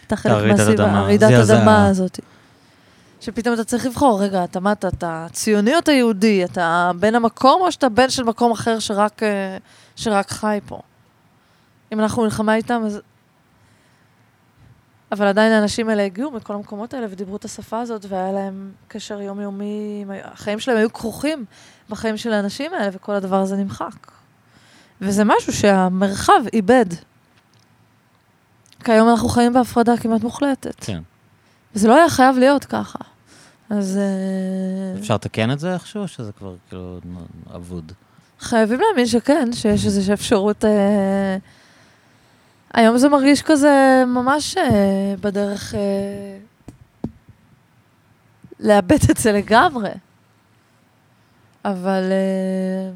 הייתה חלק מהסיבה, זעזע. אדמה הזאת. שפתאום אתה צריך לבחור, רגע, אתה מה, אתה, אתה ציוני או אתה יהודי? אתה בן המקום או שאתה בן של מקום אחר שרק, אה, שרק חי פה? אם אנחנו מלחמה איתם, אז... אבל עדיין האנשים האלה הגיעו מכל המקומות האלה ודיברו את השפה הזאת, והיה להם קשר יומיומי, החיים שלהם היו כרוכים בחיים של האנשים האלה, וכל הדבר הזה נמחק. וזה משהו שהמרחב איבד. כי היום אנחנו חיים בהפרדה כמעט מוחלטת. כן. וזה לא היה חייב להיות ככה. אז אה, אפשר לתקן את זה איכשהו, או שזה כבר כאילו אבוד? חייבים להאמין שכן, שיש איזושהי אפשרות... אה, היום זה מרגיש כזה ממש אה, בדרך אה, לאבד את זה לגמרי. אבל... אה,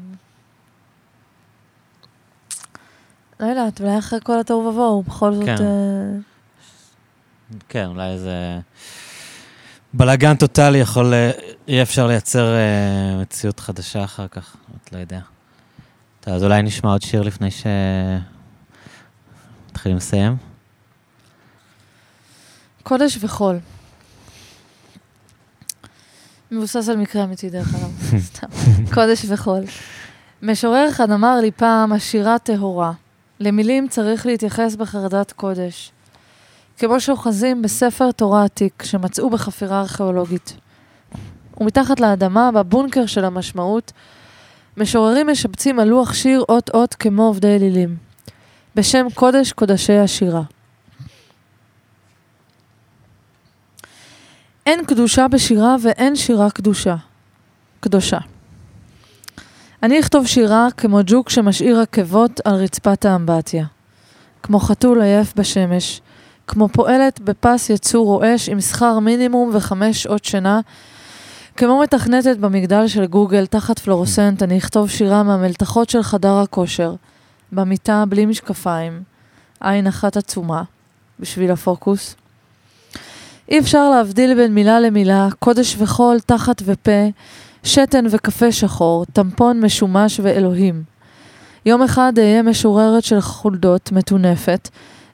לא יודעת, אולי אחרי כל התוהו ובוהו, בכל זאת... כן. אה, כן, אולי איזה בלאגן טוטאלי יכול, אה, יהיה אפשר לייצר אה, מציאות חדשה אחר כך, את לא יודע. טוב, אז אולי נשמע עוד שיר לפני ש... מתחילים לסיים? קודש וחול. מבוסס על מקרה אמיתי, דרך אגב. סתם. קודש וחול. משורר אחד אמר לי פעם, השירה טהורה. למילים צריך להתייחס בחרדת קודש. כמו שאוחזים בספר תורה עתיק שמצאו בחפירה ארכיאולוגית. ומתחת לאדמה, בבונקר של המשמעות, משוררים משבצים על לוח שיר אות-אות כמו עובדי אלילים. בשם קודש קודשי השירה. אין קדושה בשירה ואין שירה קדושה. קדושה. אני אכתוב שירה כמו ג'וק שמשאיר עקבות על רצפת האמבטיה. כמו חתול עייף בשמש. כמו פועלת בפס יצור רועש עם שכר מינימום וחמש שעות שינה. כמו מתכנתת במגדל של גוגל תחת פלורוסנט, אני אכתוב שירה מהמלתחות של חדר הכושר. במיטה בלי משקפיים. עין אחת עצומה. בשביל הפוקוס. אי אפשר להבדיל בין מילה למילה, קודש וחול, תחת ופה, שתן וקפה שחור, טמפון משומש ואלוהים. יום אחד אהיה משוררת של חולדות, מטונפת,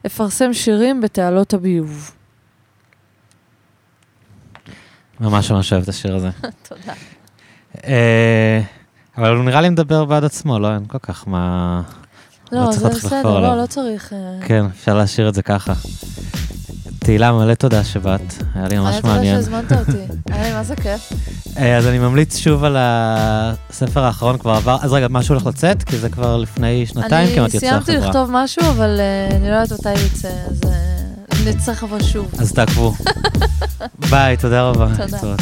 אפרסם שירים בתעלות הביוב. ממש ממש אוהב את השיר הזה. תודה. אה, אבל הוא נראה לי מדבר בעד עצמו, לא? אין כל כך מה... לא לא, זה בסדר. לא, לא צריך... אה, כן, אפשר להשאיר את זה ככה. תהילה, מלא תודה שבאת, היה לי ממש היה תודה מעניין. שהזמנת אותי. היה לי מה זה כיף. אה, אז אני ממליץ שוב על הספר האחרון, כבר עבר, אז רגע, משהו הולך לצאת? כי זה כבר לפני שנתיים כמעט אני יצא החברה. סיימתי לכתוב משהו, אבל אה, אני לא יודעת מתי יצא, אז אה, נצטרך לבוא שוב. אז תעקבו. ביי, תודה רבה. תודה.